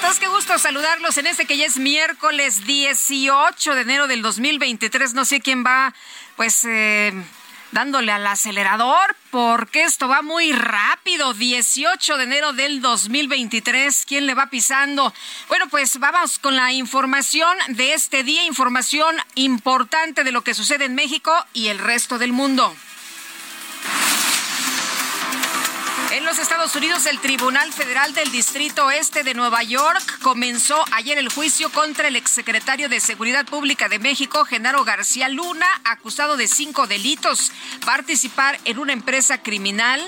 Todos, qué gusto saludarlos en este que ya es miércoles 18 de enero del 2023. No sé quién va, pues, eh, dándole al acelerador, porque esto va muy rápido. 18 de enero del 2023. ¿Quién le va pisando? Bueno, pues vamos con la información de este día, información importante de lo que sucede en México y el resto del mundo. En los Estados Unidos, el Tribunal Federal del Distrito Este de Nueva York comenzó ayer el juicio contra el exsecretario de Seguridad Pública de México, Genaro García Luna, acusado de cinco delitos, participar en una empresa criminal,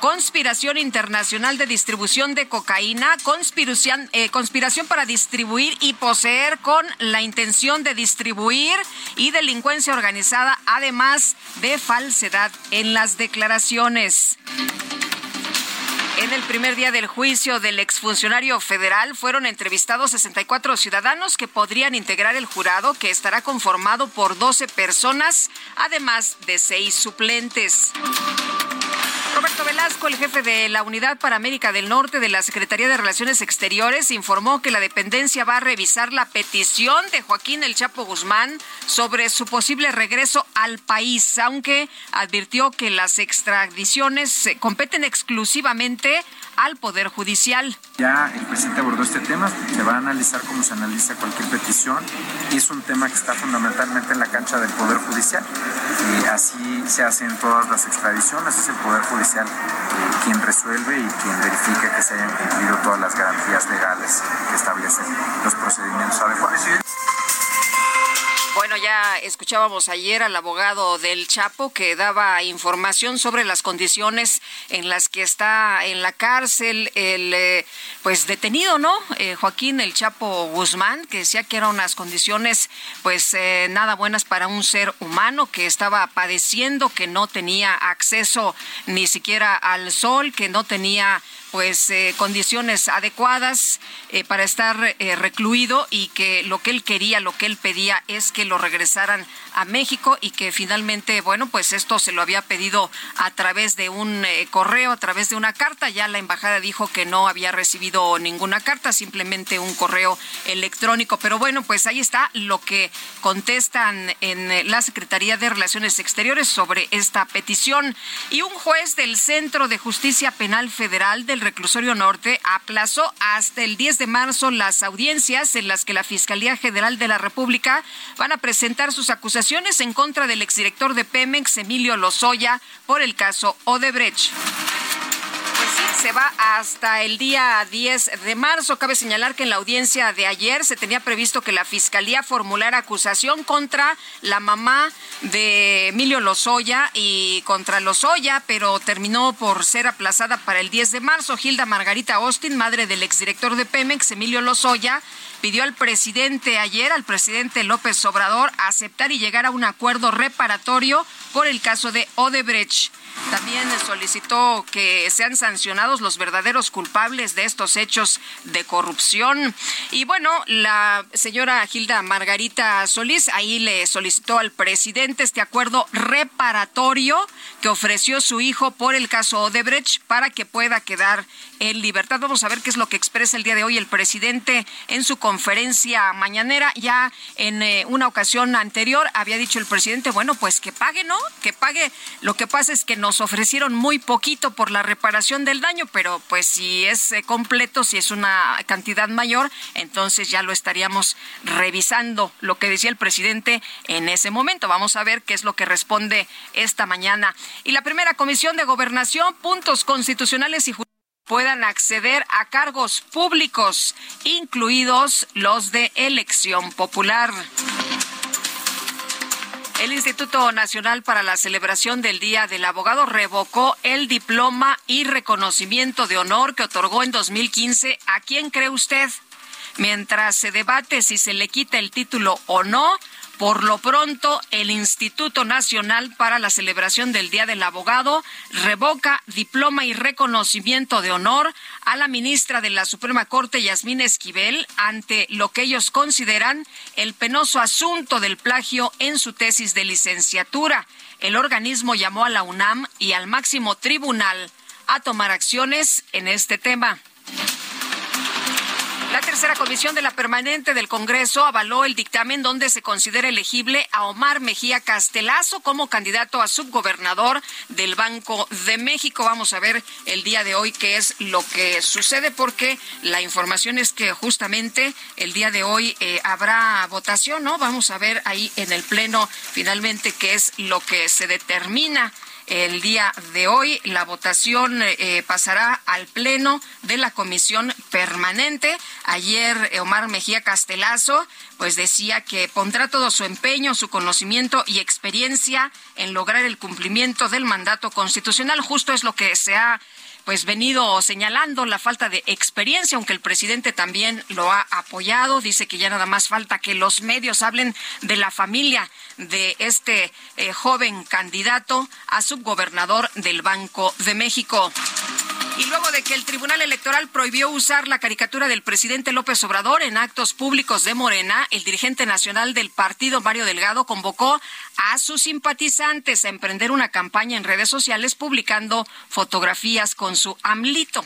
conspiración internacional de distribución de cocaína, conspiración, eh, para distribuir y poseer con la intención de distribuir y delincuencia organizada, además de falsedad en las declaraciones. En el primer día del juicio del exfuncionario federal fueron entrevistados 64 ciudadanos que podrían integrar el jurado que estará conformado por 12 personas, además de seis suplentes. Roberto Velasco, el jefe de la Unidad para América del Norte de la Secretaría de Relaciones Exteriores, informó que la dependencia va a revisar la petición de Joaquín El Chapo Guzmán sobre su posible regreso al país, aunque advirtió que las extradiciones competen exclusivamente al Poder Judicial. Ya el presidente abordó este tema, se va a analizar como se analiza cualquier petición y es un tema que está fundamentalmente en la cancha del Poder Judicial y así se hacen todas las extradiciones, es el Poder Judicial quien resuelve y quien verifica que se hayan cumplido todas las garantías legales que establecen los procedimientos adecuados. Bueno, ya escuchábamos ayer al abogado del Chapo que daba información sobre las condiciones en las que está en la cárcel el eh, pues detenido, ¿no? Eh, Joaquín el Chapo Guzmán, que decía que eran unas condiciones pues eh, nada buenas para un ser humano que estaba padeciendo, que no tenía acceso ni siquiera al sol, que no tenía pues eh, condiciones adecuadas eh, para estar eh, recluido y que lo que él quería, lo que él pedía es que lo regresaran a México y que finalmente, bueno, pues esto se lo había pedido a través de un correo, a través de una carta. Ya la embajada dijo que no había recibido ninguna carta, simplemente un correo electrónico. Pero bueno, pues ahí está lo que contestan en la Secretaría de Relaciones Exteriores sobre esta petición. Y un juez del Centro de Justicia Penal Federal del Reclusorio Norte aplazó hasta el 10 de marzo las audiencias en las que la Fiscalía General de la República van a presentar sus acusaciones en contra del exdirector de Pemex, Emilio Lozoya, por el caso Odebrecht se va hasta el día 10 de marzo. Cabe señalar que en la audiencia de ayer se tenía previsto que la Fiscalía formulara acusación contra la mamá de Emilio Lozoya y contra Lozoya, pero terminó por ser aplazada para el 10 de marzo. Gilda Margarita Austin, madre del exdirector de Pemex, Emilio Lozoya, pidió al presidente ayer, al presidente López Obrador, aceptar y llegar a un acuerdo reparatorio por el caso de Odebrecht. También solicitó que sean sancionados los verdaderos culpables de estos hechos de corrupción. Y bueno, la señora Gilda Margarita Solís ahí le solicitó al presidente este acuerdo reparatorio que ofreció su hijo por el caso Odebrecht para que pueda quedar en libertad. Vamos a ver qué es lo que expresa el día de hoy el presidente en su conferencia mañanera. Ya en eh, una ocasión anterior había dicho el presidente, bueno, pues que pague, ¿no? Que pague. Lo que pasa es que nos ofrecieron muy poquito por la reparación del daño, pero pues si es eh, completo, si es una cantidad mayor, entonces ya lo estaríamos revisando lo que decía el presidente en ese momento. Vamos a ver qué es lo que responde esta mañana. Y la primera comisión de gobernación, puntos constitucionales y puedan acceder a cargos públicos, incluidos los de elección popular. El Instituto Nacional para la Celebración del Día del Abogado revocó el diploma y reconocimiento de honor que otorgó en 2015. ¿A quién cree usted? Mientras se debate si se le quita el título o no, por lo pronto, el Instituto Nacional para la Celebración del Día del Abogado revoca diploma y reconocimiento de honor a la ministra de la Suprema Corte, Yasmín Esquivel, ante lo que ellos consideran el penoso asunto del plagio en su tesis de licenciatura. El organismo llamó a la UNAM y al máximo tribunal a tomar acciones en este tema. La tercera comisión de la permanente del Congreso avaló el dictamen donde se considera elegible a Omar Mejía Castelazo como candidato a subgobernador del Banco de México. Vamos a ver el día de hoy qué es lo que sucede porque la información es que justamente el día de hoy eh, habrá votación, ¿no? Vamos a ver ahí en el Pleno finalmente qué es lo que se determina el día de hoy. La votación eh, pasará al Pleno de la Comisión Permanente. Ayer eh, Omar Mejía Castelazo pues decía que pondrá todo su empeño, su conocimiento y experiencia en lograr el cumplimiento del mandato constitucional. Justo es lo que se ha pues venido señalando la falta de experiencia, aunque el presidente también lo ha apoyado. Dice que ya nada más falta que los medios hablen de la familia de este eh, joven candidato a subgobernador del Banco de México. Y luego de que el Tribunal Electoral prohibió usar la caricatura del presidente López Obrador en actos públicos de Morena, el dirigente nacional del partido, Mario Delgado, convocó a sus simpatizantes a emprender una campaña en redes sociales publicando fotografías con su AMLITO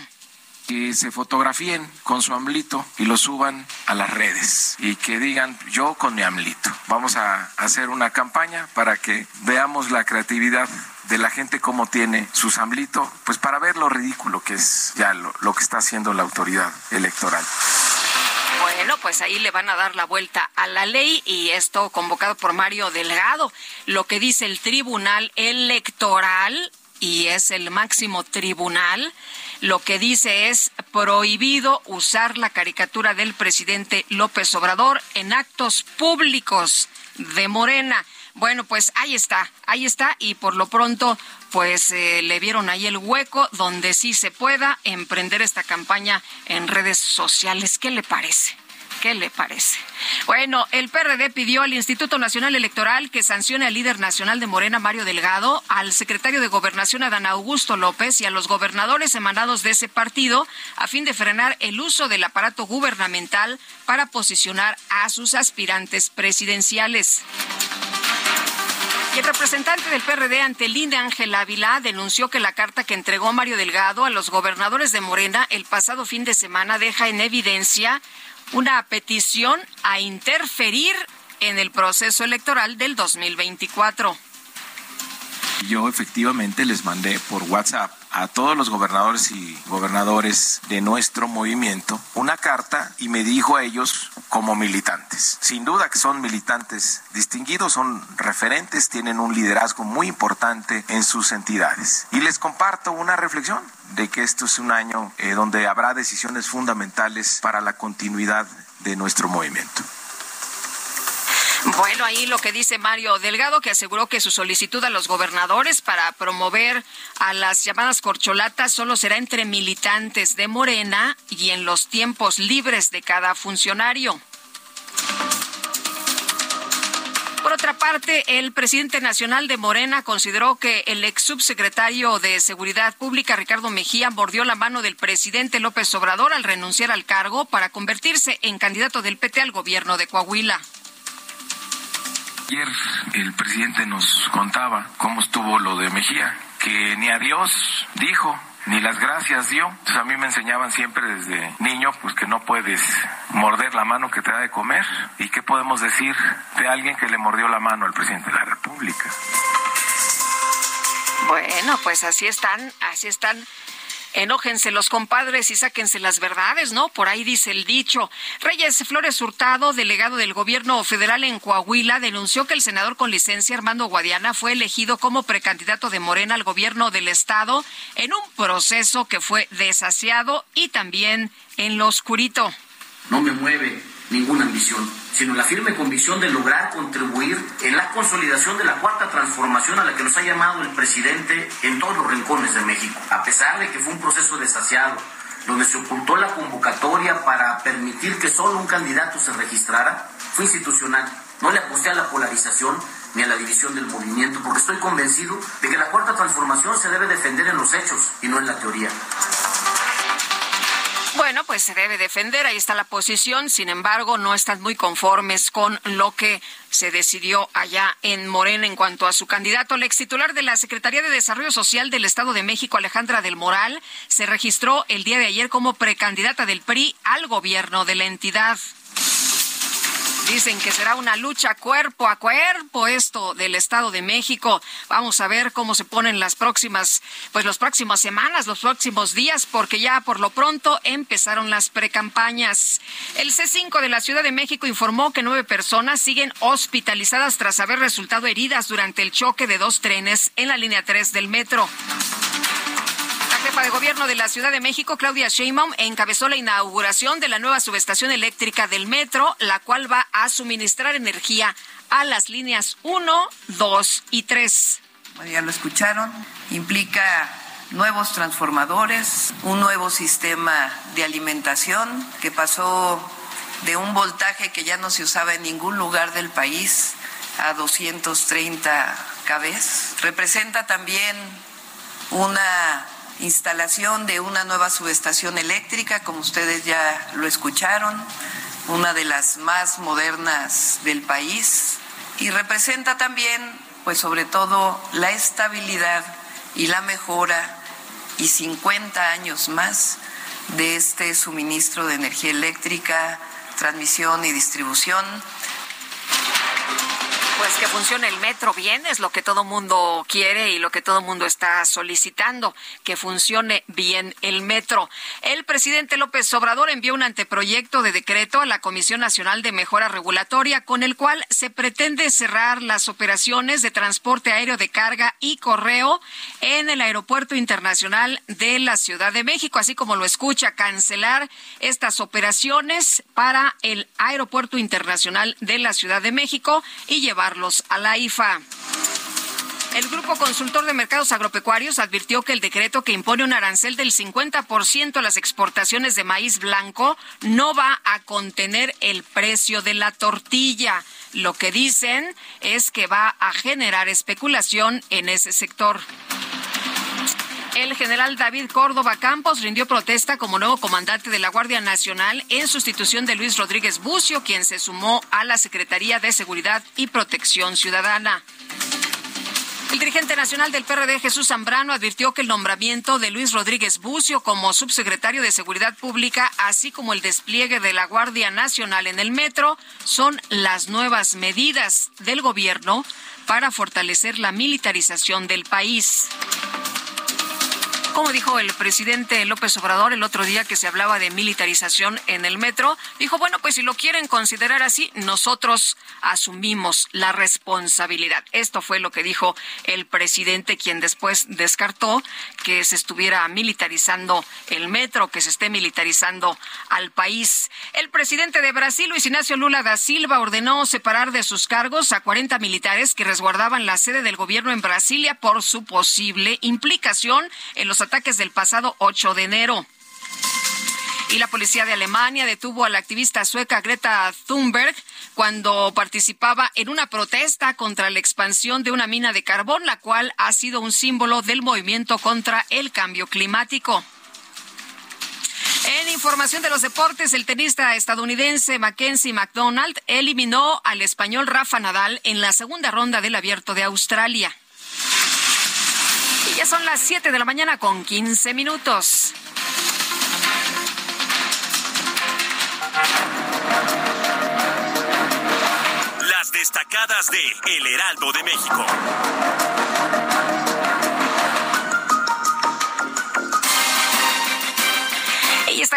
que se fotografíen con su AMLITO y lo suban a las redes y que digan yo con mi AMLITO. Vamos a hacer una campaña para que veamos la creatividad de la gente cómo tiene su samblito, pues para ver lo ridículo que es ya lo, lo que está haciendo la autoridad electoral. Bueno, pues ahí le van a dar la vuelta a la ley y esto convocado por Mario Delgado. Lo que dice el Tribunal Electoral, y es el máximo tribunal, lo que dice es prohibido usar la caricatura del presidente López Obrador en actos públicos de Morena. Bueno, pues ahí está, ahí está y por lo pronto pues eh, le vieron ahí el hueco donde sí se pueda emprender esta campaña en redes sociales. ¿Qué le parece? ¿Qué le parece? Bueno, el PRD pidió al Instituto Nacional Electoral que sancione al líder nacional de Morena, Mario Delgado, al secretario de Gobernación, Adán Augusto López, y a los gobernadores emanados de ese partido, a fin de frenar el uso del aparato gubernamental para posicionar a sus aspirantes presidenciales. Y el representante del PRD ante el Ángel Ávila, denunció que la carta que entregó Mario Delgado a los gobernadores de Morena el pasado fin de semana deja en evidencia una petición a interferir en el proceso electoral del 2024. Yo efectivamente les mandé por WhatsApp a todos los gobernadores y gobernadores de nuestro movimiento una carta y me dijo a ellos como militantes. Sin duda que son militantes distinguidos, son referentes, tienen un liderazgo muy importante en sus entidades. Y les comparto una reflexión de que esto es un año eh, donde habrá decisiones fundamentales para la continuidad de nuestro movimiento. Bueno, ahí lo que dice Mario Delgado, que aseguró que su solicitud a los gobernadores para promover a las llamadas corcholatas solo será entre militantes de Morena y en los tiempos libres de cada funcionario. Por otra parte, el presidente nacional de Morena consideró que el ex subsecretario de Seguridad Pública, Ricardo Mejía, mordió la mano del presidente López Obrador al renunciar al cargo para convertirse en candidato del PT al gobierno de Coahuila. Ayer el presidente nos contaba cómo estuvo lo de Mejía, que ni a Dios dijo, ni las gracias dio. Entonces a mí me enseñaban siempre desde niño pues que no puedes morder la mano que te da de comer. ¿Y qué podemos decir de alguien que le mordió la mano al presidente de la República? Bueno, pues así están, así están Enójense los compadres y sáquense las verdades, ¿no? Por ahí dice el dicho. Reyes Flores Hurtado, delegado del gobierno federal en Coahuila, denunció que el senador con licencia Armando Guadiana fue elegido como precandidato de Morena al gobierno del estado en un proceso que fue desasiado y también en lo oscurito. No me mueve ninguna ambición sino la firme convicción de lograr contribuir en la consolidación de la cuarta transformación a la que nos ha llamado el presidente en todos los rincones de México. A pesar de que fue un proceso desasiado, donde se ocultó la convocatoria para permitir que solo un candidato se registrara, fue institucional. No le aposté a la polarización ni a la división del movimiento, porque estoy convencido de que la cuarta transformación se debe defender en los hechos y no en la teoría. Bueno, pues se debe defender, ahí está la posición, sin embargo, no están muy conformes con lo que se decidió allá en Morena en cuanto a su candidato. El ex titular de la Secretaría de Desarrollo Social del Estado de México, Alejandra del Moral, se registró el día de ayer como precandidata del PRI al gobierno de la entidad. Dicen que será una lucha cuerpo a cuerpo esto del Estado de México. Vamos a ver cómo se ponen las próximas, pues las próximas semanas, los próximos días, porque ya por lo pronto empezaron las precampañas. El C5 de la Ciudad de México informó que nueve personas siguen hospitalizadas tras haber resultado heridas durante el choque de dos trenes en la línea 3 del metro jefa de gobierno de la Ciudad de México, Claudia Sheinbaum, encabezó la inauguración de la nueva subestación eléctrica del metro, la cual va a suministrar energía a las líneas 1, 2 y 3. Bueno, ya lo escucharon, implica nuevos transformadores, un nuevo sistema de alimentación que pasó de un voltaje que ya no se usaba en ningún lugar del país a 230 kV. Representa también una instalación de una nueva subestación eléctrica, como ustedes ya lo escucharon, una de las más modernas del país y representa también, pues sobre todo, la estabilidad y la mejora y 50 años más de este suministro de energía eléctrica, transmisión y distribución pues que funcione el metro bien es lo que todo mundo quiere y lo que todo mundo está solicitando, que funcione bien el metro. El presidente López Obrador envió un anteproyecto de decreto a la Comisión Nacional de Mejora Regulatoria con el cual se pretende cerrar las operaciones de transporte aéreo de carga y correo en el Aeropuerto Internacional de la Ciudad de México, así como lo escucha, cancelar estas operaciones para el Aeropuerto Internacional de la Ciudad de México y llevar a la IFA. El Grupo Consultor de Mercados Agropecuarios advirtió que el decreto que impone un arancel del 50% a las exportaciones de maíz blanco no va a contener el precio de la tortilla. Lo que dicen es que va a generar especulación en ese sector. El general David Córdoba Campos rindió protesta como nuevo comandante de la Guardia Nacional en sustitución de Luis Rodríguez Bucio, quien se sumó a la Secretaría de Seguridad y Protección Ciudadana. El dirigente nacional del PRD, Jesús Zambrano, advirtió que el nombramiento de Luis Rodríguez Bucio como subsecretario de Seguridad Pública, así como el despliegue de la Guardia Nacional en el metro, son las nuevas medidas del gobierno para fortalecer la militarización del país. Como dijo el presidente López Obrador el otro día que se hablaba de militarización en el metro, dijo, bueno, pues si lo quieren considerar así, nosotros asumimos la responsabilidad. Esto fue lo que dijo el presidente, quien después descartó que se estuviera militarizando el metro, que se esté militarizando al país. El presidente de Brasil, Luis Ignacio Lula da Silva, ordenó separar de sus cargos a 40 militares que resguardaban la sede del gobierno en Brasilia por su posible implicación en los ataques del pasado 8 de enero. Y la policía de Alemania detuvo a la activista sueca Greta Thunberg cuando participaba en una protesta contra la expansión de una mina de carbón, la cual ha sido un símbolo del movimiento contra el cambio climático. En información de los deportes, el tenista estadounidense Mackenzie McDonald eliminó al español Rafa Nadal en la segunda ronda del Abierto de Australia. Y ya son las 7 de la mañana con 15 minutos. Las destacadas de El Heraldo de México.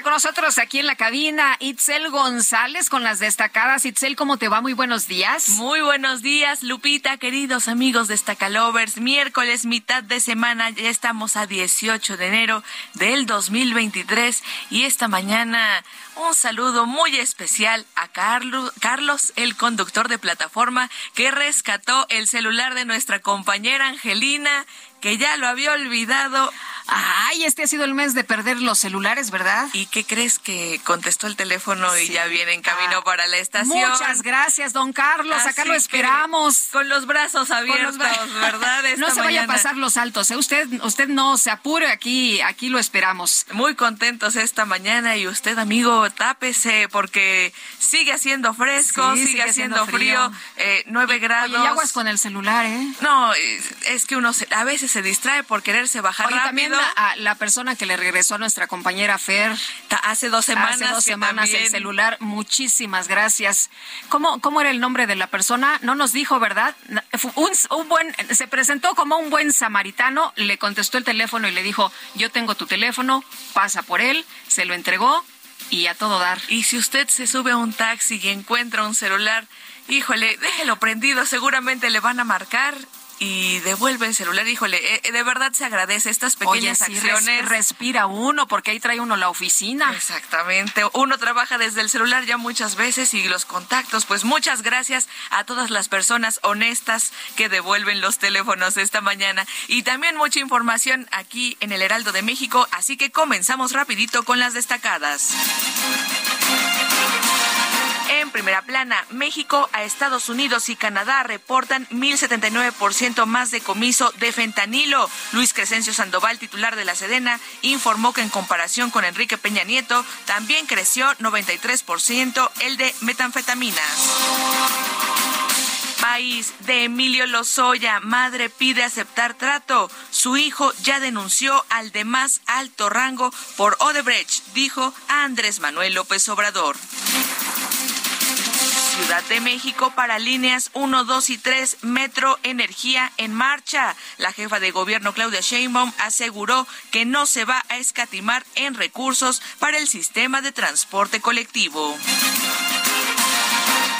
Con nosotros aquí en la cabina Itzel González con las destacadas. Itzel, ¿cómo te va? Muy buenos días. Muy buenos días, Lupita, queridos amigos Destacalovers. Miércoles, mitad de semana, ya estamos a 18 de enero del 2023 y esta mañana un saludo muy especial a Carlos, el conductor de plataforma que rescató el celular de nuestra compañera Angelina que ya lo había olvidado. Ay, este ha sido el mes de perder los celulares, ¿verdad? ¿Y qué crees que contestó el teléfono y ya viene en camino ah, para la estación? Muchas gracias, don Carlos. Acá lo esperamos. Con los brazos abiertos, ¿verdad? no se vaya a pasar los altos, ¿eh? Usted, usted no se apure, aquí, aquí lo esperamos. Muy contentos esta mañana y usted, amigo, tápese porque sigue haciendo fresco, sigue, haciendo frío, eh, nueve grados. y aguas con el celular, ¿eh? No, es que uno a veces se distrae por quererse bajar rápido. también la, la persona que le regresó a nuestra compañera Fer. Hace dos semanas. Hace dos semanas el celular. Muchísimas gracias. ¿Cómo, ¿Cómo era el nombre de la persona? No nos dijo, ¿verdad? Un, un buen, se presentó como un buen samaritano, le contestó el teléfono y le dijo, yo tengo tu teléfono, pasa por él, se lo entregó y a todo dar. Y si usted se sube a un taxi y encuentra un celular, híjole, déjelo prendido, seguramente le van a marcar y devuelve el celular. Híjole, eh, de verdad se agradece estas pequeñas acciones. respira uno, porque ahí trae uno la oficina. Exactamente. Uno trabaja desde el celular ya muchas veces y los contactos. Pues muchas gracias a todas las personas honestas que devuelven los teléfonos esta mañana. Y también mucha información aquí en el Heraldo de México. Así que comenzamos rapidito con las destacadas. En primera plana, México a Estados Unidos y Canadá reportan 1.079% más decomiso de fentanilo. Luis Crescencio Sandoval, titular de la Sedena, informó que en comparación con Enrique Peña Nieto, también creció 93% el de metanfetaminas. País de Emilio Lozoya, madre pide aceptar trato. Su hijo ya denunció al de más alto rango por Odebrecht, dijo Andrés Manuel López Obrador. Ciudad de México para líneas 1, 2 y 3 Metro Energía en marcha. La jefa de gobierno Claudia Sheinbaum aseguró que no se va a escatimar en recursos para el sistema de transporte colectivo.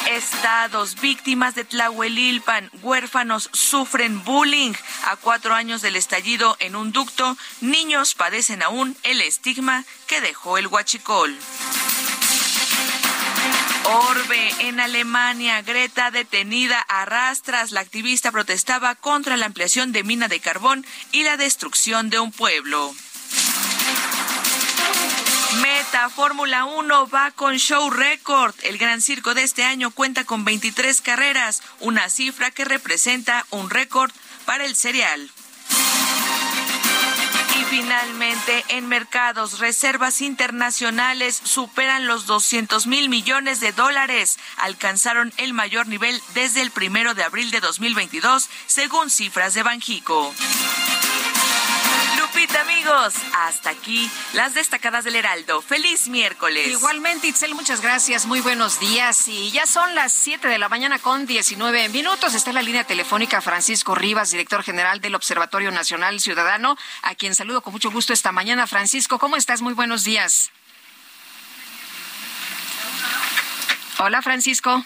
Estados víctimas de Tlahuelilpan, huérfanos sufren bullying. A cuatro años del estallido en un ducto, niños padecen aún el estigma que dejó el huachicol. Orbe, en Alemania, Greta detenida a rastras. La activista protestaba contra la ampliación de mina de carbón y la destrucción de un pueblo. Meta Fórmula 1 va con show record. El Gran Circo de este año cuenta con 23 carreras, una cifra que representa un récord para el serial. Y finalmente, en mercados, reservas internacionales superan los 200 mil millones de dólares. Alcanzaron el mayor nivel desde el primero de abril de 2022, según cifras de Banjico. Hasta aquí las destacadas del Heraldo. Feliz miércoles. Igualmente, Itzel, muchas gracias. Muy buenos días. Y ya son las 7 de la mañana con 19 minutos. Está en la línea telefónica Francisco Rivas, director general del Observatorio Nacional Ciudadano, a quien saludo con mucho gusto esta mañana. Francisco, ¿cómo estás? Muy buenos días. Hola, Francisco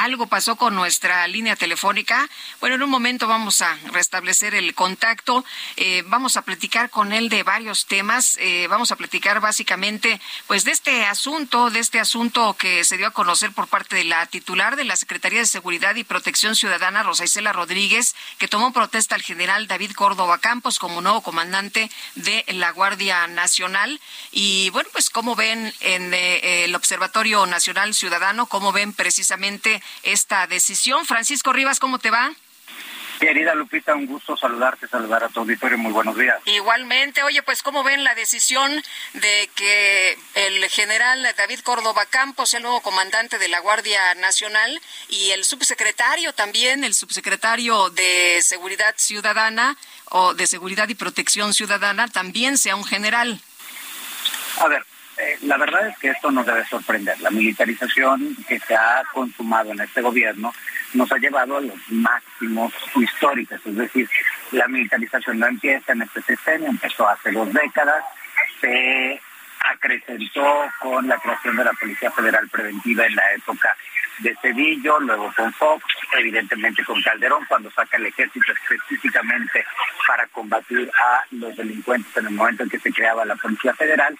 algo pasó con nuestra línea telefónica. Bueno, en un momento vamos a restablecer el contacto. Eh, vamos a platicar con él de varios temas. Eh, vamos a platicar básicamente, pues, de este asunto, de este asunto que se dio a conocer por parte de la titular de la Secretaría de Seguridad y Protección Ciudadana, Rosa Isela Rodríguez, que tomó protesta al general David Córdoba Campos como nuevo comandante de la Guardia Nacional. Y bueno, pues, ¿cómo ven en eh, el Observatorio Nacional Ciudadano? ¿Cómo ven precisamente esta decisión. Francisco Rivas, ¿cómo te va? Querida Lupita, un gusto saludarte, saludar a tu auditorio. Muy buenos días. Igualmente. Oye, pues, ¿cómo ven la decisión de que el general David Córdoba Campos sea el nuevo comandante de la Guardia Nacional y el subsecretario también, el subsecretario de Seguridad Ciudadana o de Seguridad y Protección Ciudadana, también sea un general? A ver, eh, la verdad es que esto nos debe sorprender. La militarización que se ha consumado en este gobierno nos ha llevado a los máximos históricos. Es decir, la militarización no empieza en este sistema, empezó hace dos décadas, se acrecentó con la creación de la Policía Federal Preventiva en la época de Cedillo, luego con Fox, evidentemente con Calderón, cuando saca el ejército específicamente para combatir a los delincuentes en el momento en que se creaba la Policía Federal,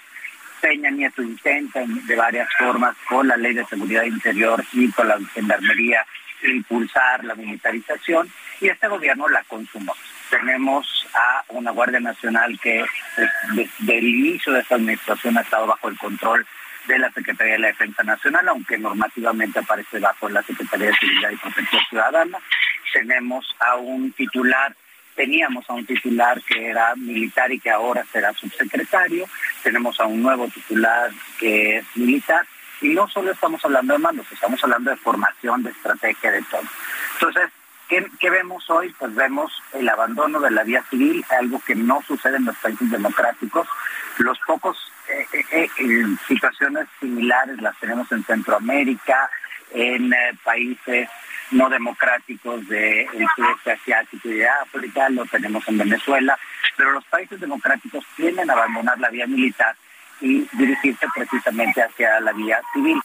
Peña Nieto intenta de varias formas con la ley de seguridad interior y con la gendarmería impulsar la militarización y este gobierno la consumó. Tenemos a una Guardia Nacional que desde el inicio de esta administración ha estado bajo el control de la Secretaría de la Defensa Nacional, aunque normativamente aparece bajo la Secretaría de Seguridad y Protección Ciudadana. Tenemos a un titular Teníamos a un titular que era militar y que ahora será subsecretario. Tenemos a un nuevo titular que es militar. Y no solo estamos hablando de mandos, estamos hablando de formación, de estrategia, de todo. Entonces, ¿qué, vemos hoy? Pues vemos el abandono de la vía civil, algo que no sucede en los países democráticos. Los pocos eh, eh, eh, situaciones similares las tenemos en Centroamérica, en países no democráticos del sudeste asiático y de África, lo tenemos en Venezuela, pero los países democráticos tienden a abandonar la vía militar y dirigirse precisamente hacia la vía civil.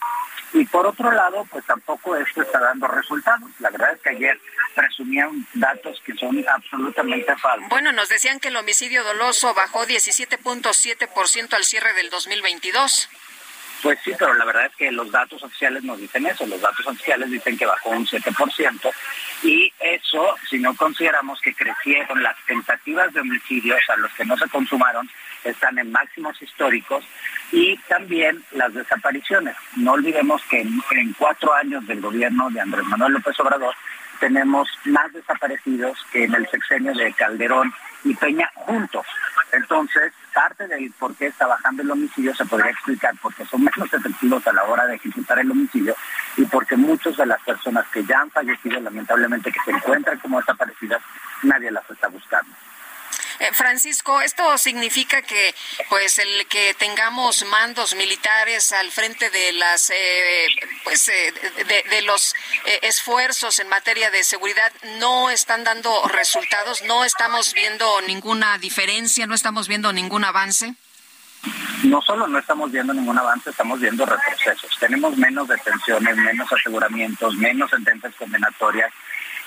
Y por otro lado, pues tampoco esto está dando resultados. La verdad es que ayer presumían datos que son absolutamente falsos. Bueno, nos decían que el homicidio doloso bajó 17.7% al cierre del 2022. Pues sí, pero la verdad es que los datos oficiales nos dicen eso. Los datos oficiales dicen que bajó un 7% y eso, si no consideramos que crecieron las tentativas de homicidios a los que no se consumaron, están en máximos históricos y también las desapariciones. No olvidemos que en, cuatro años del gobierno de Andrés Manuel López Obrador tenemos más desaparecidos que en el sexenio de Calderón y Peña juntos. Entonces, parte del por qué está bajando el homicidio se podría explicar porque son menos efectivos a la hora de ejecutar el homicidio y porque muchas de las personas que ya han fallecido, lamentablemente, que se encuentran como desaparecidas, nadie las está buscando. Eh, Francisco, esto significa que, pues, el que tengamos mandos militares al frente de las, eh, pues, eh, de, los esfuerzos en materia de seguridad no están dando resultados, no estamos viendo ninguna diferencia, no estamos viendo ningún avance. No solo no estamos viendo ningún avance, estamos viendo retrocesos. Tenemos menos detenciones, menos aseguramientos, menos sentencias condenatorias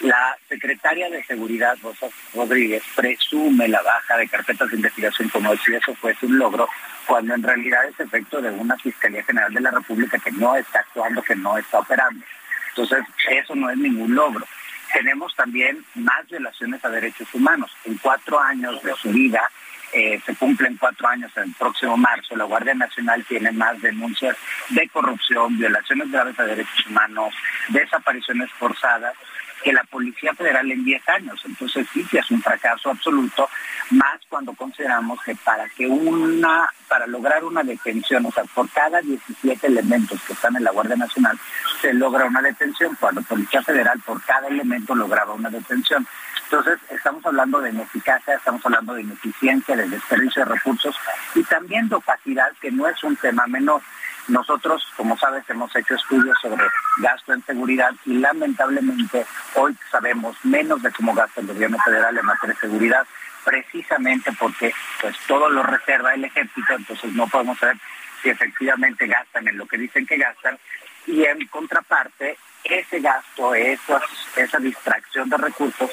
la secretaria de Seguridad, Rosa Rodríguez, presume la baja de carpetas de investigación como si eso fuese un logro, cuando en realidad es efecto de una Fiscalía General de la República que no está actuando, que no está operando. Entonces, eso no es ningún logro. Tenemos también más violaciones a derechos humanos. En cuatro años de su vida, eh, se cumplen cuatro años en el próximo marzo, la Guardia Nacional tiene más denuncias de corrupción, violaciones graves a derechos humanos, desapariciones forzadas que la Policía Federal en 10 años. Entonces sí que es un fracaso absoluto, más cuando consideramos que para que una, para lograr una detención, o sea, por cada 17 elementos que están en la Guardia Nacional, se logra una detención, cuando Policía Federal por cada elemento lograba una detención. Entonces, estamos hablando de ineficacia, estamos hablando de ineficiencia, de desperdicio de recursos y también de opacidad, que no es un tema menor. Nosotros, como sabes, hemos hecho estudios sobre gasto en seguridad y lamentablemente hoy sabemos menos de cómo gasta el gobierno federal en materia de seguridad, precisamente porque pues todo lo reserva el ejército, entonces no podemos saber si efectivamente gastan en lo que dicen que gastan y en contraparte ese gasto, esa, distracción de recursos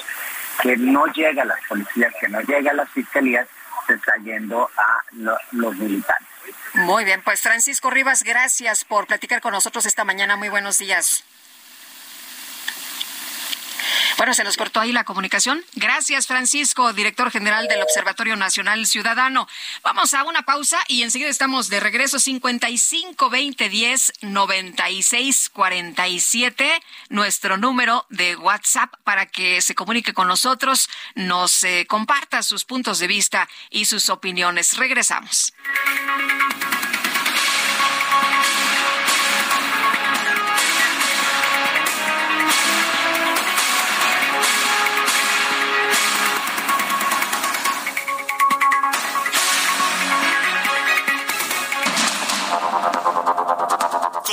que no llega a las policías, que no llega a las fiscalías, se está yendo a los militares. Muy bien, pues Francisco Rivas, gracias por platicar con nosotros esta mañana. Muy buenos días. Bueno, se nos cortó ahí la comunicación. Gracias, Francisco, director general del Observatorio Nacional Ciudadano. Vamos a una pausa y enseguida estamos de regreso 55 20 10 96 47, nuestro número de WhatsApp para que se comunique con nosotros, nos eh, comparta sus puntos de vista y sus opiniones. Regresamos.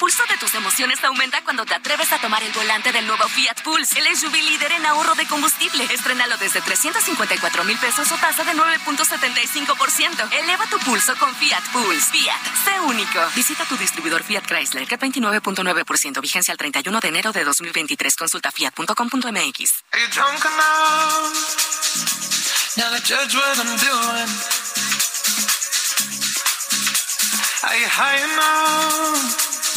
Pulso de tus emociones aumenta cuando te atreves a tomar el volante del nuevo Fiat Pulse, el SUV líder en ahorro de combustible. Estrenalo desde 354 mil pesos o tasa de 9.75%. Eleva tu pulso con Fiat Pulse. Fiat, sé único. Visita tu distribuidor Fiat Chrysler, que 29.9%, vigencia al 31 de enero de 2023. Consulta fiat.com.mx.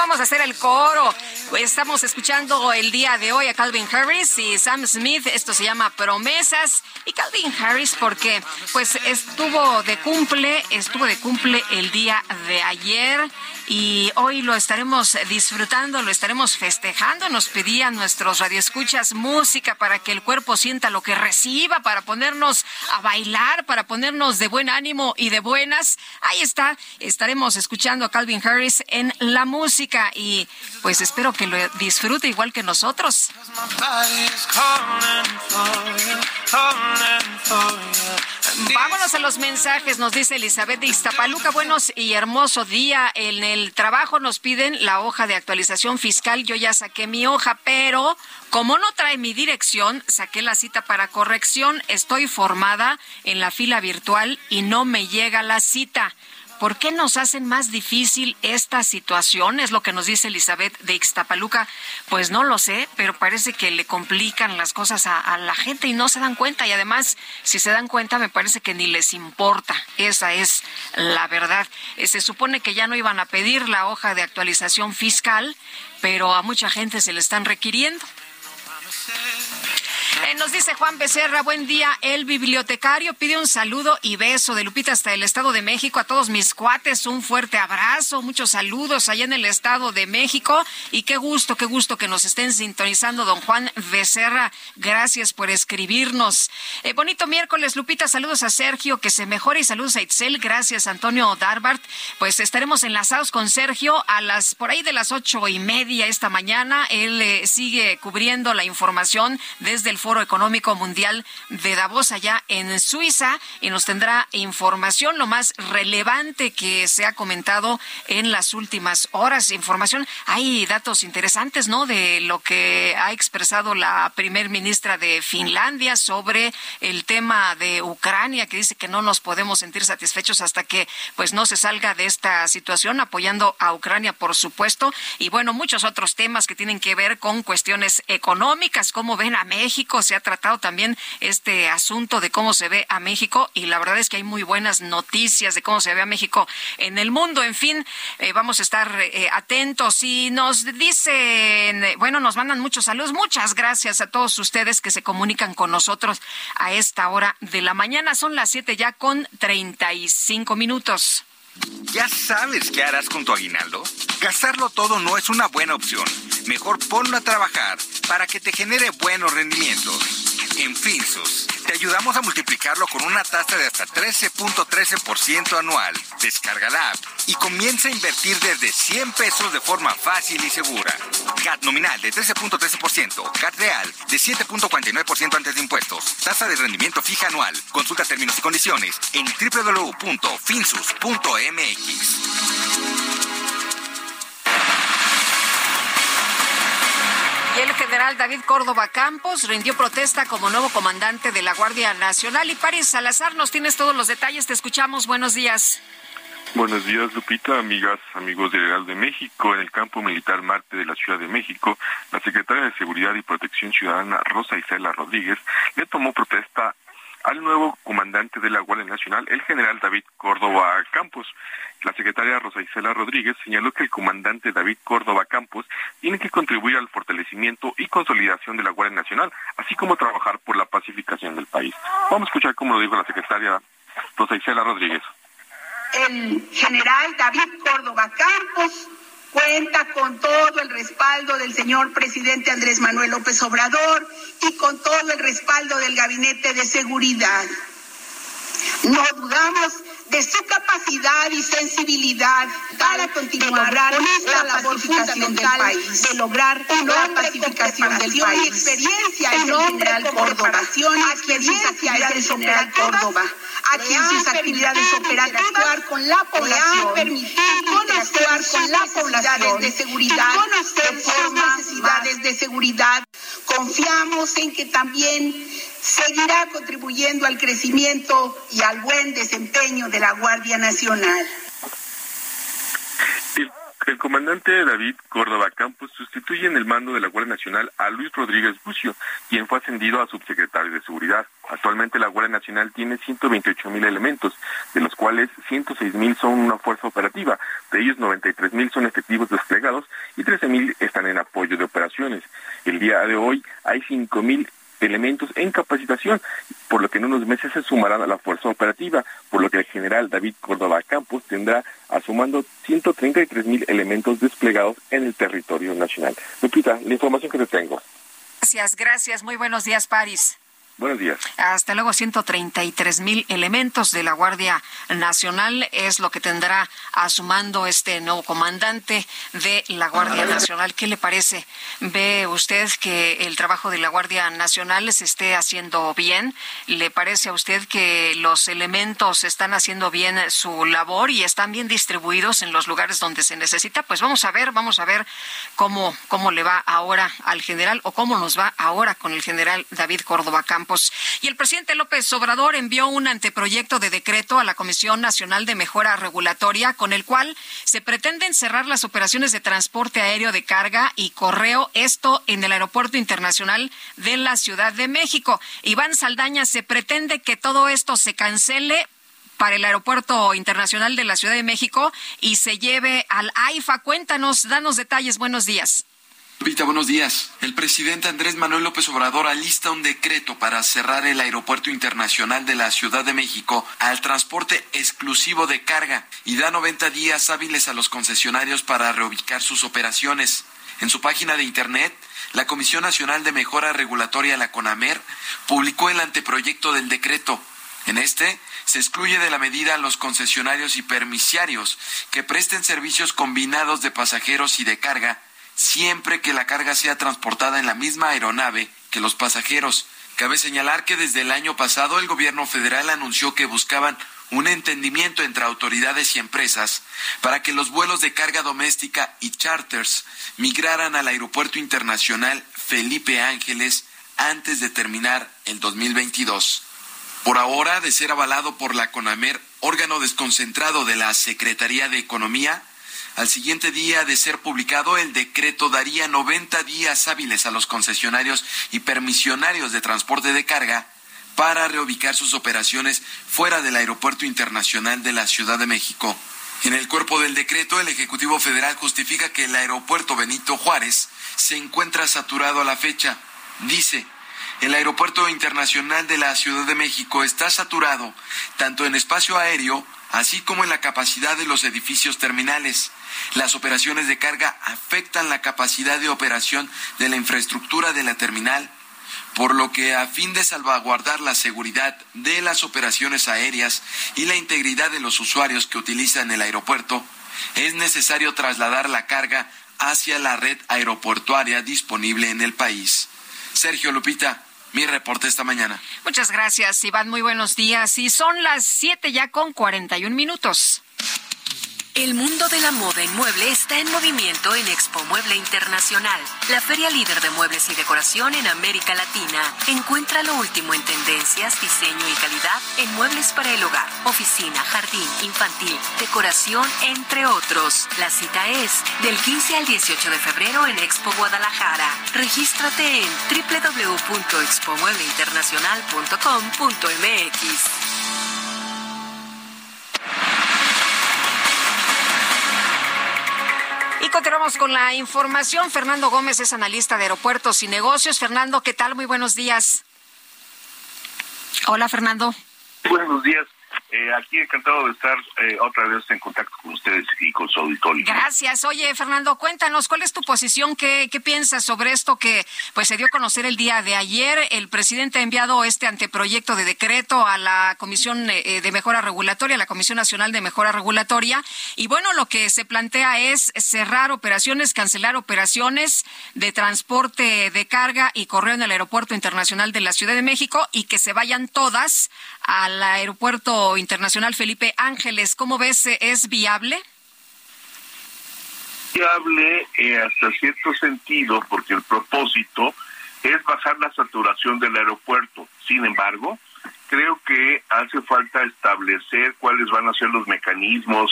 vamos a hacer el coro. Estamos escuchando el día de hoy a Calvin Harris y Sam Smith. Esto se llama Promesas. Y Calvin Harris porque pues estuvo de cumple, estuvo de cumple el día de ayer y hoy lo estaremos disfrutando, lo estaremos festejando. Nos pedían nuestros radioescuchas música para que el cuerpo sienta lo que reciba, para ponernos a bailar, para ponernos de buen ánimo y de buenas. Ahí está, estaremos escuchando a Calvin Harris en la música y pues espero que lo disfrute igual que nosotros. Vámonos a los mensajes, nos dice Elizabeth de Iztapaluca. Buenos y hermoso día. En el trabajo nos piden la hoja de actualización fiscal. Yo ya saqué mi hoja, pero como no trae mi dirección, saqué la cita para corrección. Estoy formada en la fila virtual y no me llega la cita. ¿Por qué nos hacen más difícil esta situación? Es lo que nos dice Elizabeth de Ixtapaluca. Pues no lo sé, pero parece que le complican las cosas a, la gente y no se dan cuenta. Y además, si se dan cuenta, me parece que ni les importa. Esa es la verdad. Eh, se supone que ya no iban a pedir la hoja de actualización fiscal, pero a mucha gente se le están requiriendo. Eh, nos dice Juan Becerra, buen día. El bibliotecario pide un saludo y beso de Lupita hasta el Estado de México. A todos mis cuates, un fuerte abrazo, muchos saludos allá en el Estado de México. Y qué gusto, qué gusto que nos estén sintonizando, don Juan Becerra. Gracias por escribirnos. Eh, bonito miércoles, Lupita. Saludos a Sergio, que se mejore y saludos a Itzel. Gracias, Antonio Darbart. Pues estaremos enlazados con Sergio a las por ahí de las ocho y media esta mañana. Él eh, sigue cubriendo la información desde el foro Foro Económico Mundial de Davos allá en Suiza y nos tendrá información, lo más relevante que se ha comentado en las últimas horas. Información, hay datos interesantes, ¿no? De lo que ha expresado la primer ministra de Finlandia sobre el tema de Ucrania, que dice que no nos podemos sentir satisfechos hasta que pues no se salga de esta situación, apoyando a Ucrania, por supuesto, y bueno, muchos otros temas que tienen que ver con cuestiones económicas, cómo ven a México, se ha tratado también este asunto de cómo se ve a México y la verdad es que hay muy buenas noticias de cómo se ve a México en el mundo, en fin, eh, vamos a estar eh, atentos. Y nos dicen, bueno, nos mandan muchos saludos, muchas gracias a todos ustedes que se comunican con nosotros a esta hora de la mañana, son las siete ya con 35 minutos. ¿Ya sabes qué harás con tu aguinaldo? Gastarlo todo no es una buena opción. Mejor ponlo a trabajar para que te genere buenos rendimientos. En Finsus, te ayudamos a multiplicarlo con una tasa de hasta 13.13% anual. Descarga la app y comienza a invertir desde 100 pesos de forma fácil y segura. GAT nominal de 13.13%, GAT real de 7.49% antes de impuestos. Tasa de rendimiento fija anual. Consulta términos y condiciones en www.finsus.mx. Y el general David Córdoba Campos rindió protesta como nuevo comandante de la Guardia Nacional. Y París Salazar, nos tienes todos los detalles. Te escuchamos. Buenos días. Buenos días, Lupita, amigas, amigos del Real de México. En el campo militar Marte de la Ciudad de México, la secretaria de Seguridad y Protección Ciudadana, Rosa Isela Rodríguez, le tomó protesta al nuevo comandante de la Guardia Nacional, el general David Córdoba Campos. La secretaria Rosa Isela Rodríguez señaló que el comandante David Córdoba Campos tiene que contribuir al fortalecimiento y consolidación de la Guardia Nacional, así como trabajar por la pacificación del país. Vamos a escuchar cómo lo dijo la secretaria Rosa Isela Rodríguez. El general David Córdoba Campos cuenta con todo el respaldo del señor presidente Andrés Manuel López Obrador y con todo el respaldo del Gabinete de Seguridad. No dudamos de su capacidad y sensibilidad para continuar con esta labor fundamental del país, de lograr la pacificación del país. Y experiencia es el general Córdoba, experiencia es el general Córdoba, a quien sus actividades operativas con la población, permitir conectar con la población de seguridad, conocer sus necesidades de seguridad. Confiamos en que también seguirá contribuyendo al crecimiento y al buen desempeño de la Guardia Nacional. El, comandante David Córdoba Campos sustituye en el mando de la Guardia Nacional a Luis Rodríguez Bucio, quien fue ascendido a subsecretario de Seguridad. Actualmente la Guardia Nacional tiene 128 mil elementos, de los cuales 106 mil son una fuerza operativa, de ellos 93 mil son efectivos desplegados y 13 mil están en apoyo de operaciones. El día de hoy hay 5 mil elementos en capacitación, por lo que en unos meses se sumarán a la fuerza operativa, por lo que el general David Córdoba Campos tendrá asumando 133 mil elementos desplegados en el territorio nacional. Lupita, la información que te tengo. Gracias, gracias. Muy buenos días, París. Buenos días. Hasta luego, 133 mil elementos de la Guardia Nacional es lo que tendrá asumando este nuevo comandante de la Guardia Nacional. ¿Qué le parece? ¿Ve usted que el trabajo de la Guardia Nacional se esté haciendo bien? ¿Le parece a usted que los elementos están haciendo bien su labor y están bien distribuidos en los lugares donde se necesita? Pues vamos a ver, vamos a ver cómo, cómo le va ahora al general o cómo nos va ahora con el general David Córdoba Campos. Y el presidente López Obrador envió un anteproyecto de decreto a la Comisión Nacional de Mejora Regulatoria con el cual se pretenden cerrar las operaciones de transporte aéreo de carga y correo, esto en el Aeropuerto Internacional de la Ciudad de México. Iván Saldaña, se pretende que todo esto se cancele para el Aeropuerto Internacional de la Ciudad de México y se lleve al AIFA. Cuéntanos, danos detalles. Buenos días. Lupita, buenos días. El presidente Andrés Manuel López Obrador alista un decreto para cerrar el Aeropuerto Internacional de la Ciudad de México al transporte exclusivo de carga y da 90 días hábiles a los concesionarios para reubicar sus operaciones. En su página de Internet, la Comisión Nacional de Mejora Regulatoria, la CONAMER, publicó el anteproyecto del decreto. En este, se excluye de la medida a los concesionarios y permisiarios que presten servicios combinados de pasajeros y de carga siempre que la carga sea transportada en la misma aeronave que los pasajeros. Cabe señalar que desde el año pasado el gobierno federal anunció que buscaban un entendimiento entre autoridades y empresas para que los vuelos de carga doméstica y charters migraran al Aeropuerto Internacional Felipe Ángeles antes de terminar el 2022. Por ahora, de ser avalado por la CONAMER, órgano desconcentrado de la Secretaría de Economía, al siguiente día de ser publicado, el decreto daría 90 días hábiles a los concesionarios y permisionarios de transporte de carga para reubicar sus operaciones fuera del Aeropuerto Internacional de la Ciudad de México. En el cuerpo del decreto, el Ejecutivo Federal justifica que el aeropuerto Benito Juárez se encuentra saturado a la fecha. Dice, el Aeropuerto Internacional de la Ciudad de México está saturado tanto en espacio aéreo así como en la capacidad de los edificios terminales. Las operaciones de carga afectan la capacidad de operación de la infraestructura de la terminal, por lo que a fin de salvaguardar la seguridad de las operaciones aéreas y la integridad de los usuarios que utilizan el aeropuerto, es necesario trasladar la carga hacia la red aeroportuaria disponible en el país. Sergio Lupita, mi reporte esta mañana. Muchas gracias, Iván. Muy buenos días. Y son las siete ya con 41 minutos. El mundo de la moda en mueble está en movimiento en Expo Mueble Internacional, la feria líder de muebles y decoración en América Latina. Encuentra lo último en tendencias, diseño y calidad en muebles para el hogar, oficina, jardín, infantil, decoración, entre otros. La cita es del 15 al 18 de febrero en Expo Guadalajara. Regístrate en www.expomuebleinternacional.com.mx. continuamos con la información. Fernando Gómez es analista de aeropuertos y negocios. Fernando, ¿qué tal? Muy buenos días. Hola, Fernando. Buenos días. Eh, aquí encantado de estar eh, otra vez en contacto con ustedes y con su auditorio. Gracias. Oye, Fernando, cuéntanos, ¿cuál es tu posición? ¿Qué, qué piensas sobre esto que pues se dio a conocer el día de ayer? El presidente ha enviado este anteproyecto de decreto a la Comisión eh, de Mejora Regulatoria, la Comisión Nacional de Mejora Regulatoria. Y bueno, lo que se plantea es cerrar operaciones, cancelar operaciones de transporte de carga y correo en el Aeropuerto Internacional de la Ciudad de México y que se vayan todas al Aeropuerto Internacional Felipe Ángeles. ¿Cómo ves? ¿Es viable? Viable eh, hasta cierto sentido, porque el propósito es bajar la saturación del aeropuerto. Sin embargo, creo que hace falta establecer cuáles van a ser los mecanismos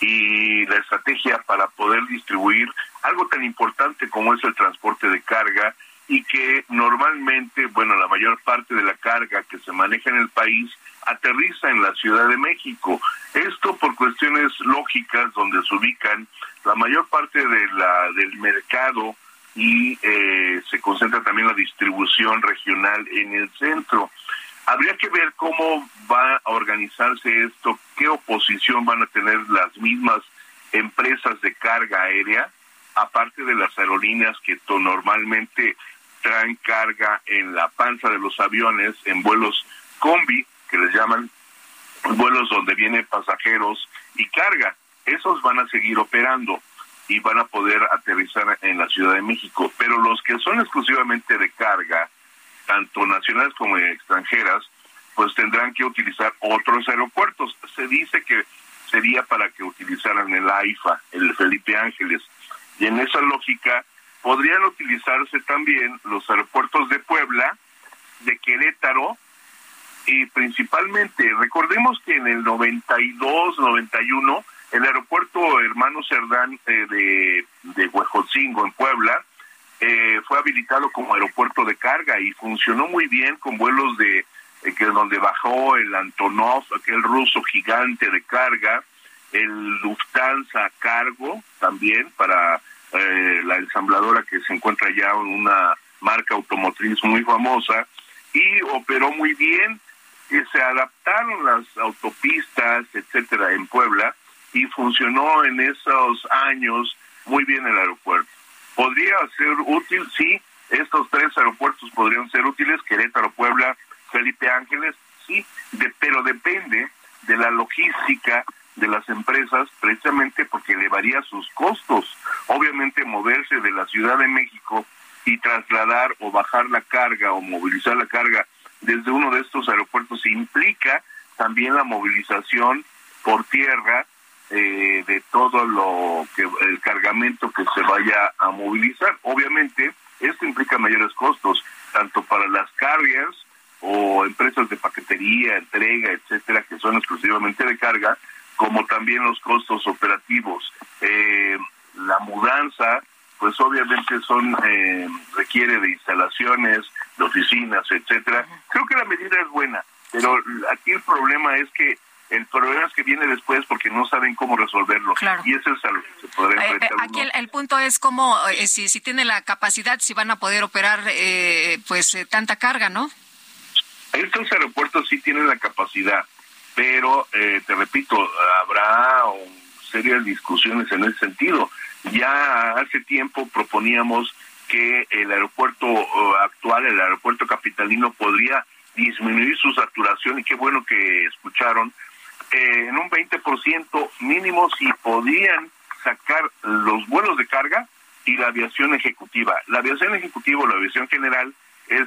y la estrategia para poder distribuir algo tan importante como es el transporte de carga y que normalmente, bueno, la mayor parte de la carga que se maneja en el país aterriza en la Ciudad de México. Esto por cuestiones lógicas donde se ubican la mayor parte de la del mercado y eh, se concentra también la distribución regional en el centro. Habría que ver cómo va a organizarse esto, qué oposición van a tener las mismas empresas de carga aérea, aparte de las aerolíneas que normalmente traen carga en la panza de los aviones en vuelos combi, que les llaman vuelos donde vienen pasajeros y carga. Esos van a seguir operando y van a poder aterrizar en la Ciudad de México. Pero los que son exclusivamente de carga, tanto nacionales como extranjeras, pues tendrán que utilizar otros aeropuertos. Se dice que sería para que utilizaran el AIFA, el Felipe Ángeles. Y en esa lógica, podrían utilizarse también los aeropuertos de Puebla, de Querétaro y principalmente, recordemos que en el 92, 91, el aeropuerto Hermano Cerdán eh, de, de en Puebla, eh, fue habilitado como aeropuerto de carga y funcionó muy bien con vuelos de eh, que donde bajó el Antonov, aquel ruso gigante de carga, el Lufthansa Cargo también para eh, la ensambladora que se encuentra ya en una marca automotriz muy famosa y operó muy bien. Y se adaptaron las autopistas, etcétera, en Puebla y funcionó en esos años muy bien el aeropuerto. ¿Podría ser útil? Sí, estos tres aeropuertos podrían ser útiles, Querétaro, Puebla, Felipe Ángeles, sí, pero depende de la logística de las empresas precisamente porque elevaría sus costos. Obviamente moverse de la Ciudad de México y trasladar o bajar la carga o movilizar la carga desde uno de estos aeropuertos implica también la movilización por tierra eh, de todo lo que el cargamento que se vaya a movilizar. Obviamente, esto implica mayores costos, tanto para las carriers o empresas de paquetería, entrega, etcétera, que son exclusivamente de carga, como también los costos operativos. Eh, la mudanza, pues obviamente son eh, requiere de instalaciones, de oficinas, etcétera. Creo que la medida es buena, pero aquí el problema es que el problema es que viene después porque no saben cómo resolverlo. Y eso es algo que se podrá eh, enfrentar. aquí el, punto es cómo, si, si tiene la capacidad, si van a poder operar pues tanta carga, ¿no? Estos aeropuertos sí tienen la capacidad, pero eh, te repito, habrá serias discusiones en ese sentido. Ya hace tiempo proponíamos que el aeropuerto eh, actual, el aeropuerto capitalino, podría disminuir su saturación y qué bueno que escucharon eh, en un 20% mínimo si podían sacar los vuelos de carga y la aviación ejecutiva. La aviación ejecutiva o la aviación general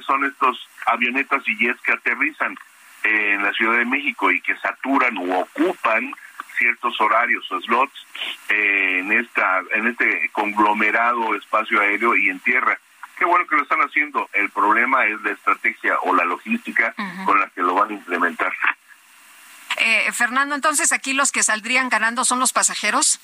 son estos avionetas y jets que aterrizan en la Ciudad de México y que saturan o ocupan ciertos horarios o slots eh, en esta en este conglomerado espacio aéreo y en tierra. Qué bueno que lo están haciendo. El problema es la estrategia o la logística con la que lo van a implementar. Eh, Fernando, entonces aquí los que saldrían ganando son los pasajeros.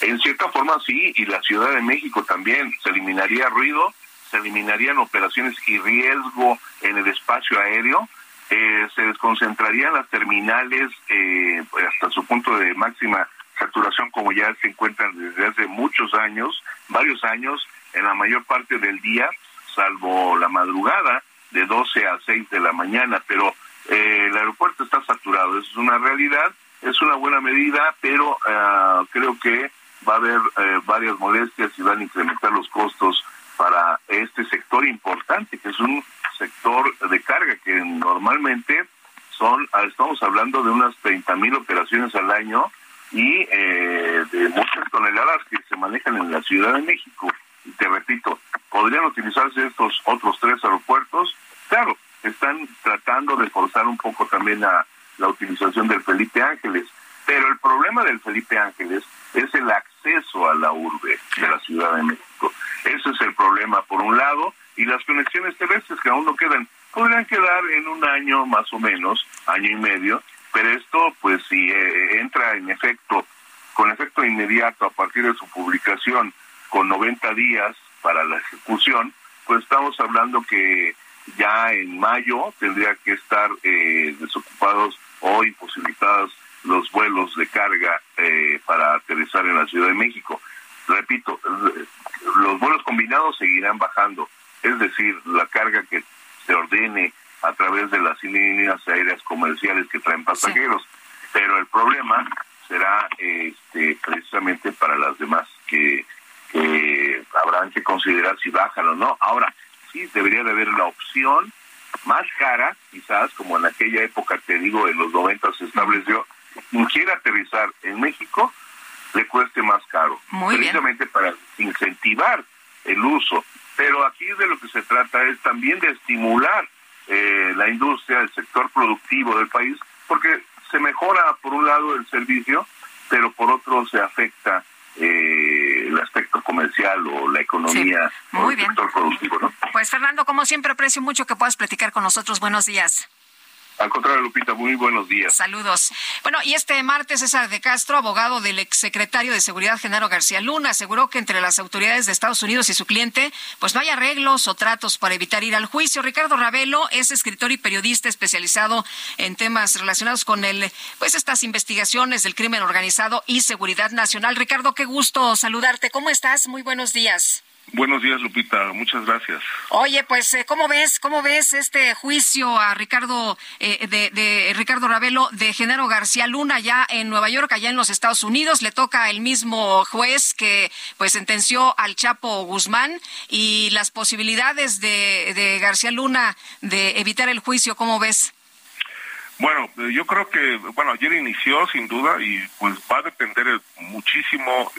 En cierta forma sí, y la Ciudad de México también. Se eliminaría ruido, se eliminarían operaciones y riesgo en el espacio aéreo, eh, se desconcentrarían las terminales eh, hasta su punto de máxima saturación como ya se encuentran desde hace muchos años, varios años, en la mayor parte del día, salvo la madrugada de 12 a 6 de la mañana, pero eh, el aeropuerto está saturado, eso es una realidad, es una buena medida, pero ah, creo que va a haber varias molestias y van a incrementar los costos para este sector importante, que es un sector de carga que normalmente son, ah, estamos hablando de unas 30 mil operaciones al año y eh, de muchas toneladas que se manejan en la Ciudad de México. Y te repito, podrían utilizarse estos otros tres aeropuertos. Claro, están tratando de forzar un poco también la, la utilización del Felipe Ángeles, pero el problema del Felipe Ángeles es el acceso a la urbe de la Ciudad de México. Ese es el problema, por un lado, y las conexiones terrestres que aún no quedan, podrían quedar en un año más o menos, año y medio, pero esto, pues si eh, entra en efecto, con efecto inmediato a partir de su publicación, con 90 días para la ejecución, pues estamos hablando que ya en mayo tendría que estar eh, desocupados o imposibilitados los vuelos de carga eh, para aterrizar en la Ciudad de México. Repito, los vuelos combinados seguirán bajando, es decir, la carga que se ordene a través de las líneas aéreas comerciales que traen pasajeros, pero el problema será este, precisamente para las demás que, que habrán que considerar si bajan o no. Ahora, sí, debería de haber la opción más cara, quizás, como en aquella época, te digo, en los 90 se estableció, quien quiera aterrizar en México, le cueste más caro. precisamente para incentivar el uso. Pero aquí de lo que se trata es también de estimular eh, la industria, el sector productivo del país, porque se mejora por un lado el servicio, pero por otro se afecta eh, el aspecto comercial o la economía o el sector productivo. ¿no? Pues Fernando, como siempre, aprecio mucho que puedas platicar con nosotros. Buenos días. Al contrario, Lupita, muy buenos días. Saludos. Bueno, y este martes César de Castro, abogado del exsecretario de Seguridad Genaro García Luna, aseguró que entre las autoridades de Estados Unidos y su cliente, pues no hay arreglos o tratos para evitar ir al juicio. Ricardo Ravelo es escritor y periodista especializado en temas relacionados con el, pues estas investigaciones del crimen organizado y seguridad nacional. Ricardo, qué gusto saludarte. ¿Cómo estás? Muy buenos días. Buenos días, Lupita. Muchas gracias. Oye, pues, eh, ¿cómo ves, cómo ves este juicio a Ricardo eh, de, Ricardo Ravelo de Genaro García Luna ya en Nueva York, allá en los Estados Unidos? Le toca el mismo juez que, pues, sentenció al Chapo Guzmán y las posibilidades de, de García Luna de evitar el juicio, ¿cómo ves? Bueno, eh, yo creo que, bueno, ayer inició sin duda y pues va a depender muchísimo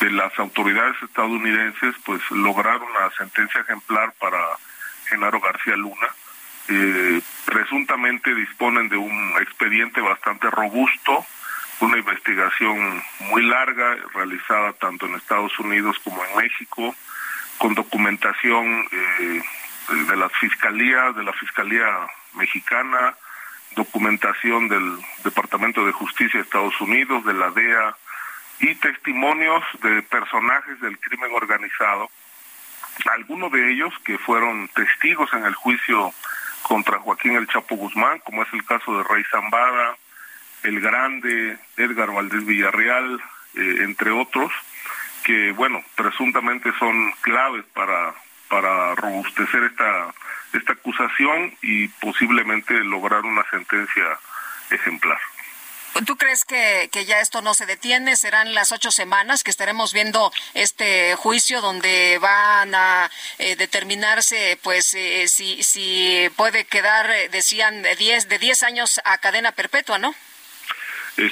de las autoridades estadounidenses pues lograr una sentencia ejemplar para Genaro García Luna. Eh, presuntamente disponen de un expediente bastante robusto, una investigación muy larga realizada tanto en Estados Unidos como en México, con documentación eh, de las fiscalías, de la Fiscalía Mexicana, documentación del Departamento de Justicia de Estados Unidos, de la DEA, y testimonios de personajes del crimen organizado, algunos de ellos que fueron testigos en el juicio contra Joaquín El Chapo Guzmán, como es el caso de Rey Zambada, El Grande, Edgar Valdés Villarreal, eh, entre otros, que, bueno, presuntamente son claves para, para robustecer esta, esta acusación y posiblemente lograr una sentencia ejemplar. ¿Tú crees que, que, ya esto no se detiene? ¿Serán las ocho semanas que estaremos viendo este juicio donde van a eh, determinarse, pues, eh, si, si puede quedar, eh, decían, de diez, de diez años a cadena perpetua, ¿no?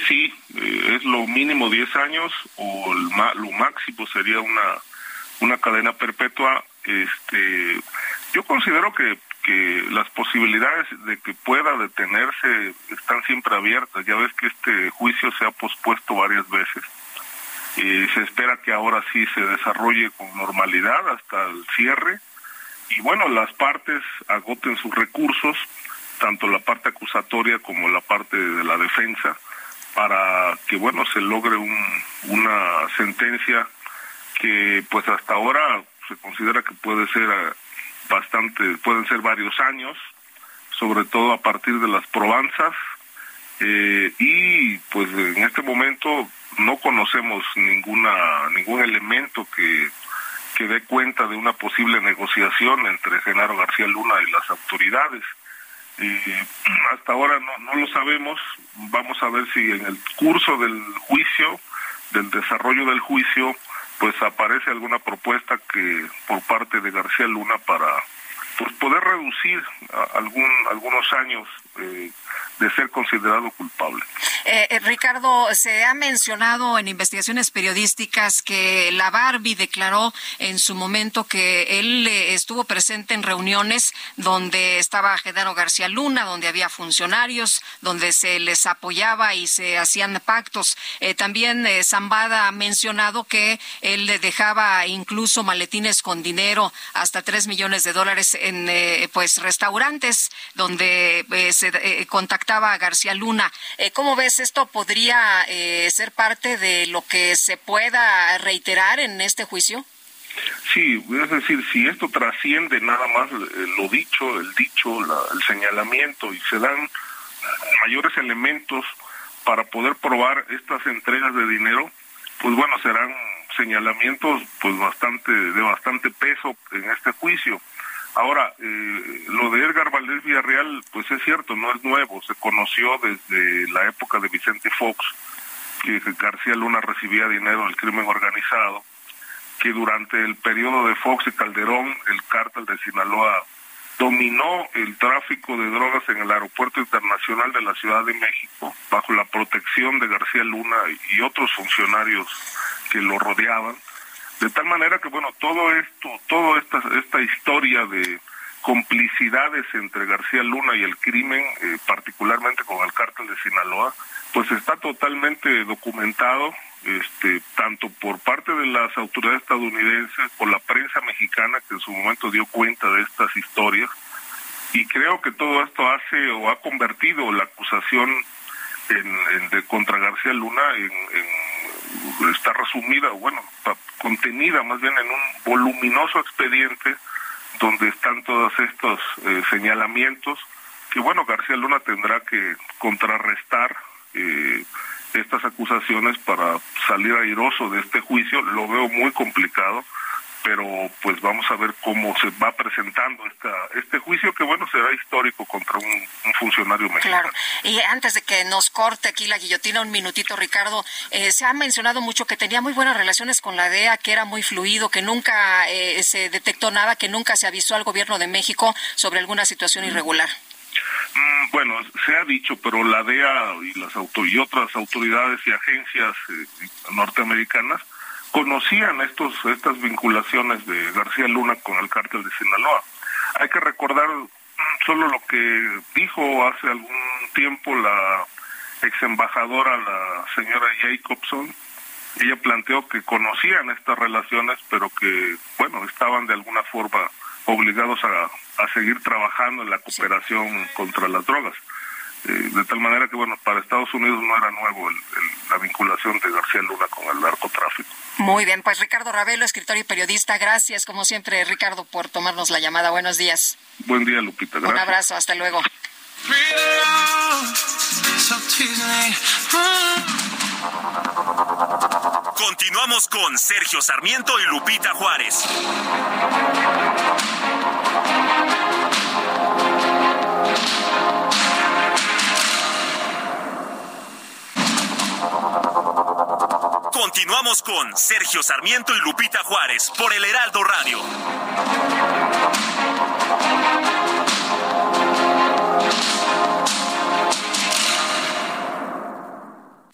sí, es lo mínimo diez años o el lo máximo sería una, una cadena perpetua. Este, yo considero que que las posibilidades de que pueda detenerse están siempre abiertas. Ya ves que este juicio se ha pospuesto varias veces. y se espera que ahora sí se desarrolle con normalidad hasta el cierre. Y bueno, las partes agoten sus recursos, tanto la parte acusatoria como la parte de la defensa, para que bueno se logre un, una sentencia que pues hasta ahora se considera que puede ser bastante, pueden ser varios años, sobre todo a partir de las probanzas, eh, y pues en este momento no conocemos ninguna ningún elemento que, que dé cuenta de una posible negociación entre Genaro García Luna y las autoridades. hasta ahora no, no lo sabemos, vamos a ver si en el curso del juicio, del desarrollo del juicio, pues aparece alguna propuesta que por parte de García Luna para pues poder reducir algún algunos años eh, de ser considerado culpable. Eh, eh, Ricardo, se ha mencionado en investigaciones periodísticas que la Barbie declaró en su momento que él eh, estuvo presente en reuniones donde estaba Genaro García Luna, donde había funcionarios, donde se les apoyaba y se hacían pactos. también Zambada ha mencionado que él le dejaba incluso maletines con dinero hasta tres millones de dólares en pues restaurantes donde se contactaba a García Luna. ¿Cómo ves esto podría eh, ser parte de lo que se pueda reiterar en este juicio? Sí, es decir, si esto trasciende nada más eh, lo dicho, el dicho, el señalamiento y se dan mayores elementos para poder probar estas entregas de dinero, pues bueno, serán señalamientos pues bastante de bastante peso en este juicio. Ahora, eh, lo de Edgar Valdés Villarreal, pues es cierto, no es nuevo, se conoció desde la época de Vicente Fox, que García Luna recibía dinero del crimen organizado, que durante el periodo de Fox y Calderón, el cártel de Sinaloa dominó el tráfico de drogas en el aeropuerto internacional de la Ciudad de México, bajo la protección de García Luna y otros funcionarios que lo rodeaban de tal manera que, bueno, todo esto, toda esta, esta historia de complicidades entre García Luna y el crimen, eh, particularmente con el cártel de Sinaloa, pues está totalmente documentado, este, tanto por parte de las autoridades estadounidenses, por la prensa mexicana que en su momento dio cuenta de estas historias, y creo que todo esto hace o ha convertido la acusación en, de contra García Luna en, está resumida, bueno, contenida más bien en un voluminoso expediente donde están todos estos eh, señalamientos que bueno García Luna tendrá que contrarrestar eh, estas acusaciones para salir airoso de este juicio. Lo veo muy complicado pero pues vamos a ver cómo se va presentando esta, este juicio que bueno será histórico contra un, funcionario mexicano. Claro, y antes de que nos corte aquí la guillotina un minutito Ricardo, eh, se ha mencionado mucho que tenía muy buenas relaciones con la DEA, que era muy fluido, que nunca eh, se detectó nada, que nunca se avisó al gobierno de México sobre alguna situación mm. irregular. Mm, bueno, se ha dicho, pero la DEA y las auto y otras autoridades y agencias eh, norteamericanas conocían estos estas vinculaciones de García Luna con el cártel de Sinaloa. Hay que recordar solo lo que dijo hace algún tiempo la ex embajadora, la señora Jacobson. Ella planteó que conocían estas relaciones, pero que, bueno, estaban de alguna forma obligados a, a seguir trabajando en la cooperación contra las drogas. Eh, de tal manera que, bueno, para Estados Unidos no era nuevo la vinculación de García Luna con el narcotráfico. Muy bien, pues Ricardo Ravelo, escritor y periodista, gracias como siempre, Ricardo, por tomarnos la llamada. Buenos días. Buen día, Lupita. Un abrazo, hasta luego. Continuamos con Sergio Sarmiento y Lupita Juárez. Continuamos con Sergio Sarmiento y Lupita Juárez por el Heraldo Radio.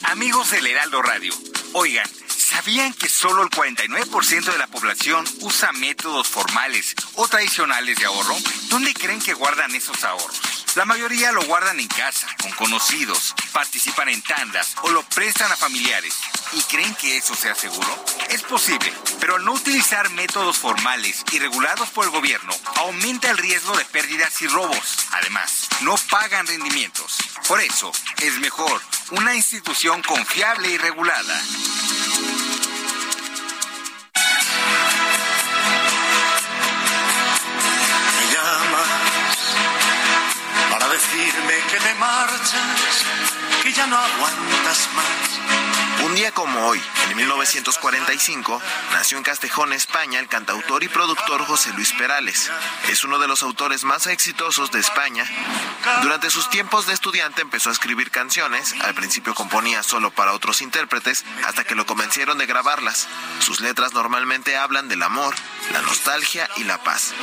Amigos del Heraldo Radio, oigan, ¿sabían que solo el 49% de la población usa métodos formales o tradicionales de ahorro? ¿Dónde creen que guardan esos ahorros? La mayoría lo guardan en casa, con conocidos, participan en tandas o lo prestan a familiares. ¿Y creen que eso sea seguro? Es posible, pero al no utilizar métodos formales y regulados por el gobierno, aumenta el riesgo de pérdidas y robos. Además, no pagan rendimientos. Por eso, es mejor una institución confiable y regulada. Marchas, que ya no aguantas más. Un día como hoy, en 1945, nació en Castejón, España, el cantautor y productor José Luis Perales. Es uno de los autores más exitosos de España. Durante sus tiempos de estudiante empezó a escribir canciones, al principio componía solo para otros intérpretes, hasta que lo convencieron de grabarlas. Sus letras normalmente hablan del amor, la nostalgia y la paz.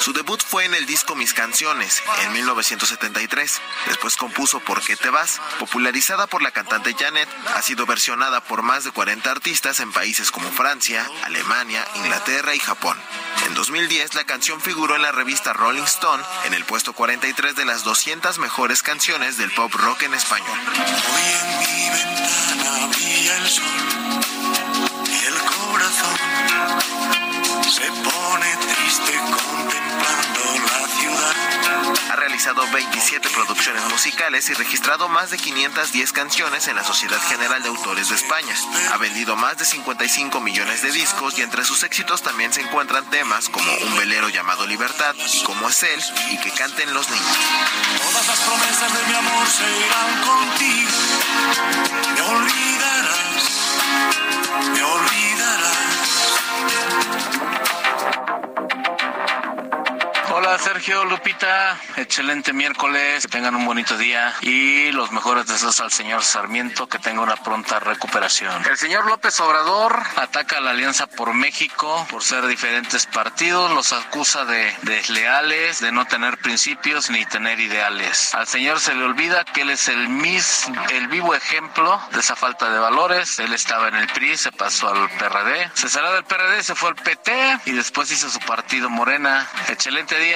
Su debut fue en el disco Mis Canciones, en 1973. Después compuso ¿Por qué te vas? Popularizada por la cantante Janet, ha sido versionada por más de 40 artistas en países como Francia, Alemania, Inglaterra y Japón. En 2010 la canción figuró en la revista Rolling Stone en el puesto 43 de las 200 mejores canciones del pop rock en español. Hoy en mi ventana brilla el sol y el corazón se pone triste contemplando la ciudad. Ha realizado 27 producciones musicales y registrado más de 510 canciones en la Sociedad General de Autores de España. Ha vendido más de 55 millones de discos y entre sus éxitos también se encuentran temas como Un velero llamado Libertad y Como es él y Que canten los niños. Todas las promesas de mi amor se irán contigo. Me olvidarás, me olvidarás. Hola Sergio, Lupita, excelente miércoles, que tengan un bonito día y los mejores deseos al señor Sarmiento, que tenga una pronta recuperación. El señor López Obrador ataca a la Alianza por México por ser diferentes partidos, los acusa de desleales, de no tener principios ni tener ideales. Al señor se le olvida que él es el mis, el vivo ejemplo de esa falta de valores. Él estaba en el PRI, se pasó al PRD, se salió del PRD, se fue al PT y después hizo su partido Morena. Excelente día,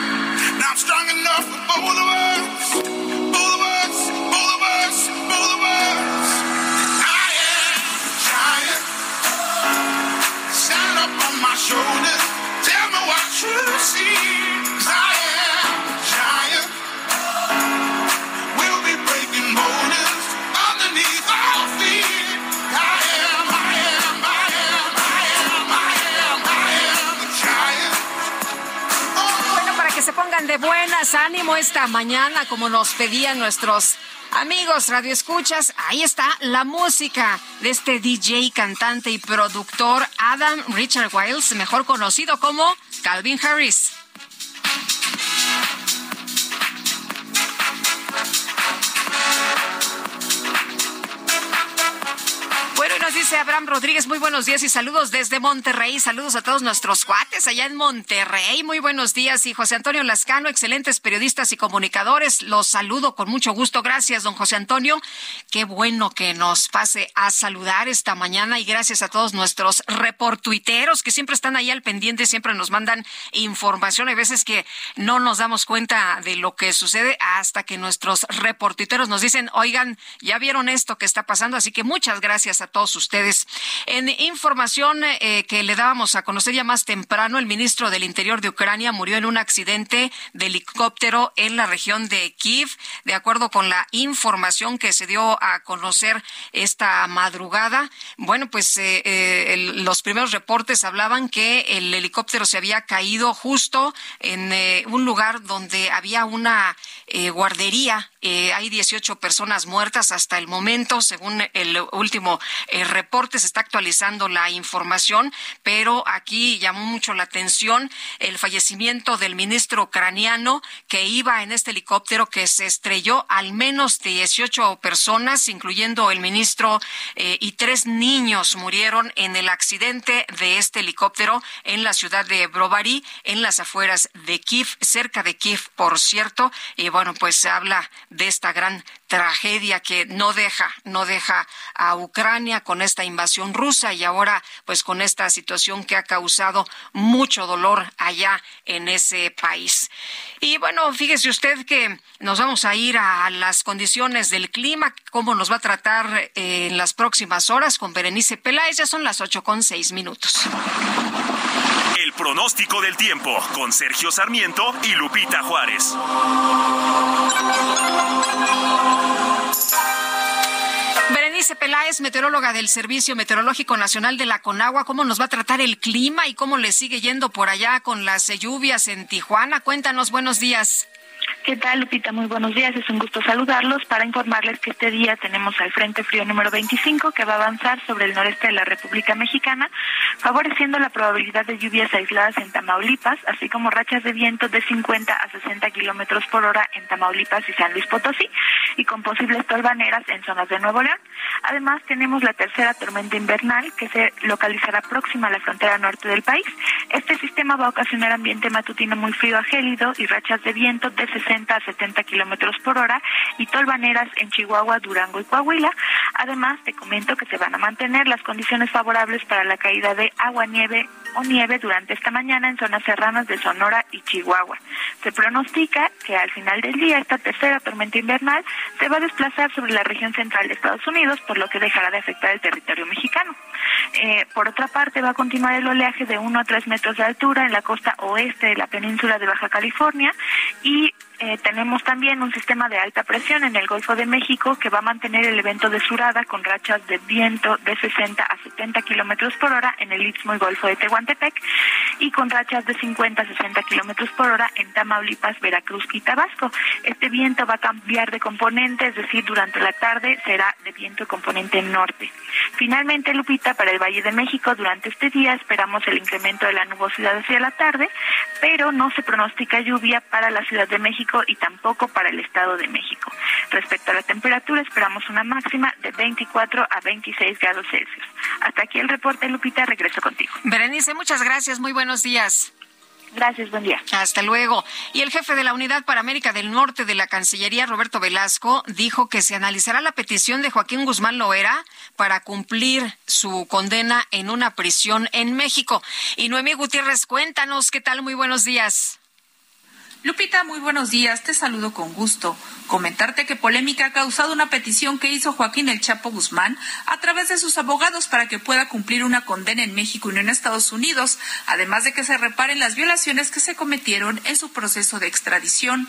I'm strong enough for both of us, giant. Stand up on my shoulders. Tell me what you see. I de buenas, ánimo esta mañana, como nos pedían nuestros amigos radioescuchas. Ahí está la música de este DJ, cantante y productor Adam Richard Wiles, mejor conocido como Calvin Harris. Abraham Rodríguez, muy buenos días y saludos desde Monterrey. Saludos a todos nuestros cuates allá en Monterrey. Muy buenos días. Y José Antonio Lascano, excelentes periodistas y comunicadores. Los saludo con mucho gusto. Gracias, don José Antonio. Qué bueno que nos pase a saludar esta mañana y gracias a todos nuestros reportuiteros que siempre están ahí al pendiente, siempre nos mandan información. Hay veces que no nos damos cuenta de lo que sucede hasta que nuestros reportuiteros nos dicen, oigan, ya vieron esto que está pasando. Así que muchas gracias a todos ustedes. En información eh, que le dábamos a conocer ya más temprano, el ministro del Interior de Ucrania murió en un accidente de helicóptero en la región de Kiev, de acuerdo con la información que se dio a conocer esta madrugada. Bueno, pues eh, eh, los primeros reportes hablaban que el helicóptero se había caído justo en un lugar donde había una guardería. Hay 18 personas muertas hasta el momento, según el último eh, reporte. Se está actualizando la información, pero aquí llamó mucho la atención el fallecimiento del ministro ucraniano que iba en este helicóptero que se estrelló. Al menos 18 personas, incluyendo el ministro eh, y tres niños, murieron en el accidente de este helicóptero en la ciudad de Brovary, en las afueras de Kiev, cerca de Kiev, por cierto. Y bueno, pues se habla de esta gran tragedia que no deja, no deja a Ucrania con esta invasión rusa y ahora pues con esta situación que ha causado mucho dolor allá en ese país. Y bueno, fíjese usted que nos vamos a ir a las condiciones del clima, cómo nos va a tratar eh, en las próximas horas con Berenice Peláez, ya son las ocho con seis minutos. Pronóstico del tiempo con Sergio Sarmiento y Lupita Juárez. Berenice Peláez, meteoróloga del Servicio Meteorológico Nacional de la Conagua, ¿cómo nos va a tratar el clima y cómo le sigue yendo por allá con las lluvias en Tijuana? Cuéntanos, buenos días. ¿Qué tal, Lupita? Muy buenos días. Es un gusto saludarlos para informarles que este día tenemos al Frente Frío número 25 que va a avanzar sobre el noreste de la República Mexicana, favoreciendo la probabilidad de lluvias aisladas en Tamaulipas, así como rachas de viento de 50 a 60 kilómetros por hora en Tamaulipas y San Luis Potosí, y con posibles tolvaneras en zonas de Nuevo León. Además, tenemos la tercera tormenta invernal que se localizará próxima a la frontera norte del país. Este sistema va a ocasionar ambiente matutino muy frío a gélido y rachas de viento de 60 a 70 kilómetros por hora y tolvaneras en Chihuahua, Durango y Coahuila. Además, te comento que se van a mantener las condiciones favorables para la caída de agua, nieve o nieve durante esta mañana en zonas serranas de Sonora y Chihuahua. Se pronostica que al final del día esta tercera tormenta invernal se va a desplazar sobre la región central de Estados Unidos, por lo que dejará de afectar el territorio mexicano. Eh, por otra parte, va a continuar el oleaje de 1 a 3 metros de altura en la costa oeste de la península de Baja California y eh, tenemos también un sistema de alta presión en el Golfo de México que va a mantener el evento de surada con rachas de viento de 60 a 70 kilómetros por hora en el Istmo y Golfo de Tehuantepec y con rachas de 50 a 60 kilómetros por hora en Tamaulipas, Veracruz y Tabasco. Este viento va a cambiar de componente, es decir, durante la tarde será de viento componente norte. Finalmente, Lupita, para el Valle de México, durante este día esperamos el incremento de la nubosidad hacia la tarde, pero no se pronostica lluvia para la Ciudad de México y tampoco para el Estado de México. Respecto a la temperatura, esperamos una máxima de 24 a 26 grados Celsius. Hasta aquí el reporte, Lupita. Regreso contigo. Berenice, muchas gracias. Muy buenos días. Gracias, buen día. Hasta luego. Y el jefe de la Unidad para América del Norte de la Cancillería, Roberto Velasco, dijo que se analizará la petición de Joaquín Guzmán Loera para cumplir su condena en una prisión en México. Y Noemí Gutiérrez, cuéntanos qué tal. Muy buenos días. Lupita, muy buenos días. Te saludo con gusto. Comentarte que polémica ha causado una petición que hizo Joaquín El Chapo Guzmán a través de sus abogados para que pueda cumplir una condena en México y no en Estados Unidos, además de que se reparen las violaciones que se cometieron en su proceso de extradición.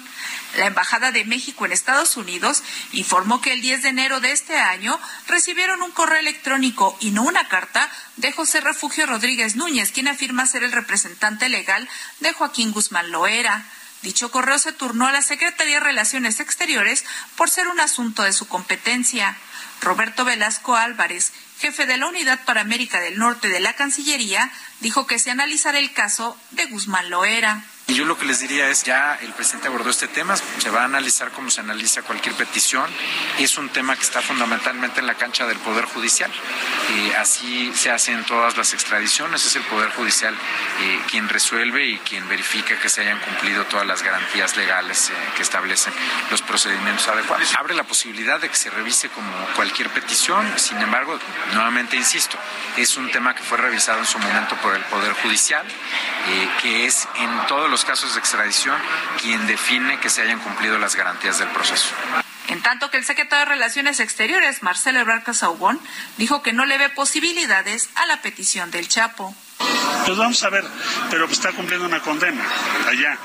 La Embajada de México en Estados Unidos informó que el 10 de enero de este año recibieron un correo electrónico y no una carta de José Refugio Rodríguez Núñez, quien afirma ser el representante legal de Joaquín Guzmán Loera. Dicho correo se turnó a la Secretaría de Relaciones Exteriores por ser un asunto de su competencia. Roberto Velasco Álvarez, jefe de la Unidad para América del Norte de la Cancillería, dijo que se analizará el caso de Guzmán Loera. Y yo lo que les diría es, ya el presidente abordó este tema, se va a analizar como se analiza cualquier petición. Es un tema que está fundamentalmente en la cancha del Poder Judicial. Y así se hacen todas las extradiciones, es el Poder Judicial eh, quien resuelve y quien verifica que se hayan cumplido todas las garantías legales eh, que establecen los procedimientos adecuados. Abre la posibilidad de que se revise como cualquier petición, sin embargo, nuevamente insisto, es un tema que fue revisado en su momento por el Poder Judicial, eh, que es en todos los casos de extradición quien define que se hayan cumplido las garantías del proceso. En tanto que el secretario de Relaciones Exteriores, Marcelo Ebrard Casaubon, dijo que no le ve posibilidades a la petición del Chapo. Pues vamos a ver, pero está cumpliendo una condena allá,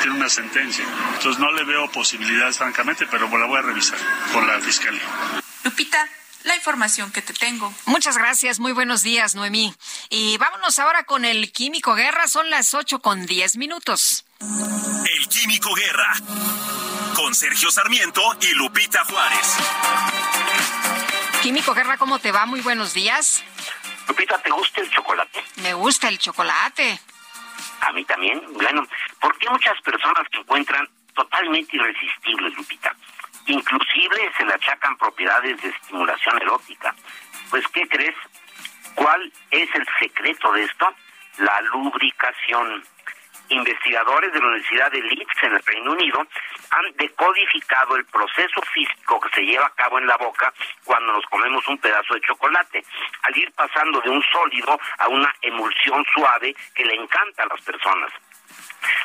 tiene una sentencia. Entonces no le veo posibilidades, francamente, pero la voy a revisar con la fiscalía. Lupita, la información que te tengo. Muchas gracias, muy buenos días, Noemí. Y vámonos ahora con el Químico Guerra, son las 8 con 10 minutos. El Químico Guerra, con Sergio Sarmiento y Lupita Juárez. Químico Guerra, ¿cómo te va? Muy buenos días. Lupita, ¿te gusta el chocolate? Me gusta el chocolate. A mí también. Bueno, ¿por qué muchas personas se encuentran totalmente irresistibles, Lupita? Inclusive se le achacan propiedades de estimulación erótica. Pues, ¿qué crees? ¿Cuál es el secreto de esto? La lubricación. Investigadores de la Universidad de Leeds en el Reino Unido han decodificado el proceso físico que se lleva a cabo en la boca cuando nos comemos un pedazo de chocolate, al ir pasando de un sólido a una emulsión suave que le encanta a las personas.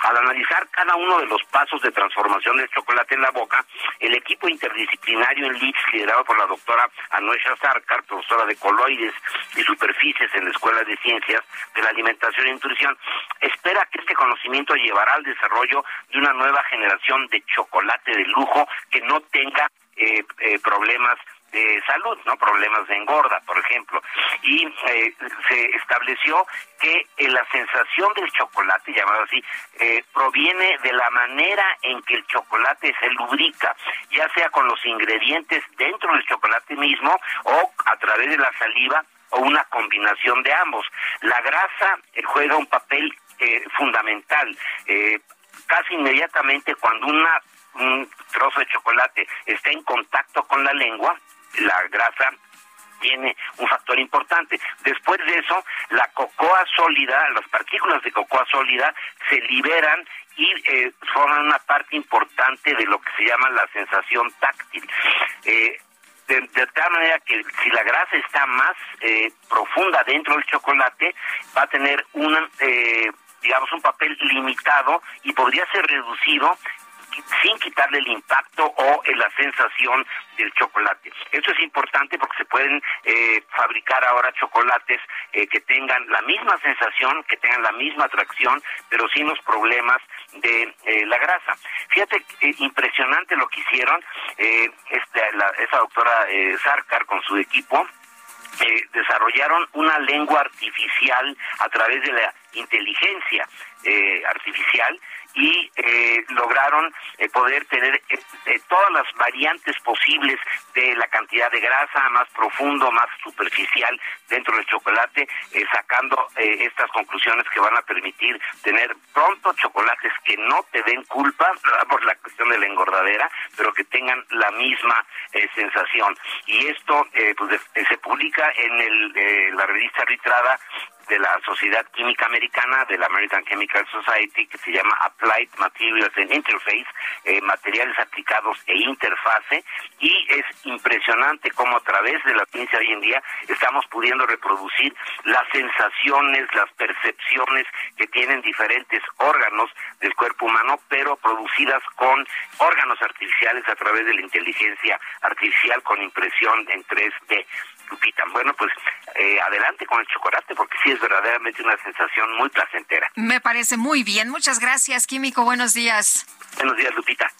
Al analizar cada uno de los pasos de transformación del chocolate en la boca, el equipo interdisciplinario en Leeds, liderado por la doctora Anuesha Sarkar, profesora de coloides y superficies en la Escuela de Ciencias de la Alimentación e Nutrición, espera que este conocimiento llevará al desarrollo de una nueva generación de chocolate de lujo que no tenga eh, eh, problemas de salud, ¿no? Problemas de engorda, por ejemplo. Y eh, se estableció que eh, la sensación del chocolate, llamado así, eh, proviene de la manera en que el chocolate se lubrica, ya sea con los ingredientes dentro del chocolate mismo o a través de la saliva o una combinación de ambos. La grasa juega un papel fundamental. casi inmediatamente cuando una un trozo de chocolate está en contacto con la lengua, la grasa tiene un factor importante. Después de eso, la cocoa sólida, las partículas de cocoa sólida se liberan y eh, forman una parte importante de lo que se llama la sensación táctil. Eh, de, tal manera que si la grasa está más eh, profunda dentro del chocolate, va a tener un, digamos, un papel limitado y podría ser reducido sin quitarle el impacto o la sensación del chocolate. Eso es importante porque se pueden eh, fabricar ahora chocolates eh, que tengan la misma sensación, que tengan la misma atracción, pero sin los problemas de eh, la grasa. Fíjate, impresionante lo que hicieron esta, la, esa doctora Sarkar con su equipo. desarrollaron una lengua artificial a través de la inteligencia artificial y eh, lograron eh, poder tener eh, todas las variantes posibles de la cantidad de grasa más profundo, más superficial dentro del chocolate, sacando estas conclusiones que van a permitir tener pronto chocolates que no te den culpa por la cuestión de la engordadera, pero que tengan la misma sensación. Y esto pues, se publica en el, la revista arbitrada de la Sociedad Química Americana, de la American Chemical Society, que se llama Applied Materials and Interface, eh, materiales aplicados e interfase, y es impresionante cómo a través de la ciencia hoy en día estamos pudiendo reproducir las sensaciones, las percepciones que tienen diferentes órganos del cuerpo humano, pero producidas con órganos artificiales a través de la inteligencia artificial con impresión en 3D. Lupita. Bueno, pues eh, adelante con el chocolate porque sí es verdaderamente una sensación muy placentera. Me parece muy bien. Muchas gracias, Químico. Buenos días. Buenos días, Lupita.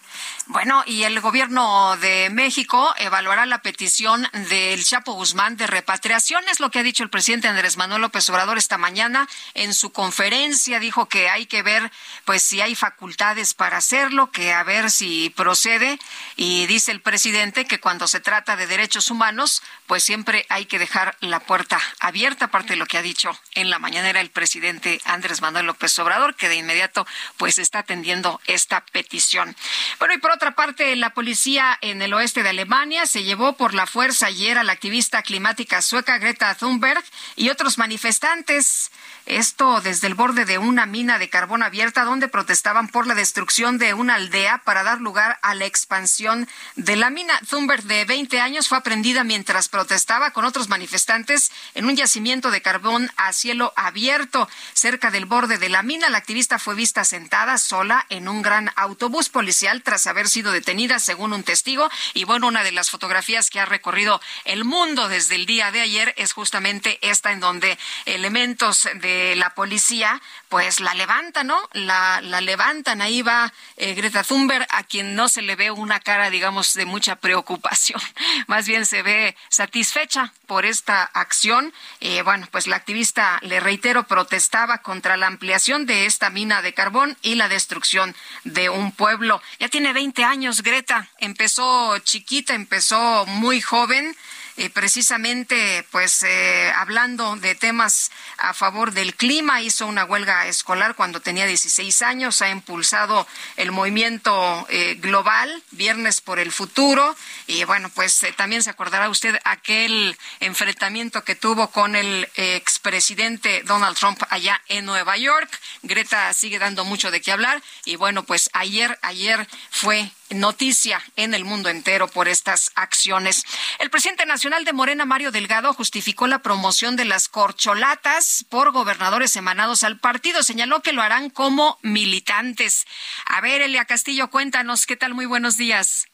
Bueno, y el gobierno de México evaluará la petición del Chapo Guzmán de repatriación, es lo que ha dicho el presidente Andrés Manuel López Obrador esta mañana en su conferencia. Dijo que hay que ver, pues, si hay facultades para hacerlo, que a ver si procede. Y dice el presidente que cuando se trata de derechos humanos, pues siempre hay que dejar la puerta abierta, aparte de lo que ha dicho en la mañanera el presidente Andrés Manuel López Obrador, que de inmediato, pues, está atendiendo esta petición. Bueno, y por otra parte, la policía en el oeste de Alemania se llevó por la fuerza ayer a la activista climática sueca Greta Thunberg y otros manifestantes. Esto desde el borde de una mina de carbón abierta donde protestaban por la destrucción de una aldea para dar lugar a la expansión de la mina. Thunberg, de 20 años, fue aprendida mientras protestaba con otros manifestantes en un yacimiento de carbón a cielo abierto cerca del borde de la mina. La activista fue vista sentada sola en un gran autobús policial tras haber sido detenida, según un testigo. Y bueno, una de las fotografías que ha recorrido el mundo desde el día de ayer es justamente esta en donde elementos de la policía pues la levantan, ¿no? La, la levantan. Ahí va eh, Greta Thunberg, a quien no se le ve una cara, digamos, de mucha preocupación. Más bien se ve satisfecha por esta acción. Eh, bueno, pues la activista, le reitero, protestaba contra la ampliación de esta mina de carbón y la destrucción de un pueblo. Ya tiene 20 años, Greta. Empezó chiquita, empezó muy joven eh, precisamente pues eh, hablando de temas a favor del clima, hizo una huelga escolar cuando tenía 16 años, ha impulsado el movimiento eh, global, Viernes por el Futuro, y bueno, pues también se acordará usted aquel enfrentamiento que tuvo con el expresidente Donald Trump allá en Nueva York. Greta sigue dando mucho de qué hablar y bueno, pues ayer, ayer fue noticia en el mundo entero por estas acciones. El presidente nacional de Morena, Mario Delgado, justificó la promoción de las corcholatas por gobernadores emanados al partido. Señaló que lo harán como militantes. A ver, Elia Castillo, cuéntanos, ¿qué tal? Muy buenos días.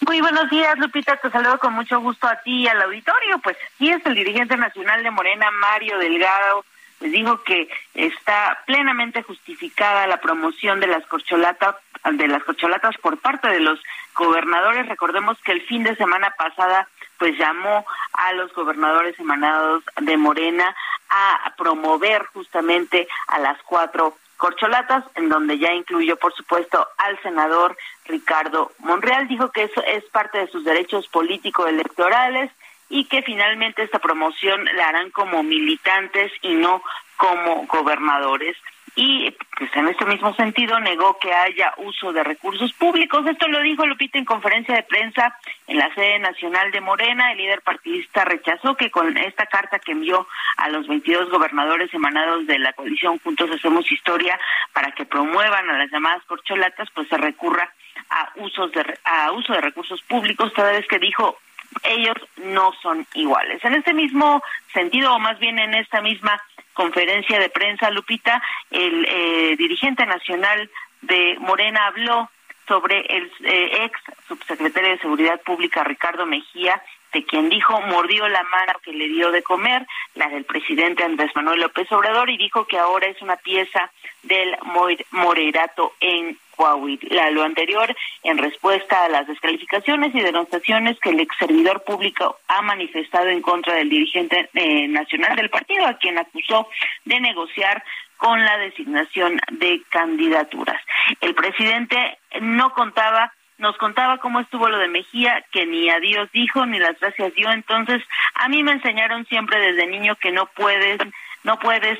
Muy buenos días, Lupita. Te saludo con mucho gusto a ti y al auditorio. Pues sí, es el dirigente nacional de Morena, Mario Delgado, dijo que está plenamente justificada la promoción de las corcholatas de las corcholatas por parte de los gobernadores. Recordemos que el fin de semana pasada pues llamó a los gobernadores emanados de Morena a promover justamente a las cuatro corcholatas, en donde ya incluyó, por supuesto, al senador Ricardo Monreal. Dijo que eso es parte de sus derechos políticos electorales y que finalmente esta promoción la harán como militantes y no como gobernadores. Y pues en este mismo sentido negó que haya uso de recursos públicos. Esto lo dijo Lupita en conferencia de prensa en la sede nacional de Morena. El líder partidista rechazó que con esta carta que envió a los 22 gobernadores emanados de la coalición Juntos Hacemos Historia para que promuevan a las llamadas corcholatas, pues se recurra a usos de a uso de recursos públicos, toda vez que dijo ellos no son iguales. En este mismo sentido, o más bien en esta misma conferencia de prensa, Lupita, el eh, dirigente nacional de Morena habló sobre el eh, ex subsecretario de Seguridad Pública, Ricardo Mejía, de quien dijo mordió la mano que le dio de comer, la del presidente Andrés Manuel López Obrador, y dijo que ahora es una pieza del Moreirato en Coahuila. Lo anterior en respuesta a las descalificaciones y denunciaciones que el ex servidor público ha manifestado en contra del dirigente eh, nacional del partido, a quien acusó de negociar con la designación de candidaturas. El presidente no contaba nos contaba cómo estuvo lo de Mejía, que ni a Dios dijo ni las gracias dio. Entonces, a mí me enseñaron siempre desde niño que no puedes, no puedes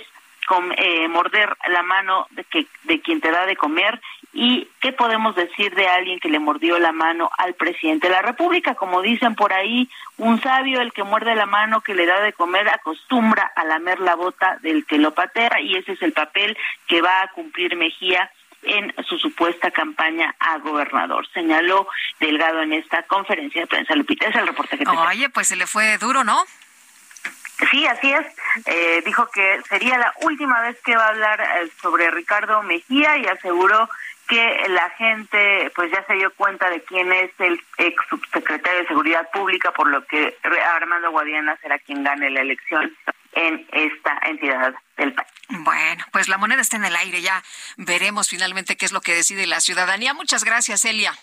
eh, morder la mano de, que, de quien te da de comer y qué podemos decir de alguien que le mordió la mano al presidente de la República. Como dicen por ahí, un sabio, el que muerde la mano que le da de comer, acostumbra a lamer la bota del que lo patea y ese es el papel que va a cumplir Mejía en su supuesta campaña a gobernador. Señaló Delgado en esta conferencia de prensa. Lupita, es el reporte que. Oye, pues se le fue duro, ¿no? Sí, así es. Eh, dijo que sería la última vez que va a hablar eh, sobre Ricardo Mejía y aseguró que la gente pues ya se dio cuenta de quién es el ex subsecretario de Seguridad Pública, por lo que Armando Guadiana será quien gane la elección en esta entidad del país. Bueno, pues la moneda está en el aire, ya veremos finalmente qué es lo que decide la ciudadanía. Muchas gracias, Elia.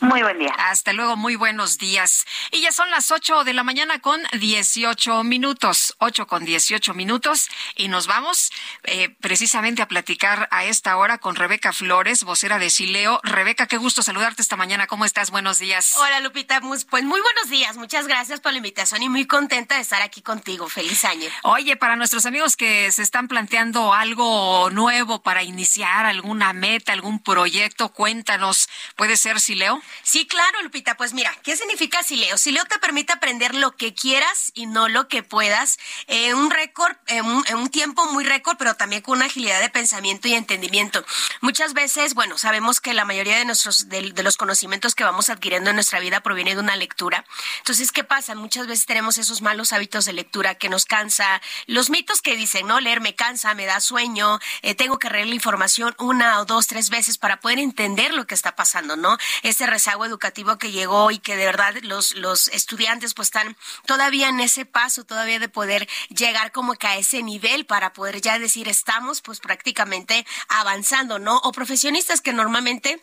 Muy buen día. Hasta luego, muy buenos días. Y ya son las 8 de la mañana con 18 minutos, 8 con 18 minutos, y nos vamos eh, precisamente a platicar a esta hora con Rebeca Flores, vocera de Sileo. Rebeca, qué gusto saludarte esta mañana. ¿Cómo estás? Buenos días. Hola, Lupita. Pues muy buenos días. Muchas gracias por la invitación y muy contenta de estar aquí contigo. Feliz año. Oye, para nuestros amigos que se están planteando algo nuevo para iniciar alguna meta, algún proyecto, cuéntanos. ¿Puede ser Sileo? Sí, claro, Lupita. Pues mira, ¿qué significa Sileo? Sileo te permite aprender lo que quieras y no lo que puedas en un récord, en un, tiempo muy récord, pero también con una agilidad de pensamiento y entendimiento. Muchas veces, bueno, sabemos que la mayoría de nuestros de, los conocimientos que vamos adquiriendo en nuestra vida proviene de una lectura. Entonces, ¿qué pasa? Muchas veces tenemos esos malos hábitos de lectura que nos cansa. Los mitos que dicen, no, leer me cansa, me da sueño, eh, tengo que leer la información una o dos, tres veces para poder entender lo que está pasando, ¿no? Ese rezago educativo que llegó y que de verdad los, los estudiantes pues están todavía en ese paso, todavía de poder llegar como que a ese nivel para poder ya decir estamos pues prácticamente avanzando, ¿no? O profesionistas que normalmente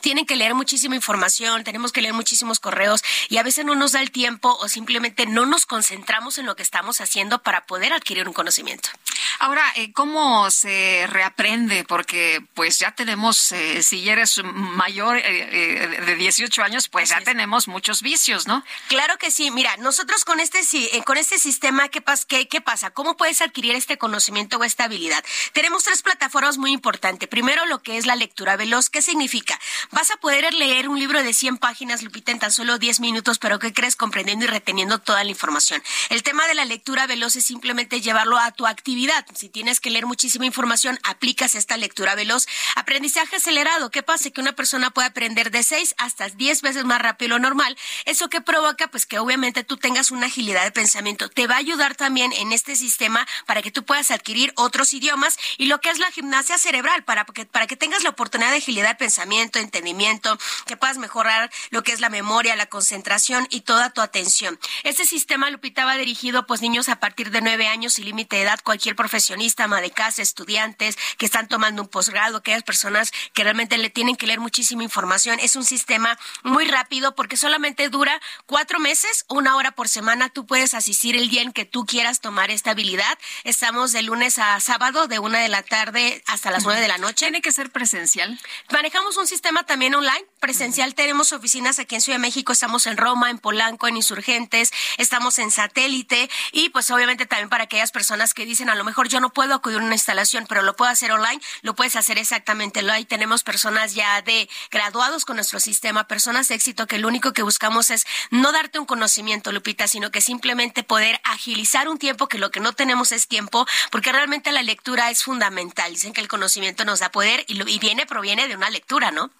tienen que leer muchísima información, tenemos que leer muchísimos correos y a veces no nos da el tiempo o simplemente no nos concentramos en lo que estamos haciendo para poder adquirir un conocimiento. Ahora, eh, ¿cómo se reaprende? Porque pues ya tenemos, eh, si eres mayor eh, de 18 años, pues ya tenemos muchos vicios, ¿no? Claro que sí. Mira, nosotros con este, con este sistema, ¿qué, qué, ¿qué pasa? ¿Cómo puedes adquirir este conocimiento o esta habilidad? Tenemos tres plataformas muy importantes. Primero, lo que es la lectura veloz. ¿Qué significa? Vas a poder leer un libro de 100 páginas, Lupita, en tan solo 10 minutos, pero ¿qué crees? Comprendiendo y reteniendo toda la información. El tema de la lectura veloz es simplemente llevarlo a tu actividad. Si tienes que leer muchísima información, aplicas esta lectura veloz. Aprendizaje acelerado. ¿Qué pasa? Que una persona puede aprender de 6 hasta 10 veces más rápido lo normal. ¿Eso que provoca? Pues que obviamente tú tengas una agilidad de pensamiento. Te va a ayudar también en este sistema para que tú puedas adquirir otros idiomas y lo que es la gimnasia cerebral, para que, para que tengas la oportunidad de agilidad de pensamiento, entendimiento, que puedas mejorar lo que es la memoria, la concentración y toda tu atención. Este sistema, Lupita, va dirigido pues niños a partir de 9 años y límite de edad, cualquier profesionista, ama de casa, estudiantes que están tomando un posgrado, aquellas personas que realmente le tienen que leer muchísima información. Es un sistema muy rápido porque solamente dura cuatro meses, una hora por semana. Tú puedes asistir el día en que tú quieras tomar esta habilidad. Estamos de lunes a sábado, de una de la tarde hasta las nueve de la noche. ¿Tiene que ser presencial? Manejamos un sistema también online. Presencial tenemos oficinas aquí en Ciudad de México, estamos en Roma, en Polanco, en Insurgentes, estamos en Satélite y pues obviamente también para aquellas personas que dicen a lo mejor yo no puedo acudir a una instalación, pero lo puedo hacer online, lo puedes hacer exactamente. Ahí tenemos personas ya de graduados con nuestro sistema, personas de éxito que lo único que buscamos es no darte un conocimiento, Lupita, sino que simplemente poder agilizar un tiempo que lo que no tenemos es tiempo, porque realmente la lectura es fundamental. Dicen que el conocimiento nos da poder y, lo, y viene, proviene de una lectura, ¿no?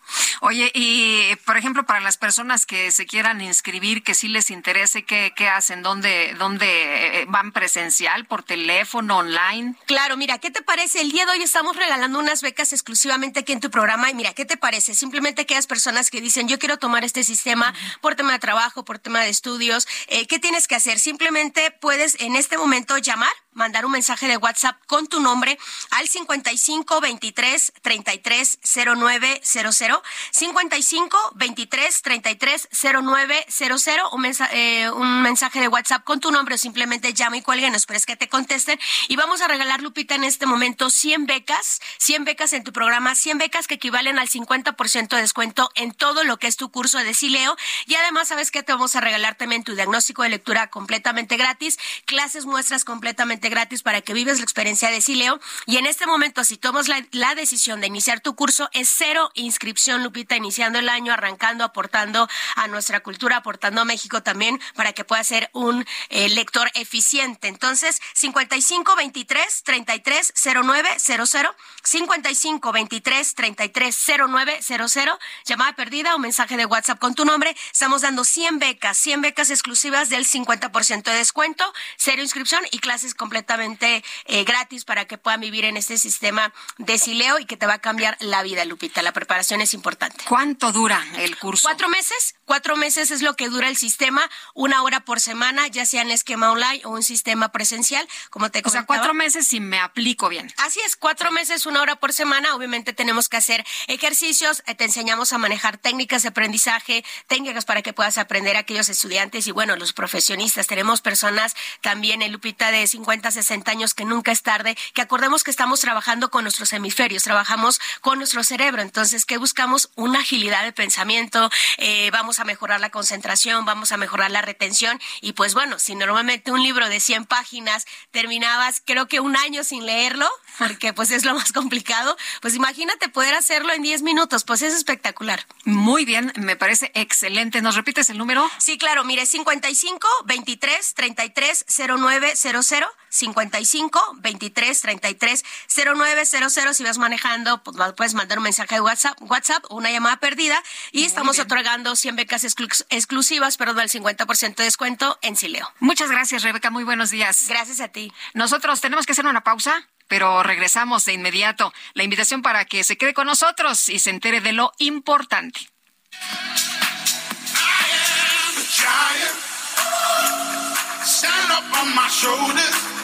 Oye, y por ejemplo, para las personas que se quieran inscribir, que sí les interese, ¿qué, qué hacen? ¿Dónde, ¿Dónde eh, van presencial, por teléfono, online? Claro, mira, ¿qué te parece? El día de hoy estamos regalando unas becas exclusivamente aquí en tu programa y mira, ¿qué te parece? Simplemente aquellas personas que dicen, yo quiero tomar este sistema por tema de trabajo, por tema de estudios, eh, ¿qué tienes que hacer? Simplemente puedes en este momento llamar mandar un mensaje de WhatsApp con tu nombre al 55 23 33 09 00 55 23 33 09 00 un, mensaje, un mensaje de WhatsApp con tu nombre simplemente llama y cuelga no esperes que te contesten. Y vamos a regalar Lupita en este momento 100 becas 100 becas en tu programa 100 becas que equivalen al 50% de descuento en todo lo que es tu curso de Sileo. Y además sabes que te vamos a regalar también tu diagnóstico de lectura completamente gratis clases muestras completamente gratis para que vives la experiencia de Sileo. Y en este momento, si tomas la, decisión de iniciar tu curso, es cero inscripción, Lupita, iniciando el año, arrancando, aportando a nuestra cultura, aportando a México también, para que pueda ser un eh, lector eficiente. Entonces, 55 23 33 09 00, 55 23 33 09 00, llamada perdida o mensaje de WhatsApp con tu nombre. Estamos dando 100 becas, 100 becas exclusivas del 50% de descuento, cero inscripción y clases completamente completamente eh, gratis para que puedan vivir en este sistema de Sileo y que te va a cambiar la vida, Lupita. La preparación es importante. ¿Cuánto dura el curso? Cuatro meses. Cuatro meses es lo que dura el sistema, una hora por semana, ya sea en esquema online o un sistema presencial, como te O sea, cuatro meses si me aplico bien. Así es, cuatro meses, una hora por semana. Obviamente tenemos que hacer ejercicios, eh, te enseñamos a manejar técnicas de aprendizaje, técnicas para que puedas aprender a aquellos estudiantes y bueno, los profesionistas. Tenemos personas también en Lupita de 50, 60 años que nunca es tarde, que acordemos que estamos trabajando con nuestros hemisferios, trabajamos con nuestro cerebro. Entonces, ¿qué buscamos? Una agilidad de pensamiento, eh, vamos a mejorar la concentración, vamos a mejorar la retención y pues bueno, si normalmente un libro de 100 páginas terminabas creo que un año sin leerlo, porque pues es lo más complicado, pues imagínate poder hacerlo en 10 minutos, pues es espectacular. Muy bien, me parece excelente. ¿Nos repites el número? Sí, claro, mire, 55 23 33 0900 55 23 33 0900 si vas manejando, pues puedes mandar un mensaje de WhatsApp, WhatsApp o una llamada perdida y estamos otorgando 100 becas exclu- exclusivas, perdón, el 50% de descuento en Sileo. Muchas gracias, Rebeca. Muy buenos días. Gracias a ti. Nosotros tenemos que hacer una pausa, pero regresamos de inmediato. La invitación para que se quede con nosotros y se entere de lo importante. giant. Stand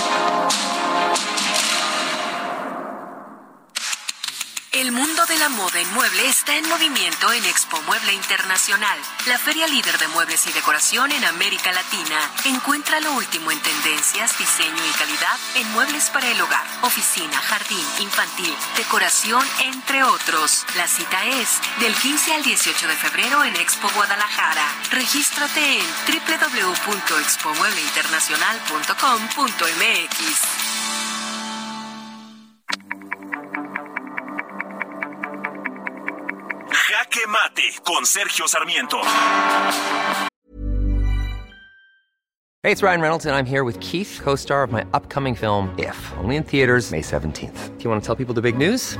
El mundo de la moda en mueble está en movimiento en Expo Mueble Internacional, la feria líder de muebles y decoración en América Latina. Encuentra lo último en tendencias, diseño y calidad en muebles para el hogar, oficina, jardín, infantil, decoración, entre otros. La cita es del 15 al 18 de febrero en Expo Guadalajara. Regístrate en www.expomuebleinternacional.com.mx. Jaque Mate con Sergio Sarmiento. Hey, it's Ryan Reynolds, and I'm here with Keith, co star of my upcoming film, If, only in theaters, May 17th. Do you want to tell people the big news?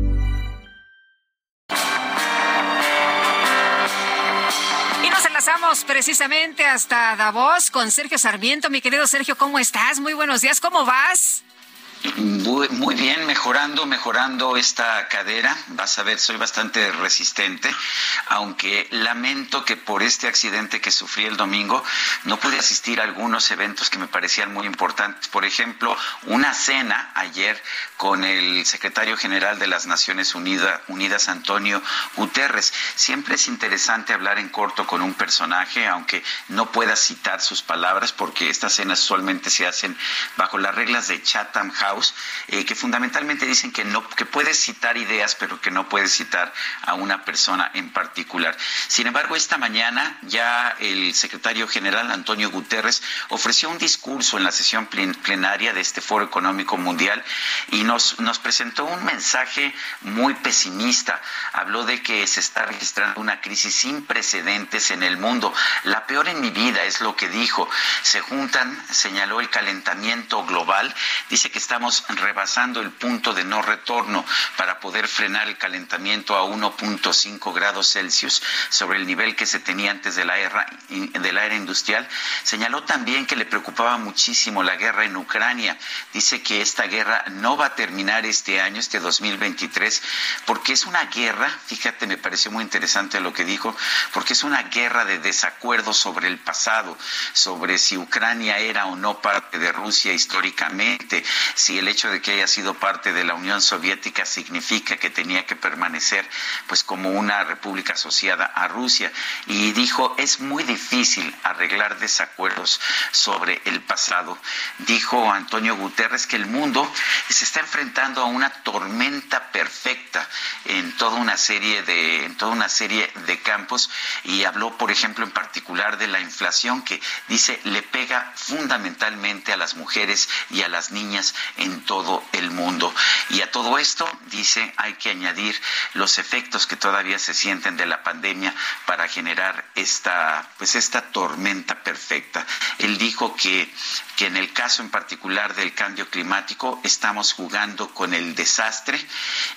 Precisamente hasta Davos con Sergio Sarmiento. Mi querido Sergio, ¿cómo estás? Muy buenos días, ¿cómo vas? Muy, bien, mejorando, mejorando esta cadera. Vas a ver, soy bastante resistente, aunque lamento que por este accidente que sufrí el domingo no pude asistir a algunos eventos que me parecían muy importantes. Por ejemplo, una cena ayer con el secretario general de las Naciones Unidas, Unidas Antonio Guterres. Siempre es interesante hablar en corto con un personaje, aunque no pueda citar sus palabras, porque estas cenas usualmente se hacen bajo las reglas de Chatham House eh, que fundamentalmente dicen que no que puedes citar ideas pero que no puedes citar a una persona en particular. Sin embargo, esta mañana ya el secretario general Antonio Guterres ofreció un discurso en la sesión plen- plenaria de este Foro Económico Mundial y nos, nos presentó un mensaje muy pesimista. Habló de que se está registrando una crisis sin precedentes en el mundo. La peor en mi vida es lo que dijo. Se juntan, señaló el calentamiento global, dice que estamos rebasando el punto de no retorno para poder frenar el calentamiento a 1.5 grados Celsius sobre el nivel que se tenía antes de la era, de la era industrial. Señaló también que le preocupaba muchísimo la guerra en Ucrania. Dice que esta guerra no va a terminar este año, este 2023, porque es una guerra, fíjate, me pareció muy interesante lo que dijo, porque es una guerra de desacuerdo sobre el pasado, sobre si Ucrania era o no parte de Rusia históricamente, si el hecho de que haya sido parte de la Unión Soviética significa que tenía que permanecer pues como una república asociada a Rusia y dijo es muy difícil arreglar desacuerdos sobre el pasado. Dijo Antonio Guterres que el mundo se está enfrentando a una tormenta perfecta en toda una serie de en toda una serie de campos y habló por ejemplo en particular de la inflación que dice le pega fundamentalmente a las mujeres y a las niñas en todo el mundo. Y a todo esto, dice, hay que añadir los efectos que todavía se sienten de la pandemia para generar esta, pues esta tormenta perfecta. Él dijo que, que en el caso en particular del cambio climático estamos jugando con el desastre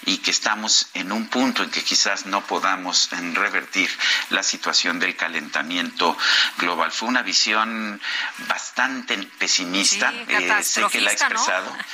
y que estamos en un punto en que quizás no podamos revertir la situación del calentamiento global. Fue una visión bastante pesimista, eh, sé que la ha expresado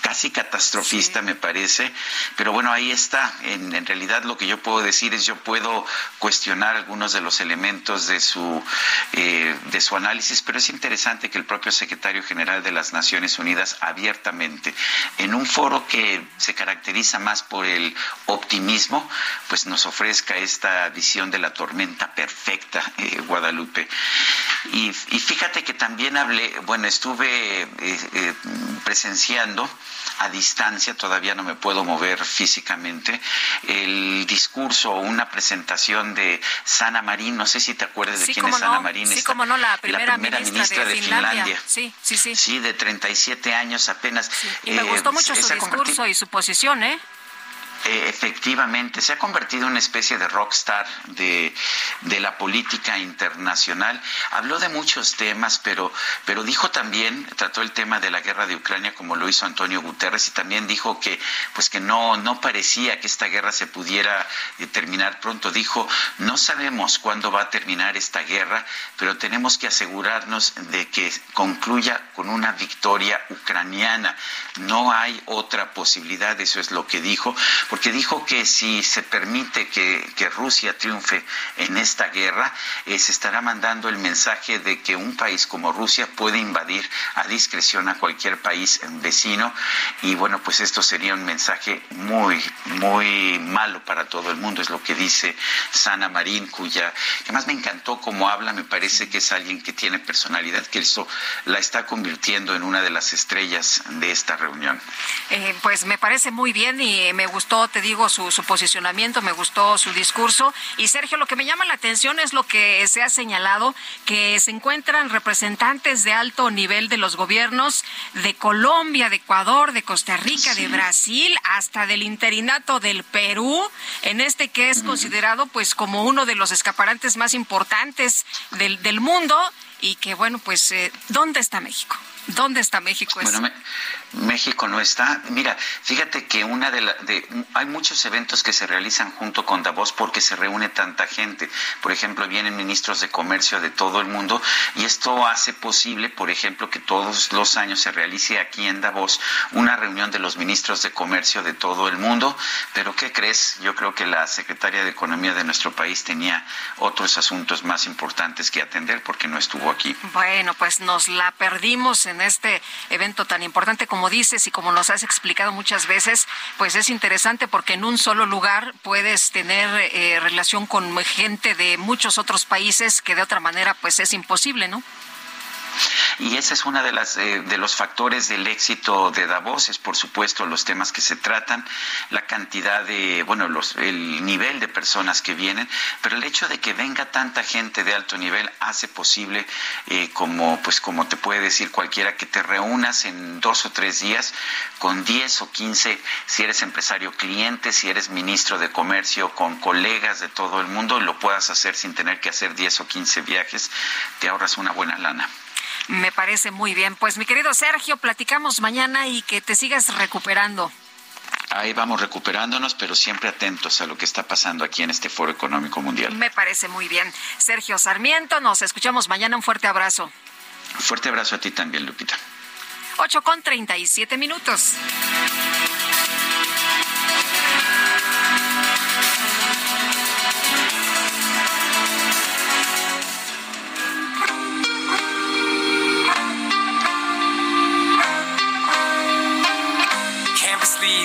casi catastrofista, me parece. Pero bueno, ahí está. En, en, realidad lo que yo puedo decir es yo puedo cuestionar algunos de los elementos de su, eh, de su análisis, pero es interesante que el propio secretario general de las Naciones Unidas abiertamente, en un foro que se caracteriza más por el optimismo, pues nos ofrezca esta visión de la tormenta perfecta, eh, Guadalupe. Y, y, fíjate que también hablé, bueno, estuve eh, presenciando a distancia, todavía no me puedo mover físicamente, el discurso o una presentación de Sana Marín, no sé si te acuerdas de quién es Sana Marín. Sí, como no, la primera, ministra, de, Finlandia. Sí, sí, sí. Sí, de 37 años apenas. Y me gustó mucho su discurso y su posición, ¿eh? Eh, efectivamente, se ha convertido en una especie de rockstar de, de la política internacional. Habló de muchos temas, pero, pero dijo también, trató el tema de la guerra de Ucrania como lo hizo Antonio Guterres y también dijo que, pues que no, no parecía que esta guerra se pudiera eh, terminar pronto. Dijo, no sabemos cuándo va a terminar esta guerra, pero tenemos que asegurarnos de que concluya con una victoria ucraniana. No hay otra posibilidad, eso es lo que dijo porque dijo que si se permite que, Rusia triunfe en esta guerra, eh, se estará mandando el mensaje de que un país como Rusia puede invadir a discreción a cualquier país vecino y bueno, pues esto sería un mensaje muy, muy malo para todo el mundo, es lo que dice Sana Marín, cuya, que más me encantó cómo habla, me parece que es alguien que tiene personalidad, que eso la está convirtiendo en una de las estrellas de esta reunión. Eh, pues me parece muy bien y me gustó te digo, su, su, posicionamiento, me gustó su discurso. Y Sergio, lo que me llama la atención es lo que se ha señalado, que se encuentran representantes de alto nivel de los gobiernos de Colombia, de Ecuador, de Costa Rica, sí. de Brasil, hasta del interinato del Perú, en este que es considerado pues como uno de los escaparantes más importantes del, del mundo y que bueno, pues, eh, ¿dónde está México? ¿Dónde está México? Bueno, me, México no está. Mira, fíjate que una de, la, de hay muchos eventos que se realizan junto con Davos porque se reúne tanta gente. Por ejemplo, vienen ministros de comercio de todo el mundo y esto hace posible, por ejemplo, que todos los años se realice aquí en Davos una reunión de los ministros de comercio de todo el mundo. Pero ¿qué crees? Yo creo que la secretaria de Economía de nuestro país tenía otros asuntos más importantes que atender porque no estuvo aquí. Bueno, pues nos la perdimos en este evento tan importante como dices y como nos has explicado muchas veces, pues es interesante porque en un solo lugar puedes tener eh, relación con gente de muchos otros países que de otra manera pues es imposible, ¿no? Y ese es uno de, las, eh, de los factores del éxito de Davos, es por supuesto los temas que se tratan, la cantidad de, bueno, los, el nivel de personas que vienen, pero el hecho de que venga tanta gente de alto nivel hace posible, eh, como, pues como te puede decir cualquiera, que te reúnas en dos o tres días con 10 o 15, si eres empresario cliente, si eres ministro de comercio, con colegas de todo el mundo, lo puedas hacer sin tener que hacer 10 o 15 viajes, te ahorras una buena lana. Me parece muy bien. Pues mi querido Sergio, platicamos mañana y que te sigas recuperando. Ahí vamos recuperándonos, pero siempre atentos a lo que está pasando aquí en este Foro Económico Mundial. Me parece muy bien. Sergio Sarmiento, nos escuchamos mañana. Un fuerte abrazo. Fuerte abrazo a ti también, Lupita. 8 con 37 minutos.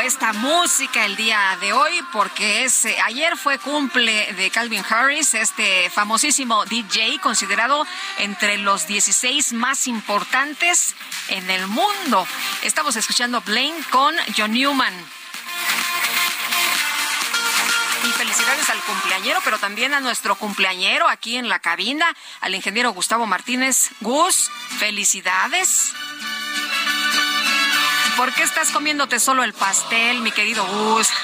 esta música el día de hoy porque es eh, ayer fue cumple de Calvin Harris, este famosísimo DJ considerado entre los 16 más importantes en el mundo. Estamos escuchando Blaine con John Newman. Y felicidades al cumpleañero, pero también a nuestro cumpleañero aquí en la cabina, al ingeniero Gustavo Martínez. Gus, felicidades. ¿Por qué estás comiéndote solo el pastel, mi querido Gus?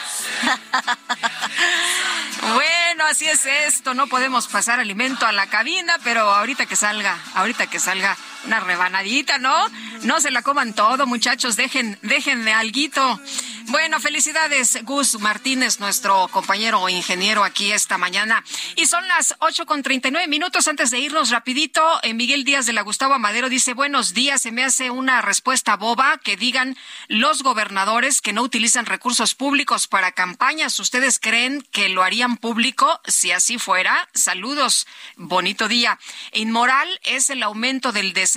Bueno, así es esto, no podemos pasar alimento a la cabina, pero ahorita que salga, ahorita que salga una rebanadita, ¿no? No se la coman todo, muchachos, dejen, déjenme alguito. Bueno, felicidades, Gus Martínez, nuestro compañero ingeniero aquí esta mañana. Y son las ocho con treinta y nueve minutos antes de irnos rapidito. eh, Miguel Díaz de la Gustavo Amadero dice, buenos días, se me hace una respuesta boba que digan los gobernadores que no utilizan recursos públicos para campañas. ¿Ustedes creen que lo harían público si así fuera? Saludos, bonito día. Inmoral es el aumento del desempleo,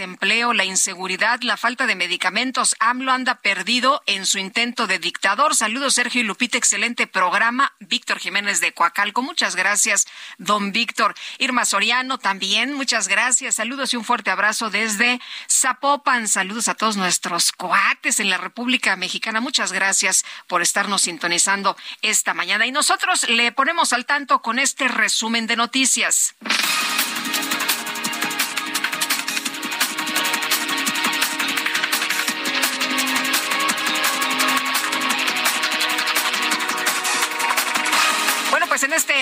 la inseguridad, la falta de medicamentos. AMLO anda perdido en su intento de dictador. Saludos, Sergio y Lupita, excelente programa. Víctor Jiménez de Coacalco, muchas gracias, don Víctor. Irma Soriano también, muchas gracias. Saludos y un fuerte abrazo desde Zapopan. Saludos a todos nuestros coates en la República Mexicana. Muchas gracias por estarnos sintonizando esta mañana. Y nosotros le ponemos al tanto con este resumen de noticias.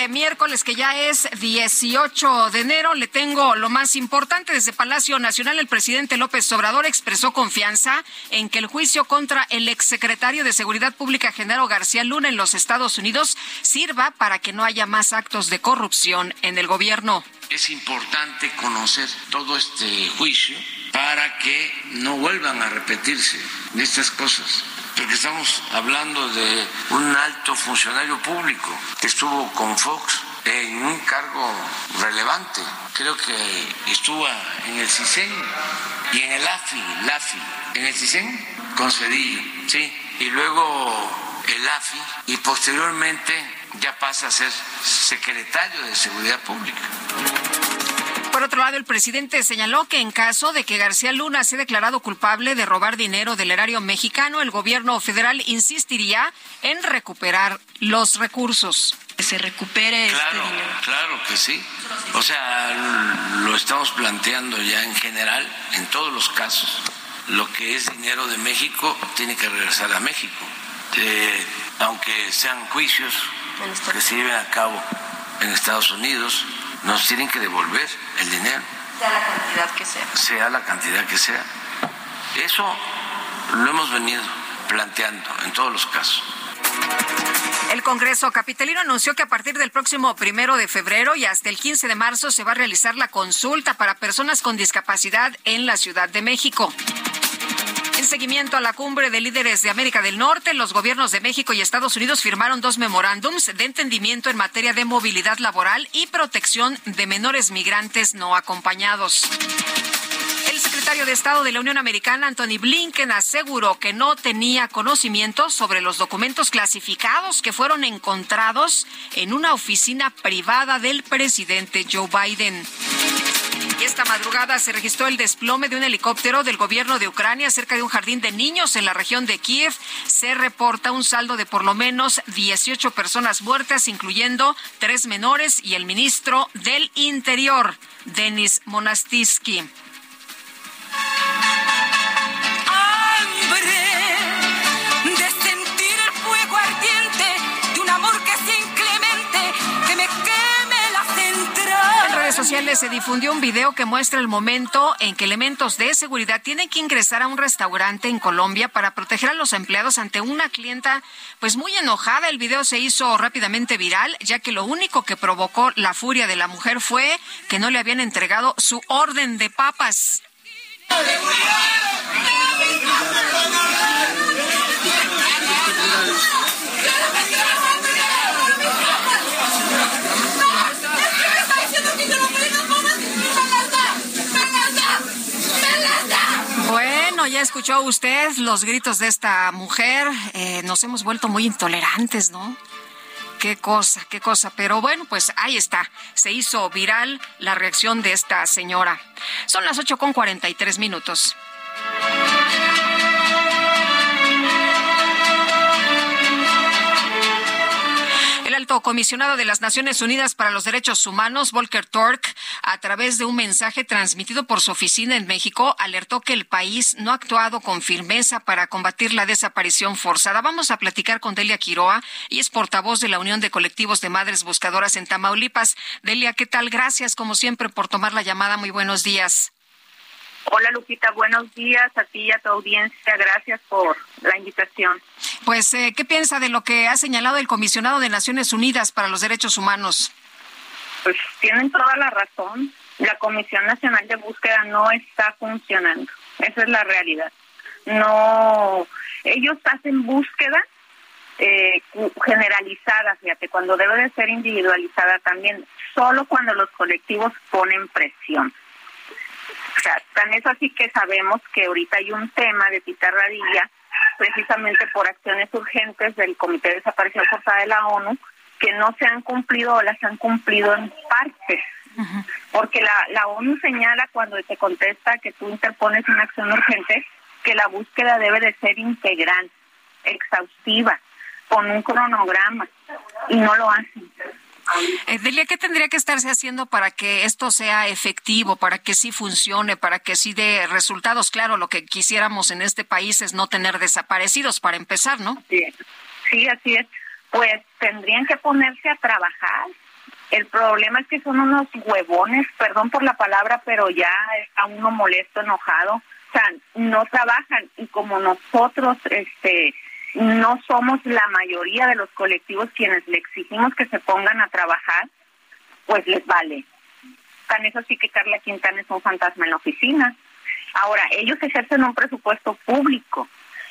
Miércoles que ya es 18 de enero le tengo lo más importante. Desde Palacio Nacional el presidente López Obrador expresó confianza en que el juicio contra el exsecretario de Seguridad Pública Genaro García Luna en los Estados Unidos sirva para que no haya más actos de corrupción en el gobierno. Es importante conocer todo este juicio para que no vuelvan a repetirse estas cosas. Porque estamos hablando de un alto funcionario público que estuvo con Fox en un cargo relevante. Creo que estuvo en el CISEN y en el AFI, el AFI, en el CISEN con Cedillo, sí. Y luego el AFI y posteriormente ya pasa a ser secretario de Seguridad Pública. Por otro lado, el presidente señaló que en caso de que García Luna sea declarado culpable de robar dinero del erario mexicano, el gobierno federal insistiría en recuperar los recursos. Que se recupere Claro, claro que sí. O sea, lo estamos planteando ya en general, en todos los casos. Lo que es dinero de México tiene que regresar a México. Eh, aunque sean juicios que se lleven a cabo en Estados Unidos, nos tienen que devolver el dinero, Sea la cantidad que sea. sea la cantidad que sea. Eso lo hemos venido planteando en todos los casos. El Congreso Capitalino anunció que a partir del próximo primero de febrero y hasta el 15 de marzo se va a realizar la consulta para personas con discapacidad en la Ciudad de México. En seguimiento a la cumbre de líderes de América del Norte, los gobiernos de México y Estados Unidos firmaron dos memorándums de entendimiento en materia de movilidad laboral y protección de menores migrantes no acompañados. El secretario de Estado de la Unión Americana, Anthony Blinken, aseguró que no tenía conocimiento sobre los documentos clasificados que fueron encontrados en una oficina privada del presidente Joe Biden. Y esta madrugada se registró el desplome de un helicóptero del gobierno de Ucrania cerca de un jardín de niños en la región de Kiev. Se reporta un saldo de por lo menos 18 personas muertas, incluyendo tres menores y el ministro del Interior, Denis Monastisky. Sociales se difundió un video que muestra el momento en que elementos de seguridad tienen que ingresar a un restaurante en Colombia para proteger a los empleados ante una clienta pues muy enojada. El video se hizo rápidamente viral, ya que lo único que provocó la furia de la mujer fue que no le habían entregado su orden de papas. Ya escuchó usted los gritos de esta mujer. Eh, nos hemos vuelto muy intolerantes, ¿no? Qué cosa, qué cosa. Pero bueno, pues ahí está. Se hizo viral la reacción de esta señora. Son las ocho con cuarenta y tres minutos. Alto comisionado de las Naciones Unidas para los Derechos Humanos, Volker Turk, a través de un mensaje transmitido por su oficina en México, alertó que el país no ha actuado con firmeza para combatir la desaparición forzada. Vamos a platicar con Delia Quiroa, y es portavoz de la Unión de Colectivos de Madres Buscadoras en Tamaulipas. Delia, ¿qué tal? Gracias, como siempre, por tomar la llamada. Muy buenos días. Hola Lupita, buenos días a ti y a tu audiencia. Gracias por la invitación. Pues, eh, ¿qué piensa de lo que ha señalado el comisionado de Naciones Unidas para los Derechos Humanos? Pues tienen toda la razón. La Comisión Nacional de Búsqueda no está funcionando. Esa es la realidad. No, ellos hacen búsqueda eh, generalizada, fíjate, cuando debe de ser individualizada también, solo cuando los colectivos ponen presión. O sea, tan es así que sabemos que ahorita hay un tema de Tita Radilla, precisamente por acciones urgentes del Comité de Desaparición Forzada de la ONU, que no se han cumplido o las han cumplido en partes. Porque la, la ONU señala cuando te contesta que tú interpones una acción urgente que la búsqueda debe de ser integral, exhaustiva, con un cronograma, y no lo hacen. Eh, Delia, ¿qué tendría que estarse haciendo para que esto sea efectivo, para que sí funcione, para que sí dé resultados? Claro, lo que quisiéramos en este país es no tener desaparecidos, para empezar, ¿no? Sí, sí así es. Pues tendrían que ponerse a trabajar. El problema es que son unos huevones, perdón por la palabra, pero ya está uno molesto, enojado. O sea, no trabajan y como nosotros, este, no somos la mayoría de los colectivos quienes le exigimos que se pongan a trabajar, pues les vale. Tan eso sí que Carla Quintana es un fantasma en la oficina. Ahora, ellos ejercen un presupuesto público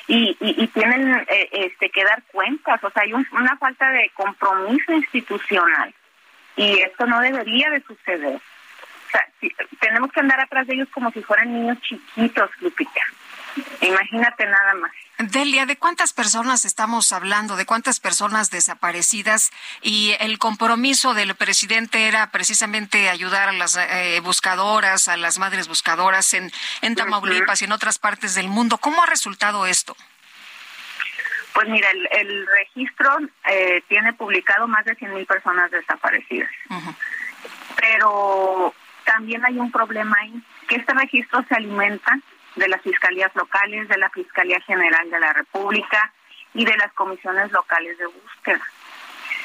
y, y, tienen eh, este que dar cuentas, o sea, hay un- una falta de compromiso institucional y esto no debería de suceder. O sea, tenemos que andar atrás de ellos como si fueran niños chiquitos, Lupita. Imagínate nada más. Delia, ¿de cuántas personas estamos hablando? ¿De cuántas personas desaparecidas? Y el compromiso del presidente era precisamente ayudar a las eh, buscadoras, a las madres buscadoras en, en Tamaulipas y en otras partes del mundo. ¿Cómo ha resultado esto? Pues mira, el, el registro eh, tiene publicado más de 100.000 personas desaparecidas. Pero también hay un problema ahí, que este registro se alimenta de las fiscalías locales, de la Fiscalía General de la República y de las comisiones locales de búsqueda.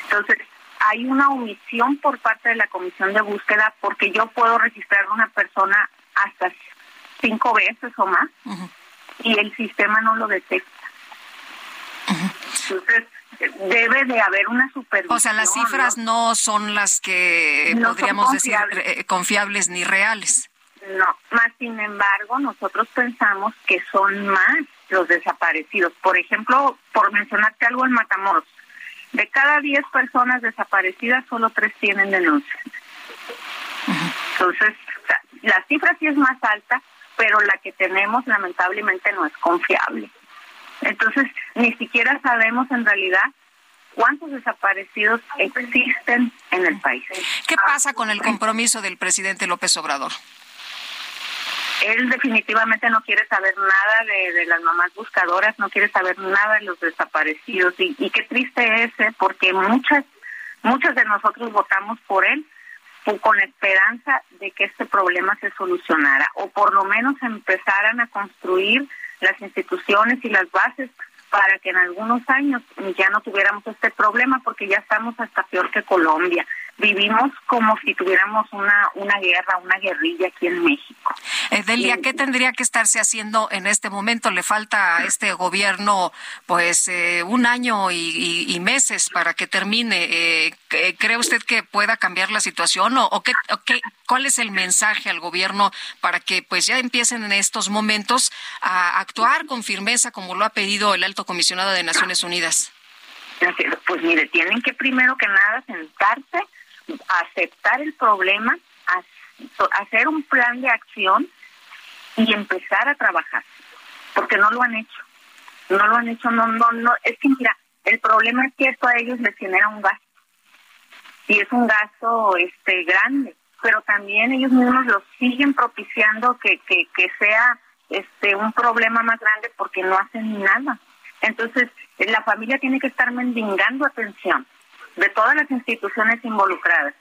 Entonces, hay una omisión por parte de la comisión de búsqueda porque yo puedo registrar a una persona hasta cinco veces o más y el sistema no lo detecta. Entonces, debe de haber una supervisión. O sea, las cifras no son las que No podríamos decir confiables. eh, confiables ni reales. No, más sin embargo, nosotros pensamos que son más los desaparecidos. Por ejemplo, por mencionarte algo en Matamoros, de cada 10 personas desaparecidas, solo 3 tienen denuncia. Entonces, o sea, la cifra sí es más alta, pero la que tenemos lamentablemente no es confiable. Entonces, ni siquiera sabemos en realidad cuántos desaparecidos existen en el país. ¿Qué pasa con el compromiso del presidente López Obrador? Él definitivamente no quiere saber nada de, las mamás buscadoras, no quiere saber nada de los desaparecidos y, y qué triste es, ¿eh? porque muchas, muchas de nosotros votamos por él con esperanza de que este problema se solucionara o por lo menos empezaran a construir las instituciones y las bases para que en algunos años ya no tuviéramos este problema porque ya estamos hasta peor que Colombia. Vivimos como si tuviéramos una, una guerra, una guerrilla aquí en México. Eh, Delia, ¿qué tendría que estarse haciendo en este momento? ¿Le falta a este gobierno pues eh, un año y, meses para que termine? Eh, ¿Cree usted que pueda cambiar la situación o, o, qué, cuál es el mensaje al gobierno para que pues ya empiecen en estos momentos a actuar con firmeza como lo ha pedido el alto comisionado de Naciones Unidas? Pues mire, tienen que primero que nada sentarse, aceptar el problema, hacer un plan de acción y empezar a trabajar, porque no lo han hecho. No lo han hecho, no, no, no. Es que mira, el problema es que esto a ellos les genera un gasto. Y es un gasto este grande, pero también ellos mismos lo siguen propiciando que, que, que sea este un problema más grande porque no hacen nada. Entonces, la familia tiene que estar mendigando atención de todas las instituciones involucradas,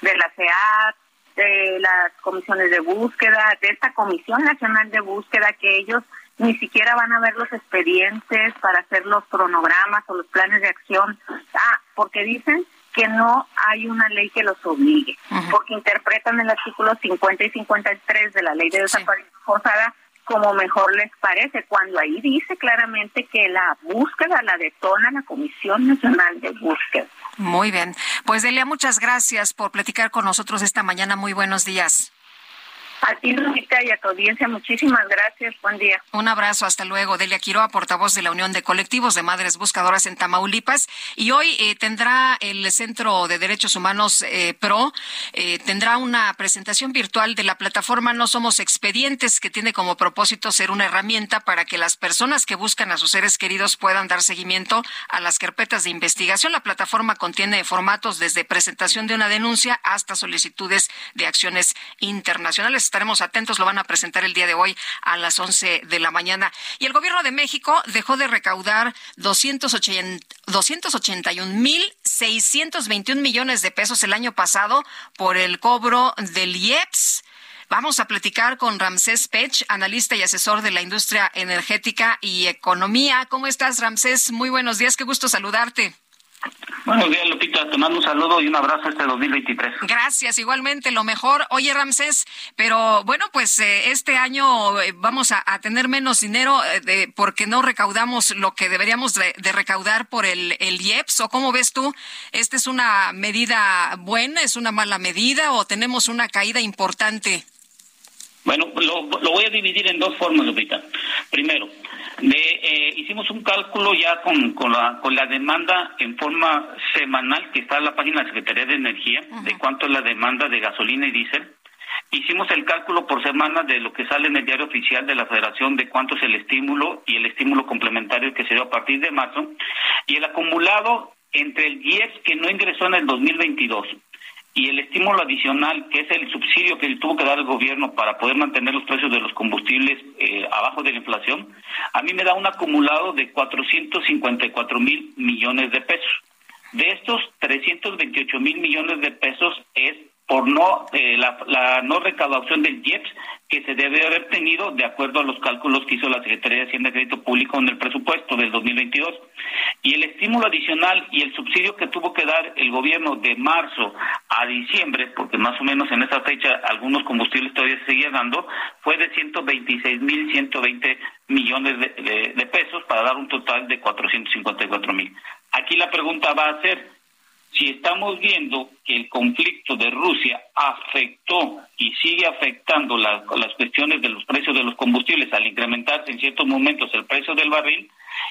de la CEAT, de las comisiones de búsqueda, de esta Comisión Nacional de Búsqueda, que ellos ni siquiera van a ver los expedientes para hacer los cronogramas o los planes de acción. Ah, porque dicen que no hay una ley que los obligue, porque interpretan el artículo 50 y 53 de la ley de desaparición forzada como mejor les parece, cuando ahí dice claramente que la búsqueda la detona la Comisión Nacional de Búsqueda. Muy bien. Pues Delia, muchas gracias por platicar con nosotros esta mañana. Muy buenos días. A ti, Lupita, y a tu audiencia, muchísimas gracias. Buen día. Un abrazo, hasta luego. Delia Quiroa, portavoz de la Unión de Colectivos de Madres Buscadoras en Tamaulipas. Y hoy eh, tendrá el Centro de Derechos Humanos eh, PRO, eh, tendrá una presentación virtual de la plataforma No Somos Expedientes, que tiene como propósito ser una herramienta para que las personas que buscan a sus seres queridos puedan dar seguimiento a las carpetas de investigación. La plataforma contiene formatos desde presentación de una denuncia hasta solicitudes de acciones internacionales estaremos atentos, lo van a presentar el día de hoy a las 11 de la mañana. Y el gobierno de México dejó de recaudar 281.621 millones de pesos el año pasado por el cobro del IEPS. Vamos a platicar con Ramsés Pech, analista y asesor de la industria energética y economía. ¿Cómo estás, Ramsés? Muy buenos días, qué gusto saludarte. Buenos días, Lupita. Te mando un saludo y un abrazo este 2023. Gracias, igualmente, lo mejor. Oye, Ramsés, pero bueno, pues eh, este año eh, vamos a, tener menos dinero eh, porque no recaudamos lo que deberíamos de, recaudar por el, el IEPS. ¿O cómo ves tú? ¿Esta es una medida buena, es una mala medida o tenemos una caída importante? Bueno, lo, lo voy a dividir en dos formas, Lupita. Primero, de, eh, hicimos un cálculo ya con, con, la, con la demanda en forma semanal que está en la página de la Secretaría de Energía, de cuánto es la demanda de gasolina y diésel. Hicimos el cálculo por semana de lo que sale en el diario oficial de la Federación de cuánto es el estímulo y el estímulo complementario que se dio a partir de marzo. Y el acumulado entre el 10 que no ingresó en el 2022 y el estímulo adicional, que es el subsidio que tuvo que dar el gobierno para poder mantener los precios de los combustibles eh, abajo de la inflación, a mí me da un acumulado de 454 mil millones de pesos. De estos, 328 mil millones de pesos es por no eh, la, no recaudación del IEPS que se debe haber tenido de acuerdo a los cálculos que hizo la Secretaría de Hacienda y Crédito Público en el presupuesto del 2022. Y el estímulo adicional y el subsidio que tuvo que dar el gobierno de marzo a diciembre, porque más o menos en esa fecha algunos combustibles todavía se seguían dando, fue de 126 mil 120 millones de, de pesos para dar un total de 454 mil. Aquí la pregunta va a ser, si estamos viendo que el conflicto de Rusia afectó y sigue afectando las cuestiones de los precios de los combustibles al incrementarse en ciertos momentos el precio del barril,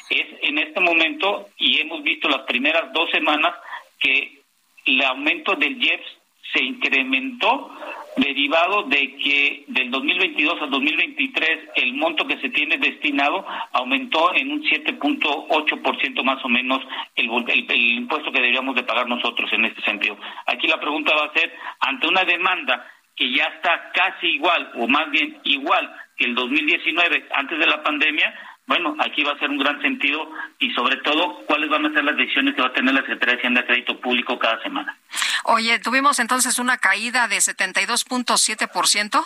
es en este momento, y hemos visto las primeras dos semanas, que el aumento del IEPS se incrementó derivado de que del 2022 al 2023 el monto que se tiene destinado aumentó en un 7.8% más o menos el, el, impuesto que deberíamos de pagar nosotros en este sentido. Aquí la pregunta va a ser, ante una demanda que ya está casi igual o más bien igual que el 2019 antes de la pandemia, bueno, aquí va a ser un gran sentido y sobre todo cuáles van a ser las decisiones que va a tener la Secretaría de Hacienda de Crédito Público cada semana. Oye, tuvimos entonces una caída de 72.7%.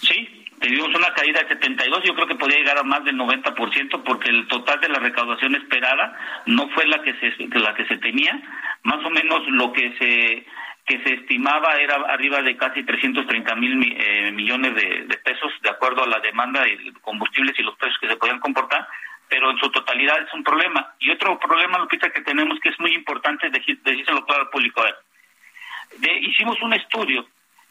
Sí, tuvimos una caída de 72, yo creo que podría llegar a más del 90% porque el total de la recaudación esperada no fue la que se la que se tenía, más o menos lo que se que se estimaba era arriba de casi 330 mil eh, millones de, pesos, de acuerdo a la demanda de combustibles y los precios que se podían comportar, pero en su totalidad es un problema. Y otro problema, Lupita, que tenemos que es muy importante decírselo claro al público. hicimos un estudio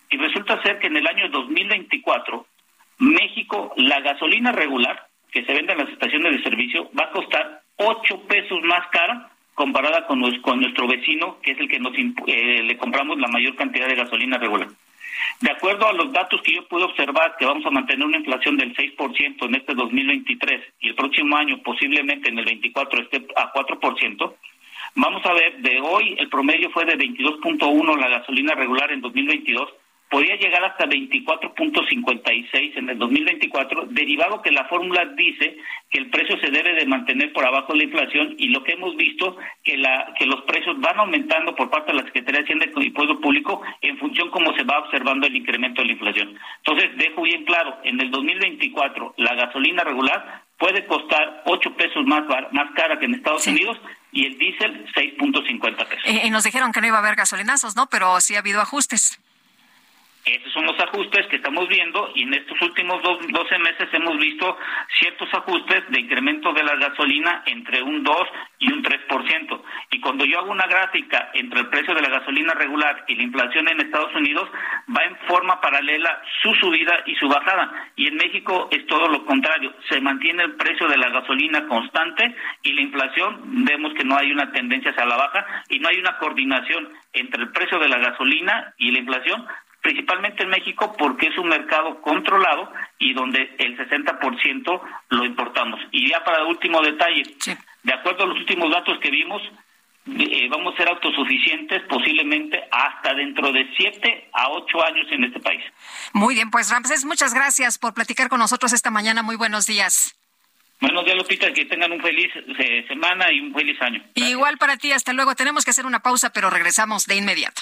y resulta ser que en el año 2024, México, la gasolina regular que se vende en las estaciones de servicio va a costar 8 pesos más cara comparada con, nuestro vecino, que es el que nos eh, le compramos la mayor cantidad de gasolina regular. De acuerdo a los datos que yo pude observar, que vamos a mantener una inflación del 6% en este 2023 y el próximo año posiblemente en el 24 esté a 4%, vamos a ver, de hoy el promedio fue de 22.1 la gasolina regular en 2022 podría llegar hasta 24.56 en el 2024, derivado que la fórmula dice que el precio se debe de mantener por abajo de la inflación y lo que hemos visto que la que los precios van aumentando por parte de la Secretaría de Hacienda y Pueblo Público en función como se va observando el incremento de la inflación. Entonces, dejo bien claro, en el 2024 la gasolina regular puede costar 8 pesos más más cara que en Estados Unidos y el diésel 6.50 pesos. Eh, y nos dijeron que no iba a haber gasolinazos, ¿no? Pero sí ha habido ajustes. Esos son los ajustes que estamos viendo y en estos últimos dos, 12 meses hemos visto ciertos ajustes de incremento de la gasolina entre un 2 y un 3%. Y cuando yo hago una gráfica entre el precio de la gasolina regular y la inflación en Estados Unidos, va en forma paralela su subida y su bajada. Y en México es todo lo contrario. Se mantiene el precio de la gasolina constante y la inflación vemos que no hay una tendencia hacia la baja y no hay una coordinación entre el precio de la gasolina y la inflación principalmente en México porque es un mercado controlado y donde el 60% lo importamos. Y ya para el último detalle, de acuerdo a los últimos datos que vimos, eh, vamos a ser autosuficientes posiblemente hasta dentro de 7 a 8 años en este país. Muy bien, pues Ramses, muchas gracias por platicar con nosotros esta mañana. Muy buenos días. Buenos días, Lupita, que tengan un feliz eh, semana y un feliz año. Igual para ti, hasta luego. Tenemos que hacer una pausa, pero regresamos de inmediato.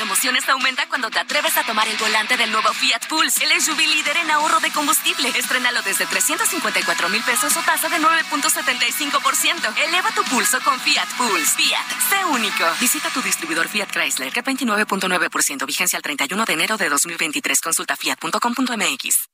Emociones aumenta cuando te atreves a tomar el volante del nuevo Fiat Pulse, el SUV líder en ahorro de combustible. Estrenalo desde 354 mil pesos o tasa de 9.75%. Eleva tu pulso con Fiat Pulse. Fiat, sé único. Visita tu distribuidor Fiat Chrysler, que 29.9%, vigencia al 31 de enero de 2023. Consulta fiat.com.mx.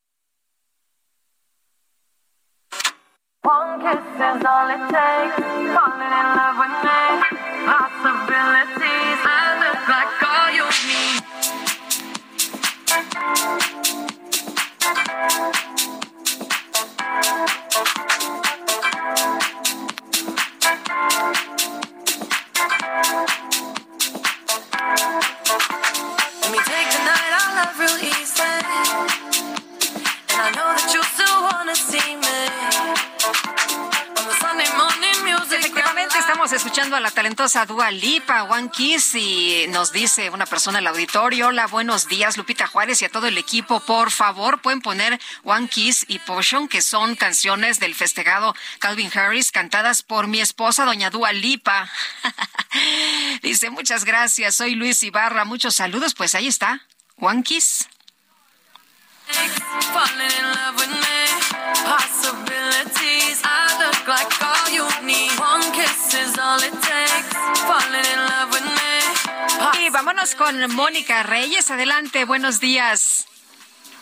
you estamos escuchando a la talentosa Dua Lipa, One Kiss, y nos dice una persona el auditorio, hola, buenos días, Lupita Juárez y a todo el equipo, por favor, pueden poner One Kiss y Potion, que son canciones del festejado Calvin Harris, cantadas por mi esposa, doña Dua Lipa. dice, muchas gracias, soy Luis Ibarra, muchos saludos, pues ahí está, One Kiss. Y vámonos con Mónica Reyes. Adelante, buenos días.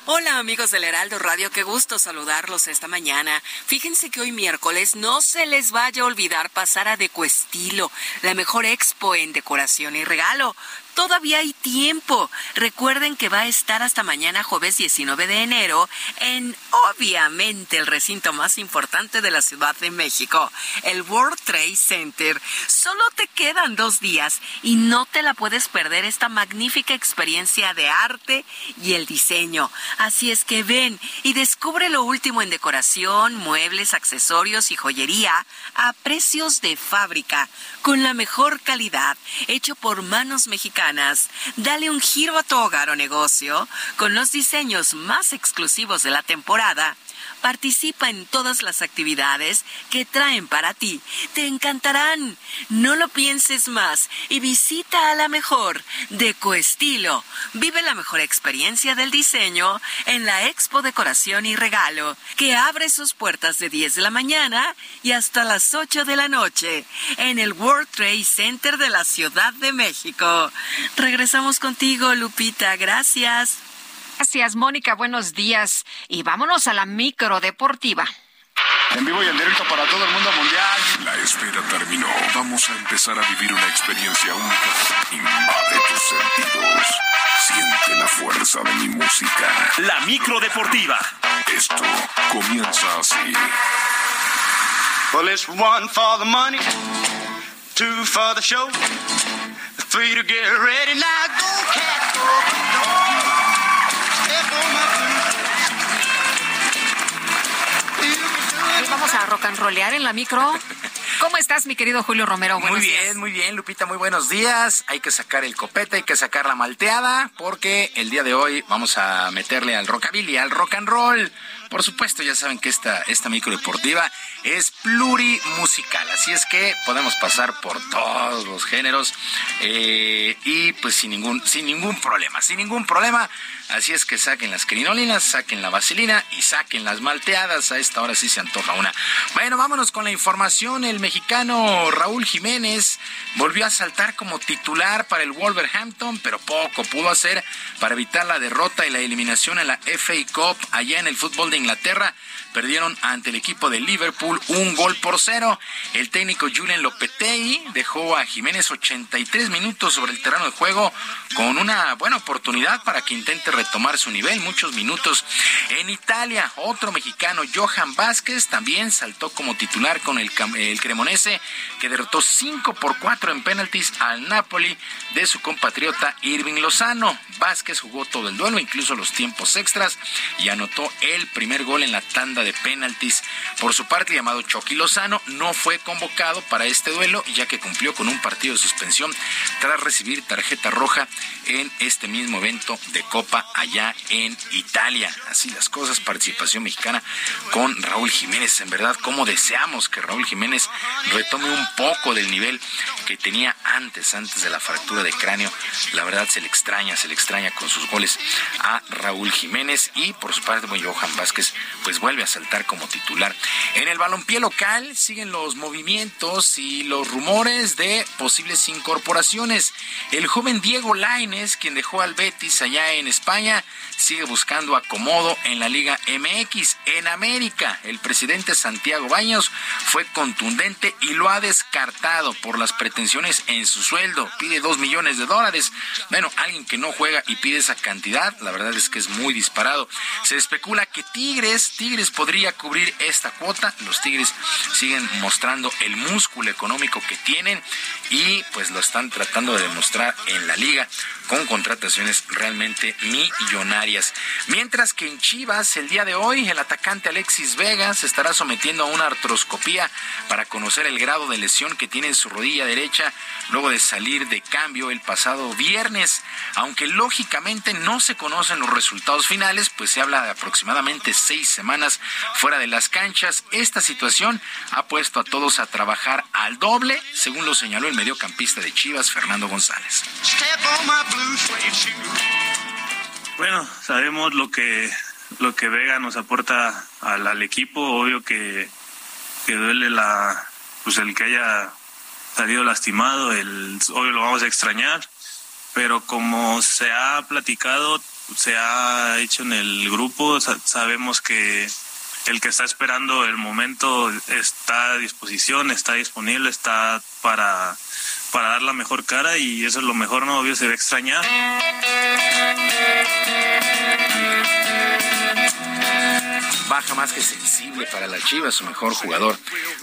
Hola amigos del Heraldo Radio, qué gusto saludarlos esta mañana. Fíjense que hoy miércoles no se les vaya a olvidar pasar a Decoestilo, la mejor expo en decoración y regalo. Todavía hay tiempo. Recuerden que va a estar hasta mañana jueves 19 de enero en obviamente el recinto más importante de la Ciudad de México, el World Trade Center. Solo te quedan dos días y no te la puedes perder esta magnífica experiencia de arte y el diseño. Así es que ven y descubre lo último en decoración, muebles, accesorios y joyería a precios de fábrica, con la mejor calidad, hecho por manos mexicanas. Dale un giro a tu hogar o negocio con los diseños más exclusivos de la temporada Participa en todas las actividades que traen para ti. Te encantarán. No lo pienses más y visita a la mejor de Coestilo. Vive la mejor experiencia del diseño en la Expo Decoración y Regalo, que abre sus puertas de 10 de la mañana y hasta las 8 de la noche en el World Trade Center de la Ciudad de México. Regresamos contigo, Lupita. Gracias. Gracias, Mónica. Buenos días. Y vámonos a la micro deportiva. En vivo y en directo para todo el mundo mundial. La espera terminó. Vamos a empezar a vivir una experiencia única. Invade tus sentidos. Siente la fuerza de mi música. La micro deportiva. Esto comienza así. Well, it's one for the money, two for the show, three to get ready. Now go, cat, go, a rock and rollear en la micro. ¿Cómo estás, mi querido Julio Romero? muy bien, muy bien, Lupita, muy buenos días. Hay que sacar el copete, hay que sacar la malteada, porque el día de hoy vamos a meterle al rockabilly, al rock and roll. Por supuesto, ya saben que esta, esta micro deportiva es plurimusical, así es que podemos pasar por todos los géneros eh, y pues sin ningún, sin ningún problema, sin ningún problema. Así es que saquen las crinolinas, saquen la vaselina y saquen las malteadas. A esta hora sí se antoja una. Bueno, vámonos con la información. El mexicano Raúl Jiménez volvió a saltar como titular para el Wolverhampton, pero poco pudo hacer para evitar la derrota y la eliminación en la FA Cup allá en el fútbol de Inglaterra perdieron ante el equipo de Liverpool un gol por cero. El técnico Julian Lopetegui dejó a Jiménez 83 minutos sobre el terreno de juego con una buena oportunidad para que intente retomar su nivel, muchos minutos. En Italia, otro mexicano, Johan Vázquez, también saltó como titular con el, el Cremonese, que derrotó 5 por 4 en penaltis al Napoli de su compatriota Irving Lozano. Vázquez jugó todo el duelo, incluso los tiempos extras, y anotó el primer gol en la tanda de penaltis. Por su parte, llamado Chucky Lozano, no fue convocado para este duelo, ya que cumplió con un partido de suspensión tras recibir tarjeta roja en este mismo evento de Copa allá en Italia. Así las cosas, participación mexicana con Raúl Jiménez. En verdad, como deseamos que Raúl Jiménez retome un poco del nivel que tenía antes, antes de la fractura de cráneo. La verdad se le extraña, se le extraña con sus goles a Raúl Jiménez y por su parte, bueno, Johan Vázquez pues vuelve a saltar como titular. En el balompié local siguen los movimientos y los rumores de posibles incorporaciones. El joven Diego Laines, quien dejó al Betis allá en España, sigue buscando acomodo en la Liga MX. En América, el presidente Santiago Baños fue contundente y lo ha descartado por las pretensiones en su sueldo. Pide dos millones de dólares. Bueno, alguien que no juega y pide esa cantidad, la verdad es que es muy disparado. Se especula que Tigres, Tigres podría cubrir esta cuota. Los Tigres siguen mostrando el músculo económico que tienen y pues lo están tratando de demostrar en la liga con contrataciones realmente millonarias. Mientras que en Chivas, el día de hoy, el atacante Alexis Vega se estará sometiendo a una artroscopía para conocer el grado de lesión que tiene en su rodilla derecha luego de salir de cambio el pasado viernes. Aunque lógicamente no se conocen los resultados finales, pues se habla de aproximadamente seis semanas fuera de las canchas. Esta situación ha puesto a todos a trabajar al doble, según lo señaló el mediocampista de Chivas, Fernando González. Bueno, sabemos lo que lo que Vega nos aporta al, equipo, obvio que, que duele la pues el que haya salido lastimado, el obvio lo vamos a extrañar, pero como se ha platicado, se ha hecho en el grupo, sabemos que el que está esperando el momento está a disposición, está disponible, está para para dar la mejor cara y eso es lo mejor, ¿no? Obvio se va a extrañar. Baja más que sensible para la Chivas, su mejor jugador,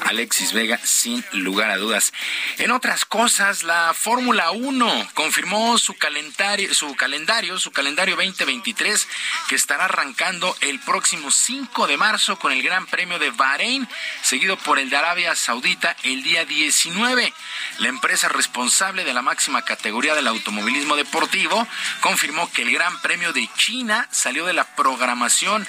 Alexis Vega, sin lugar a dudas. En otras cosas, la Fórmula 1 confirmó su calendario, su calendario, su calendario 2023, que estará arrancando el próximo 5 de marzo con el Gran Premio de Bahrein, seguido por el de Arabia Saudita el día 19. La empresa responsable de la máxima categoría del automovilismo deportivo confirmó que el Gran Premio de China salió de la programación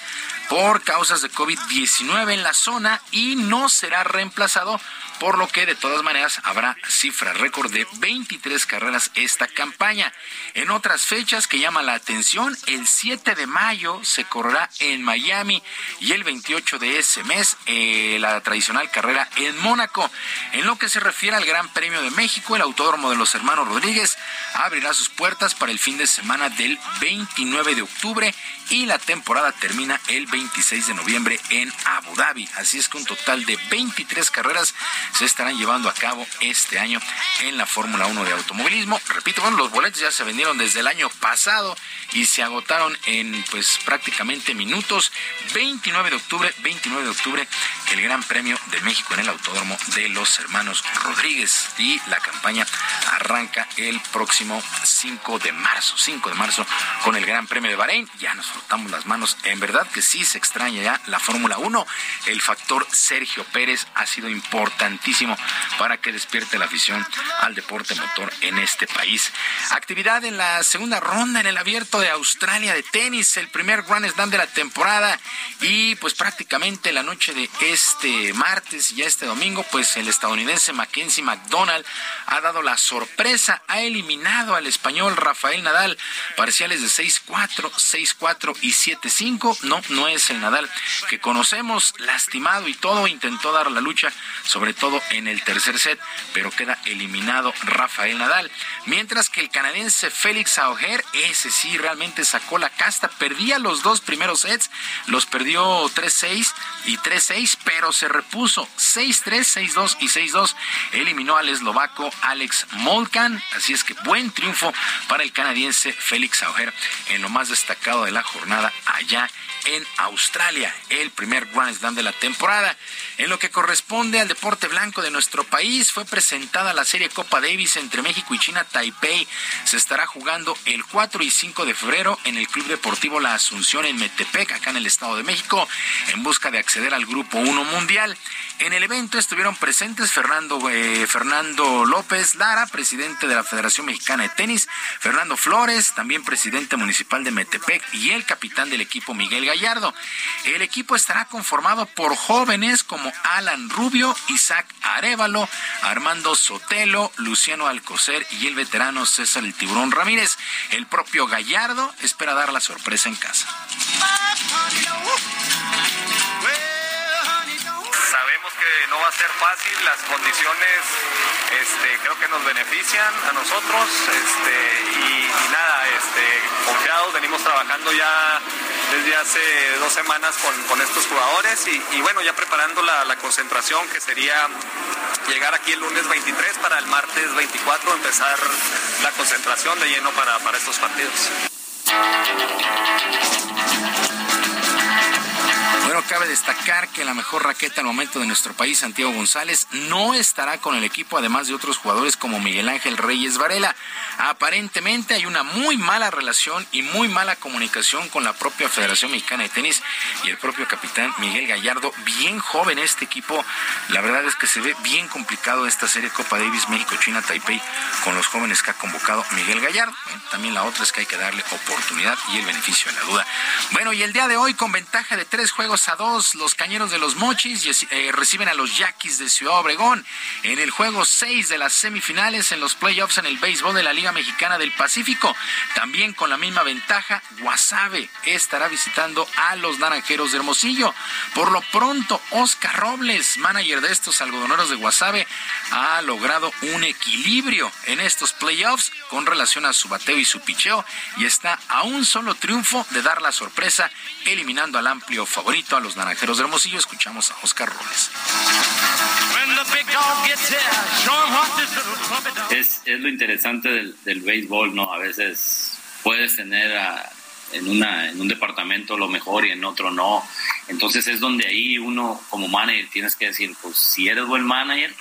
por causas de COVID-19 en la zona y no será reemplazado por lo que de todas maneras habrá cifra récord de 23 carreras esta campaña. En otras fechas que llaman la atención, el 7 de mayo se correrá en Miami y el 28 de ese mes eh, la tradicional carrera en Mónaco. En lo que se refiere al Gran Premio de México, el Autódromo de los Hermanos Rodríguez abrirá sus puertas para el fin de semana del 29 de octubre y la temporada termina el 26 de noviembre en Abu Dhabi. Así es que un total de 23 carreras se estarán llevando a cabo este año en la Fórmula 1 de automovilismo. Repito, bueno, los boletos ya se vendieron desde el año pasado y se agotaron en pues prácticamente minutos. 29 de octubre, 29 de octubre, el Gran Premio de México en el Autódromo de los Hermanos Rodríguez y la campaña arranca el próximo 5 de marzo, 5 de marzo con el Gran Premio de Bahrein. Ya nos frotamos las manos. En verdad que sí se extraña ya la Fórmula 1. El factor Sergio Pérez ha sido importantísimo para que despierte la afición al deporte motor en este país. Actividad en la segunda ronda en el abierto de Australia de tenis, el primer Grand Slam de la temporada y pues prácticamente la noche de este martes y este domingo, pues el estadounidense Mackenzie McDonald ha dado la sorpresa, ha eliminado al español Rafael Nadal, parciales de 6-4, 6-4 y 7-5. No, no es el Nadal que conocemos, lastimado y todo, intentó dar la lucha, sobre todo en el tercer set, pero queda eliminado Rafael Nadal. Mientras que el canadiense Félix Auger, ese sí realmente sacó la casta, perdía los dos primeros sets, los perdió 3-6 y 3-6, pero se repuso 6-3, 6-2 y 6-2. Eliminó al eslovaco Alex Molkan, así es que buen triunfo para el canadiense Félix Auger en lo más destacado de la jornada allá en Australia, el primer Grand Slam de la temporada. En lo que corresponde al deporte blanco de nuestro país, fue presentada la serie Copa Davis entre México y China Taipei. Se estará jugando el 4 y 5 de febrero en el Club Deportivo La Asunción en Metepec, acá en el Estado de México, en busca de acceder al Grupo 1 Mundial. En el evento estuvieron presentes Fernando, eh, Fernando López Lara, presidente de la Federación Mexicana de Tenis, Fernando Flores, también presidente municipal de Metepec, y el capitán del equipo Miguel Gallardo. El equipo estará conformado por jóvenes como Alan Rubio, Isaac Arevalo, Armando Sotelo, Luciano Alcocer y el veterano César el Tiburón Ramírez. El propio Gallardo espera dar la sorpresa en casa. Que no va a ser fácil, las condiciones este, creo que nos benefician a nosotros este, y, nada, este, confiados, venimos trabajando ya desde hace dos semanas con, estos jugadores y, y, bueno, ya preparando la, la, concentración que sería llegar aquí el lunes 23 para el martes 24 empezar la concentración de lleno para, para estos partidos. Bueno, cabe destacar que la mejor raqueta al momento de nuestro país, Santiago González, no estará con el equipo, además de otros jugadores como Miguel Ángel Reyes Varela. Aparentemente hay una muy mala relación y muy mala comunicación con la propia Federación Mexicana de Tenis y el propio capitán Miguel Gallardo, bien joven este equipo. La verdad es que se ve bien complicado esta serie Copa Davis México-China Taipei con los jóvenes que ha convocado Miguel Gallardo. También la otra es que hay que darle oportunidad y el beneficio de la duda. Bueno, y el día de hoy con ventaja de tres juegos a dos, los cañeros de los Mochis eh, reciben a los Yaquis de Ciudad Obregón en el juego 6 de las semifinales en los playoffs en el béisbol de la Liga Mexicana del Pacífico. También con la misma ventaja, Guasave estará visitando a los Naranjeros de Hermosillo. Por lo pronto, Oscar Robles, manager de estos algodoneros de Guasave, ha logrado un equilibrio en estos playoffs con relación a su bateo y su picheo y está a un solo triunfo de dar la sorpresa eliminando al amplio favorito a los Naranjeros de Hermosillo. Escuchamos a Oscar Robles. Es, es lo interesante del, del, béisbol, ¿no? A veces puedes tener a en, una, en un departamento lo mejor y en otro no. Entonces es donde ahí uno como manager tienes que decir, pues si eres buen manager,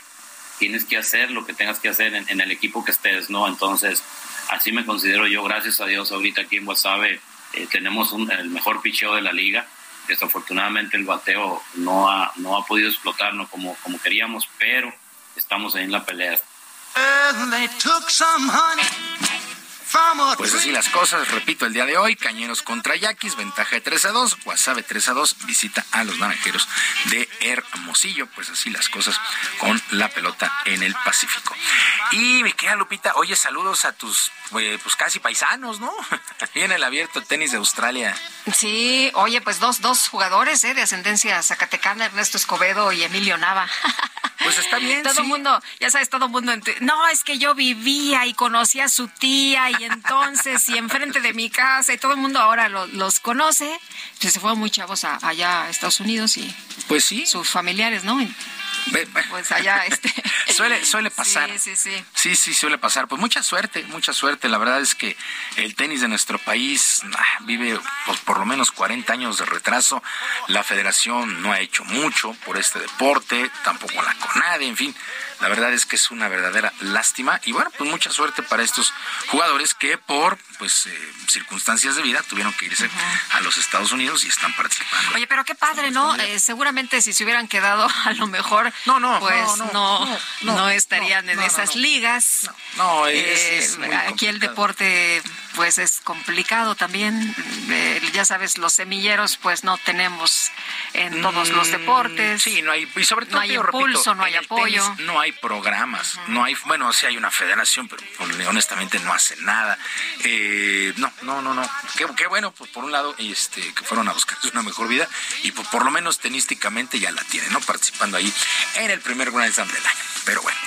tienes que hacer lo que tengas que hacer en, el equipo que estés, ¿no? Entonces, así me considero yo, gracias a Dios, ahorita aquí en Guasave eh, tenemos el mejor picheo de la liga. Desafortunadamente el bateo no ha, no ha podido explotar como, como queríamos, pero estamos ahí en la pelea. Pues así las cosas, repito, el día de hoy, Cañeros contra Yaquis, ventaja de 3 a 2, Guasave 3 a 2, visita a los naranjeros de Hermosillo, pues así las cosas con la pelota en el Pacífico. Y mi querida Lupita, oye, saludos a tus eh, pues casi paisanos, ¿no? Viene el abierto tenis de Australia. Sí, oye, pues dos, dos jugadores ¿eh? de ascendencia zacatecana, Ernesto Escobedo y Emilio Nava. Pues está bien. todo el mundo, ya sabes, todo el mundo. No, es que yo vivía y conocía a su tía y entonces, y enfrente de mi casa, y todo el mundo ahora los conoce. Se fueron muy chavos allá a Estados Unidos y. Pues sí. Sus familiares, ¿no? Pues allá este suele suele pasar. Sí, sí, sí. Sí, sí suele pasar. Pues mucha suerte, mucha suerte. La verdad es que el tenis de nuestro país ah, vive pues, por lo menos 40 años de retraso. La Federación no ha hecho mucho por este deporte, tampoco la CONADE, en fin. La verdad es que es una verdadera lástima y bueno, pues mucha suerte para estos jugadores que por pues eh, circunstancias de vida tuvieron que irse a los Estados Unidos y están participando. Oye, pero qué padre, ¿no? Eh, seguramente si se hubieran quedado a lo mejor no, no, pues no no, estarían en esas ligas. No, es, eh, aquí el deporte pues es complicado también. ya sabes, los semilleros pues no tenemos en todos los mm, deportes. Sí, no hay y sobre todo no hay impulso, no hay apoyo. no hay programas, no hay, bueno, sí hay una federación, pero honestamente no hace nada. Eh, no, no, no, no. Qué, bueno, pues por un lado, este, que fueron a buscar una mejor vida y pues, por lo menos tenísticamente ya la tienen, ¿no? Participando ahí en el primer Grand Slam del año. Pero bueno.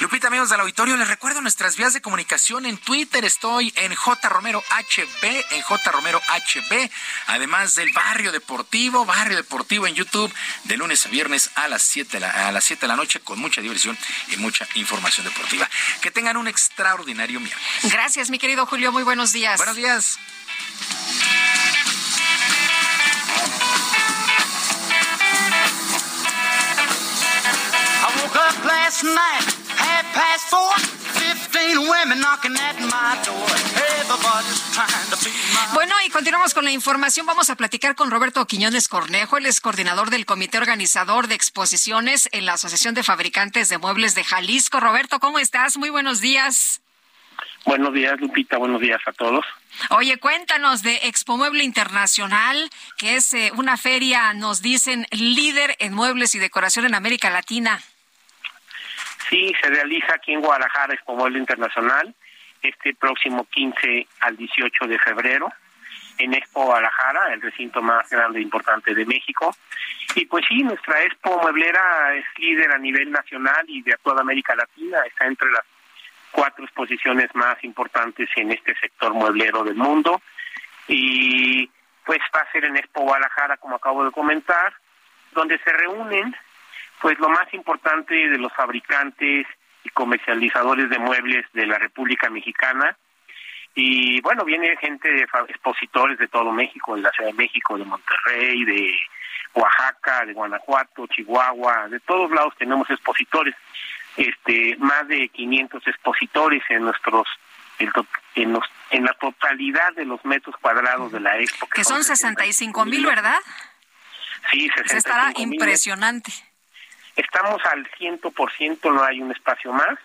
Lupita, amigos del auditorio, les recuerdo nuestras vías de comunicación. En Twitter estoy en J Romero HB, en J Romero HB, además del Barrio Deportivo, Barrio Deportivo en YouTube, de lunes a viernes a las 7 de la, a las 7 de la noche, con mucha diversión y mucha información deportiva. Que tengan un extraordinario miércoles. Gracias, mi querido Julio, muy buenos días. Buenos días. Bueno, y continuamos con la información. Vamos a platicar con Roberto Quiñones Cornejo. Él es coordinador del Comité Organizador de Exposiciones en la Asociación de Fabricantes de Muebles de Jalisco. Roberto, ¿cómo estás? Muy buenos días. Buenos días, Lupita. Buenos días a todos. Oye, cuéntanos de Expo Mueble Internacional, que es eh, una feria, nos dicen, líder en muebles y decoración en América Latina. Sí, se realiza aquí en Guadalajara Expo Mueble Internacional este próximo 15 al 18 de febrero en Expo Guadalajara, el recinto más grande e importante de México. Y pues sí, nuestra Expo Mueblera es líder a nivel nacional y de toda América Latina, está entre las cuatro exposiciones más importantes en este sector mueblero del mundo. Y pues va a ser en Expo Guadalajara, como acabo de comentar, donde se reúnen pues lo más importante de los fabricantes y comercializadores de muebles de la República Mexicana. Y bueno, viene gente de expositores de todo México, de la Ciudad de México, de Monterrey, de Oaxaca, de Guanajuato, Chihuahua, de todos lados tenemos expositores. Este, más de 500 expositores en nuestros en, los, en la totalidad de los metros cuadrados de la expo. Que, son 65 mil, ¿verdad? Sí, 65 Se estará impresionante. Estamos al ciento por ciento, no hay un espacio más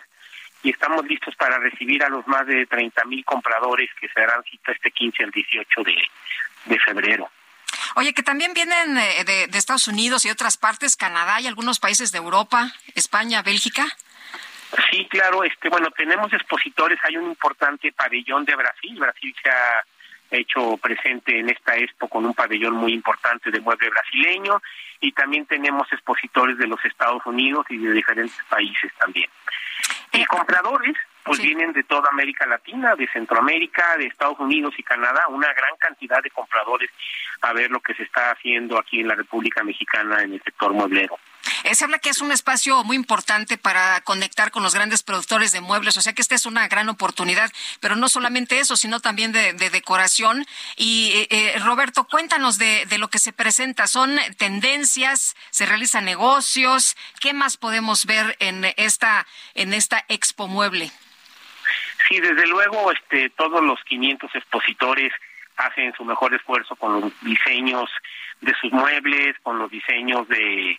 y estamos listos para recibir a los más de 30 mil compradores que se harán cita este 15 al 18 de, de febrero. Oye, que también vienen eh, de, de, Estados Unidos y otras partes, Canadá y algunos países de Europa, España, Bélgica. Sí, claro, este, bueno, tenemos expositores, hay un importante pabellón de Brasil, Brasil se ha hecho presente en esta expo con un pabellón muy importante de mueble brasileño y también tenemos expositores de los Estados Unidos y de diferentes países también. Y eh, compradores, pues vienen de toda América Latina, de Centroamérica, de Estados Unidos y Canadá, una gran cantidad de compradores a ver lo que se está haciendo aquí en la República Mexicana en el sector mueblero. se habla que es un espacio muy importante para conectar con los grandes productores de muebles, o sea que esta es una gran oportunidad, pero no solamente eso, sino también de, decoración. Y eh, eh, Roberto, cuéntanos de, de, lo que se presenta. ¿Son tendencias? ¿Se realizan negocios? ¿Qué más podemos ver en esta, en esta Expo Mueble? Sí, desde luego, este, todos los 500 expositores hacen su mejor esfuerzo con los diseños de sus muebles, con los diseños de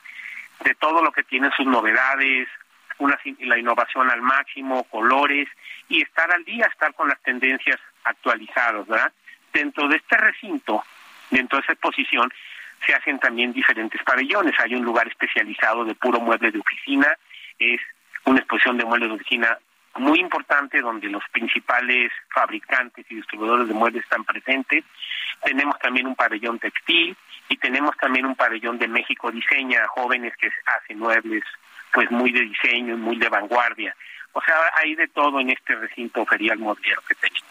de todo lo que tiene sus novedades, una, la innovación al máximo, colores y estar al día, estar con las tendencias actualizadas, ¿verdad? Dentro de este recinto, dentro de esa exposición, se hacen también diferentes pabellones. Hay un lugar especializado de puro mueble de oficina, es una exposición de muebles de oficina muy importante donde los principales fabricantes y distribuidores de muebles están presentes. Tenemos también un pabellón textil, y tenemos también un pabellón de México Diseña, jóvenes que hacen muebles pues muy de diseño, muy de vanguardia. O sea, hay de todo en este recinto ferial modelero que tenemos.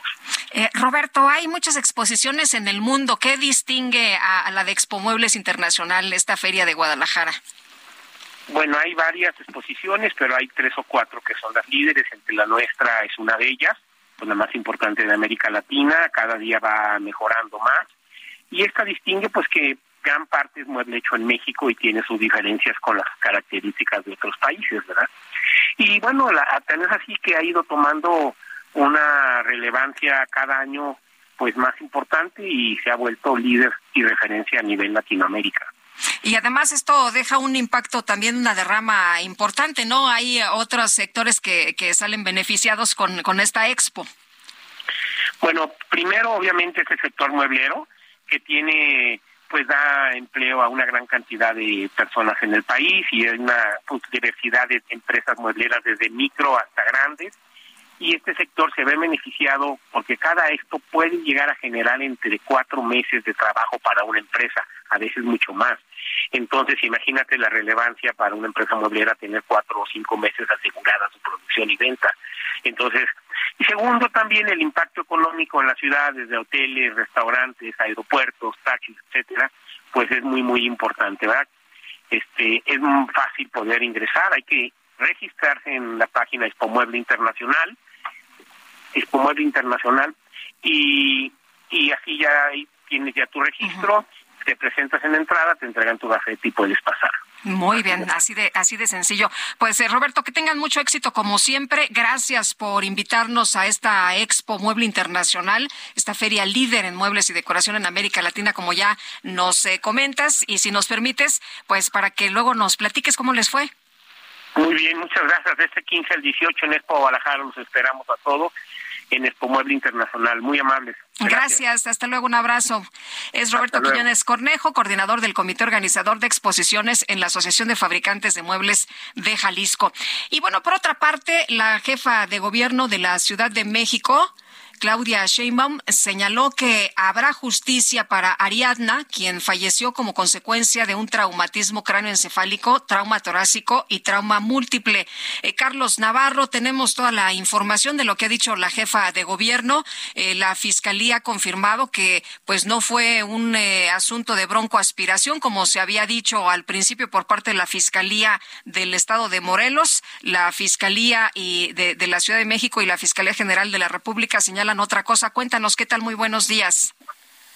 Eh, Roberto, hay muchas exposiciones en el mundo. ¿Qué distingue a, la de Expo Muebles Internacional, esta feria de Guadalajara? Bueno, hay varias exposiciones, pero hay tres o cuatro que son las líderes. Entre la nuestra es una de ellas, pues la más importante de América Latina. Cada día va mejorando más. Y esta distingue pues que gran parte es mueble hecho en México y tiene sus diferencias con las características de otros países, ¿verdad? Y bueno, la, es así que ha ido tomando una relevancia cada año pues más importante y se ha vuelto líder y referencia a nivel Latinoamérica. Y además esto deja un impacto también, una derrama importante, ¿no? Hay otros sectores que, que salen beneficiados con, con esta expo. Bueno, primero obviamente es el sector mueblero, que tiene pues da empleo a una gran cantidad de personas en el país y hay una pues, diversidad de empresas muebleras desde micro hasta grandes y este sector se ve beneficiado porque cada esto puede llegar a generar entre cuatro meses de trabajo para una empresa, a veces mucho más. Entonces, imagínate la relevancia para una empresa mueblera tener cuatro o cinco meses asegurada su producción y venta. Entonces, y segundo, también el impacto económico en la ciudad, desde hoteles, restaurantes, aeropuertos, taxis, etcétera, pues es muy, muy importante, ¿verdad? Este, es fácil poder ingresar, hay que registrarse en la página Expo Mueble Internacional, Expo Mueble Internacional, y, y así ya tienes ya tu registro, te presentas en la entrada, te entregan tu gafete y puedes pasar. Muy bien, así de así de sencillo. Pues eh, Roberto, que tengan mucho éxito como siempre. Gracias por invitarnos a esta Expo Mueble Internacional, esta feria líder en muebles y decoración en América Latina, como ya nos eh, comentas. Y si nos permites, pues para que luego nos platiques cómo les fue. Muy bien, muchas gracias. De este 15 al 18 en Expo Guadalajara los esperamos a todos en Expo Mueble Internacional. Muy amables. Gracias. hasta luego, un abrazo. Es Roberto Quiñones Cornejo, coordinador del Comité Organizador de Exposiciones en la Asociación de Fabricantes de Muebles de Jalisco. Y bueno, por otra parte, la jefa de gobierno de la Ciudad de México, Claudia Sheinbaum señaló que habrá justicia para Ariadna, quien falleció como consecuencia de un traumatismo cráneoencefálico, trauma torácico y trauma múltiple. Eh, Carlos Navarro, tenemos toda la información de lo que ha dicho la jefa de gobierno. Eh, la fiscalía ha confirmado que pues no fue un eh, asunto de broncoaspiración, como se había dicho al principio por parte de la fiscalía del estado de Morelos, la fiscalía y de, de la Ciudad de México y la Fiscalía General de la República señalan otra cosa. Cuéntanos, ¿qué tal? Muy buenos días.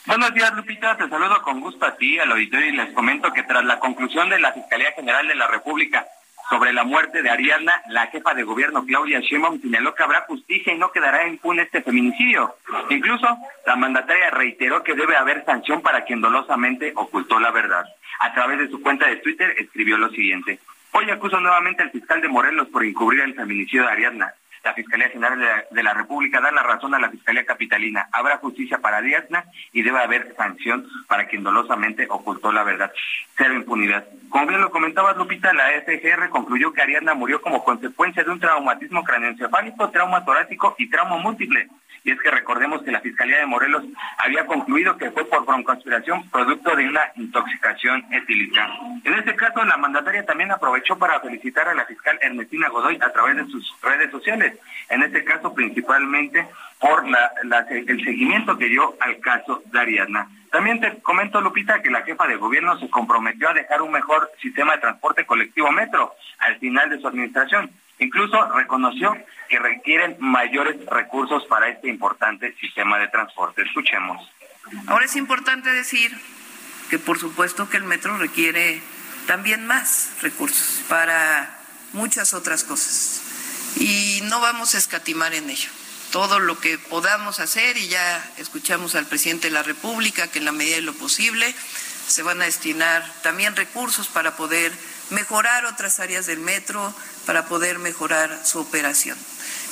Buenos días, Lupita. Te saludo con gusto a ti, al auditorio, y les comento que tras la conclusión de la Fiscalía General de la República sobre la muerte de Ariadna, la jefa de gobierno Claudia Sheinbaum señaló que habrá justicia y no quedará impune este feminicidio. Incluso la mandataria reiteró que debe haber sanción para quien dolosamente ocultó la verdad. A través de su cuenta de Twitter escribió lo siguiente. Hoy acuso nuevamente al fiscal de Morelos por encubrir el feminicidio de Ariadna la Fiscalía General de la, República da la razón a la Fiscalía Capitalina. Habrá justicia para Ariadna y debe haber sanción para quien dolosamente ocultó la verdad. Cero impunidad. Como bien lo comentaba Lupita, la FGR concluyó que Ariadna murió como consecuencia de un traumatismo craneoencefálico, trauma torácico y trauma múltiple. Y es que recordemos que la Fiscalía de Morelos había concluido que fue por broncoaspiración producto de una intoxicación etílica. En este caso, la mandataria también aprovechó para felicitar a la fiscal Ernestina Godoy a través de sus redes sociales. En este caso, principalmente por el seguimiento que dio al caso de. También te comento, Lupita, que la jefa de gobierno se comprometió a dejar un mejor sistema de transporte colectivo metro al final de su administración. Incluso reconoció que requieren mayores recursos para este importante sistema de transporte. Escuchemos. Ahora es importante decir que por supuesto que el metro requiere también más recursos para muchas otras cosas. Y no vamos a escatimar en ello. Todo lo que podamos hacer, y ya escuchamos al presidente de la República que en la medida de lo posible se van a destinar también recursos para poder mejorar otras áreas del metro, para poder mejorar su operación.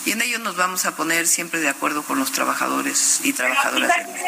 Y en ello nos vamos a poner siempre de acuerdo con los trabajadores y trabajadoras del metro.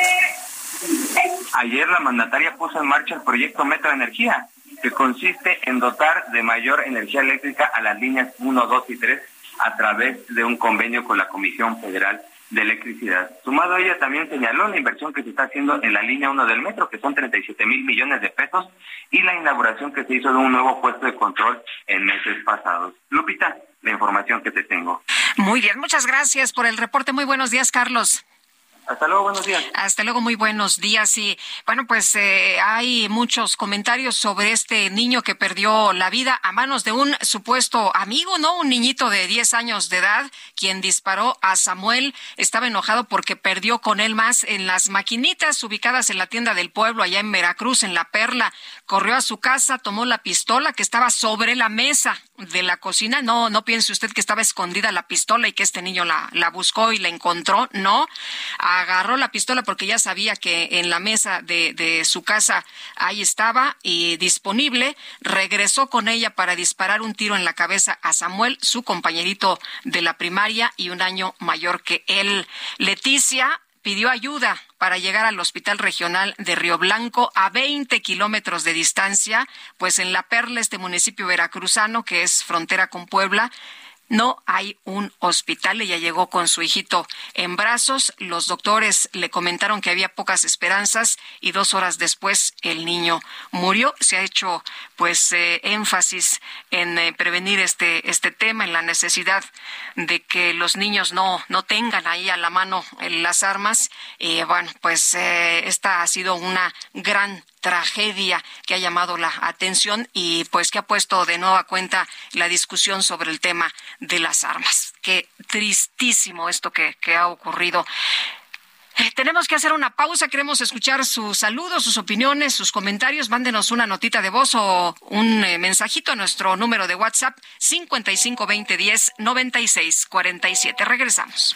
Ayer la mandataria puso en marcha el proyecto Metro Energía, que consiste en dotar de mayor energía eléctrica a las líneas 1, 2 y 3 a través de un convenio con la Comisión Federal de Electricidad. Sumado a ella también señaló la inversión que se está haciendo en la línea 1 del metro, que son 37 mil millones de pesos, y la inauguración que se hizo de un nuevo puesto de control en meses pasados. Lupita, la información que te tengo. Muy bien, muchas gracias por el reporte. Muy buenos días, Carlos. Hasta luego, buenos días. Hasta luego, muy buenos días. Y bueno, pues eh, hay muchos comentarios sobre este niño que perdió la vida a manos de un supuesto amigo, ¿no? Un niñito de 10 años de edad, quien disparó a Samuel. Estaba enojado porque perdió con él más en las maquinitas ubicadas en la tienda del pueblo, allá en Veracruz, en La Perla. Corrió a su casa, tomó la pistola que estaba sobre la mesa de la cocina. No, no piense usted que estaba escondida la pistola y que este niño la, la buscó y la encontró. No agarró la pistola porque ya sabía que en la mesa de, de, su casa ahí estaba y disponible. Regresó con ella para disparar un tiro en la cabeza a Samuel, su compañerito de la primaria y un año mayor que él. Leticia pidió ayuda para llegar al Hospital Regional de Río Blanco a 20 kilómetros de distancia, pues en La Perla, este municipio veracruzano que es frontera con Puebla, no hay un hospital. Ella llegó con su hijito en brazos. Los doctores le comentaron que había pocas esperanzas y dos horas después el niño murió. Se ha hecho pues eh, énfasis en eh, prevenir este este tema, en la necesidad de que los niños no no tengan ahí a la mano eh, las armas. Y bueno, pues esta ha sido una gran tragedia que ha llamado la atención y pues que ha puesto de nueva cuenta la discusión sobre el tema de las armas. Qué tristísimo esto que, que ha ocurrido. Eh, tenemos que hacer una pausa. Queremos escuchar sus saludos, sus opiniones, sus comentarios. Mándenos una notita de voz o un eh, mensajito a nuestro número de WhatsApp 552010 9647. Regresamos.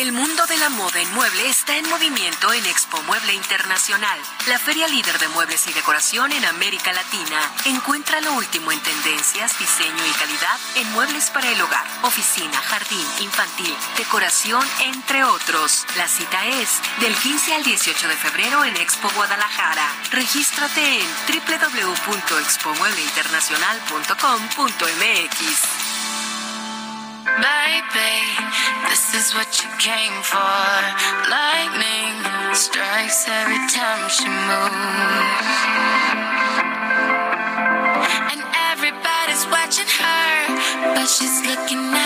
El mundo de la moda en mueble está en movimiento en Expo Mueble Internacional, la feria líder de muebles y decoración en América Latina. Encuentra lo último en tendencias, diseño y calidad en muebles para el hogar, oficina, jardín, infantil, decoración, entre otros. La cita es del 15 al 18 de febrero en Expo Guadalajara. Regístrate en www.expomuebleinternacional.com.mx. Baby, this is what you came for. Lightning strikes every time she moves. And everybody's watching her, but she's looking at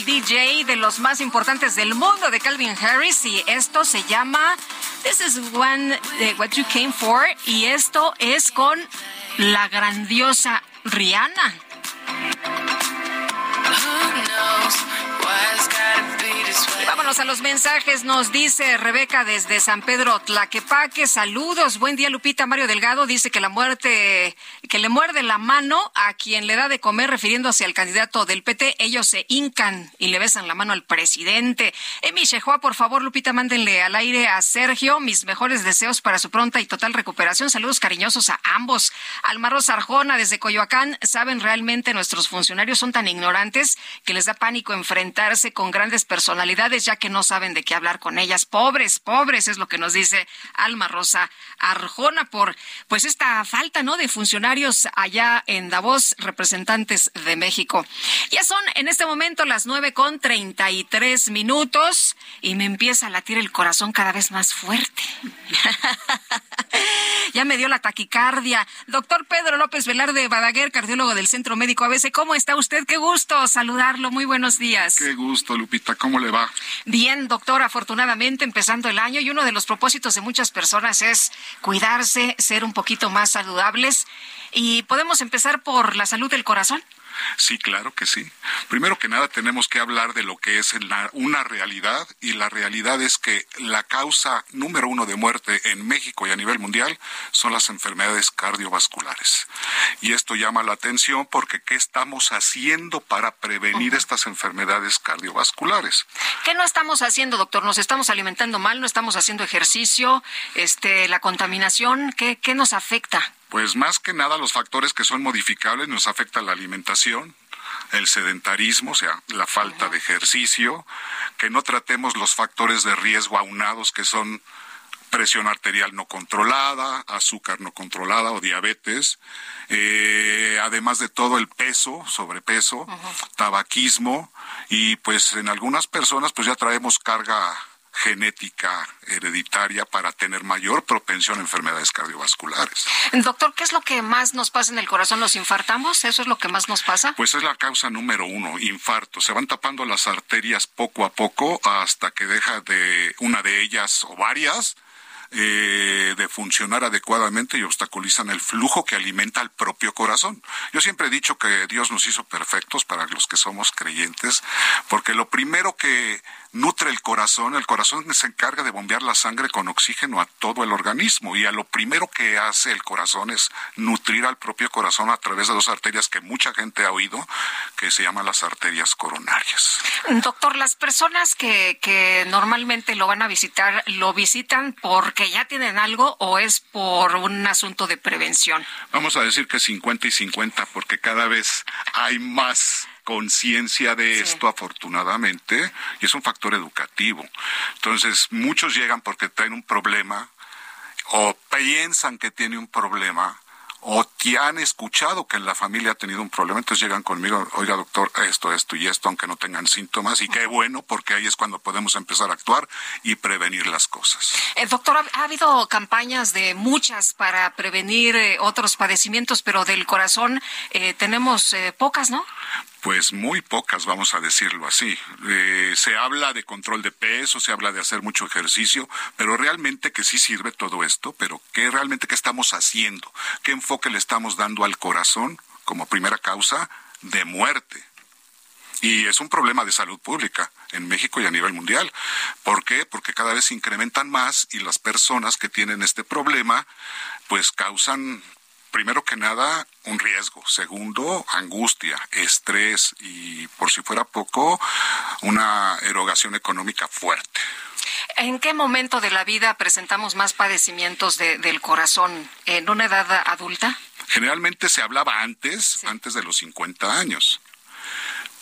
del DJ de los más importantes del mundo de Calvin Harris y esto se llama This is one eh, what you came for y esto es con la grandiosa Rihanna. A los mensajes. Nos dice Rebeca desde San Pedro Tlaquepaque. Saludos. Buen día, Lupita. Mario Delgado dice que la muerte, que le muerde la mano a quien le da de comer, refiriéndose al candidato del PT. Ellos se hincan y le besan la mano al presidente. Emi Shehua, por favor, Lupita, mándenle al aire a Sergio mis mejores deseos para su pronta y total recuperación. Saludos cariñosos a ambos. Almaro Sarjona desde Coyoacán. ¿Saben realmente nuestros funcionarios son tan ignorantes que les da pánico enfrentarse con grandes personalidades? ya que no saben de qué hablar con ellas. Pobres, pobres, es lo que nos dice Alma Rosa Arjona por pues esta falta, ¿no? de funcionarios allá en Davos, representantes de México. Ya son en este momento las nueve con treinta y tres minutos y me empieza a latir el corazón cada vez más fuerte. ya me dio la taquicardia. Doctor Pedro López Velarde Badaguer, cardiólogo del Centro Médico ABC, ¿cómo está usted? Qué gusto saludarlo. Muy buenos días. Qué gusto, Lupita. ¿Cómo le va? Bien, doctor, afortunadamente empezando el año y uno de los propósitos de muchas personas es cuidarse, ser un poquito más saludables. Y podemos empezar por la salud del corazón. Sí, claro que sí. Primero que nada tenemos que hablar de lo que es una realidad y la realidad es que la causa número uno de muerte en México y a nivel mundial son las enfermedades cardiovasculares. Y esto llama la atención porque ¿qué estamos haciendo para prevenir estas enfermedades cardiovasculares? ¿Qué no estamos haciendo, doctor? ¿Nos estamos alimentando mal? ¿No estamos haciendo ejercicio? Este, ¿La contaminación? ¿Qué, qué nos afecta? Pues más que nada los factores que son modificables nos afectan la alimentación, el sedentarismo, o sea, la falta de ejercicio, que no tratemos los factores de riesgo aunados que son presión arterial no controlada, azúcar no controlada o diabetes, eh, además de todo el peso, sobrepeso, tabaquismo y pues en algunas personas pues ya traemos carga genética hereditaria para tener mayor propensión a enfermedades cardiovasculares. Doctor, ¿qué es lo que más nos pasa en el corazón? ¿Nos infartamos? ¿Eso es lo que más nos pasa? Pues es la causa número uno, infarto. Se van tapando las arterias poco a poco hasta que deja de una de ellas o varias eh, de funcionar adecuadamente y obstaculizan el flujo que alimenta al propio corazón. Yo siempre he dicho que Dios nos hizo perfectos para los que somos creyentes, porque lo primero que nutre el corazón, el corazón se encarga de bombear la sangre con oxígeno a todo el organismo y a lo primero que hace el corazón es nutrir al propio corazón a través de dos arterias que mucha gente ha oído, que se llaman las arterias coronarias. Doctor, las personas que, que normalmente lo van a visitar, ¿lo visitan porque ya tienen algo o es por un asunto de prevención? Vamos a decir que 50 y 50 porque cada vez hay más conciencia de esto, afortunadamente, y es un factor educativo. Entonces, muchos llegan porque traen un problema o piensan que tiene un problema o que han escuchado que en la familia ha tenido un problema, entonces llegan conmigo, oiga doctor, esto, esto y esto, aunque no tengan síntomas, y qué bueno, porque ahí es cuando podemos empezar a actuar y prevenir las cosas. Eh, doctor, ha, habido campañas de muchas para prevenir eh, otros padecimientos, pero del corazón eh, tenemos pocas, ¿no? Pues muy pocas, vamos a decirlo así. Eh, se habla de control de peso, se habla de hacer mucho ejercicio, pero realmente que sí sirve todo esto, pero ¿qué realmente qué estamos haciendo? ¿Qué enfoque le estamos dando al corazón como primera causa de muerte? Y es un problema de salud pública en México y a nivel mundial. ¿Por qué? Porque cada vez se incrementan más y las personas que tienen este problema pues causan primero que nada, un riesgo. Segundo, angustia, estrés y, por si fuera poco, una erogación económica fuerte. ¿En qué momento de la vida presentamos más padecimientos del corazón? ¿En una edad adulta? Generalmente se hablaba antes, antes de los 50 años.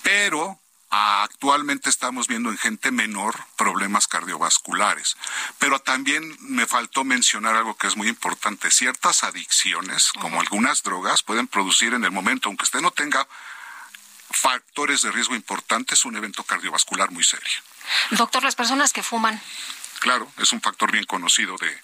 Pero Actualmente estamos viendo en gente menor problemas cardiovasculares, pero también me faltó mencionar algo que es muy importante. Ciertas adicciones, como algunas drogas, pueden producir en el momento, aunque usted no tenga factores de riesgo importantes, un evento cardiovascular muy serio. Doctor, las personas que fuman. Claro, es un factor bien conocido de,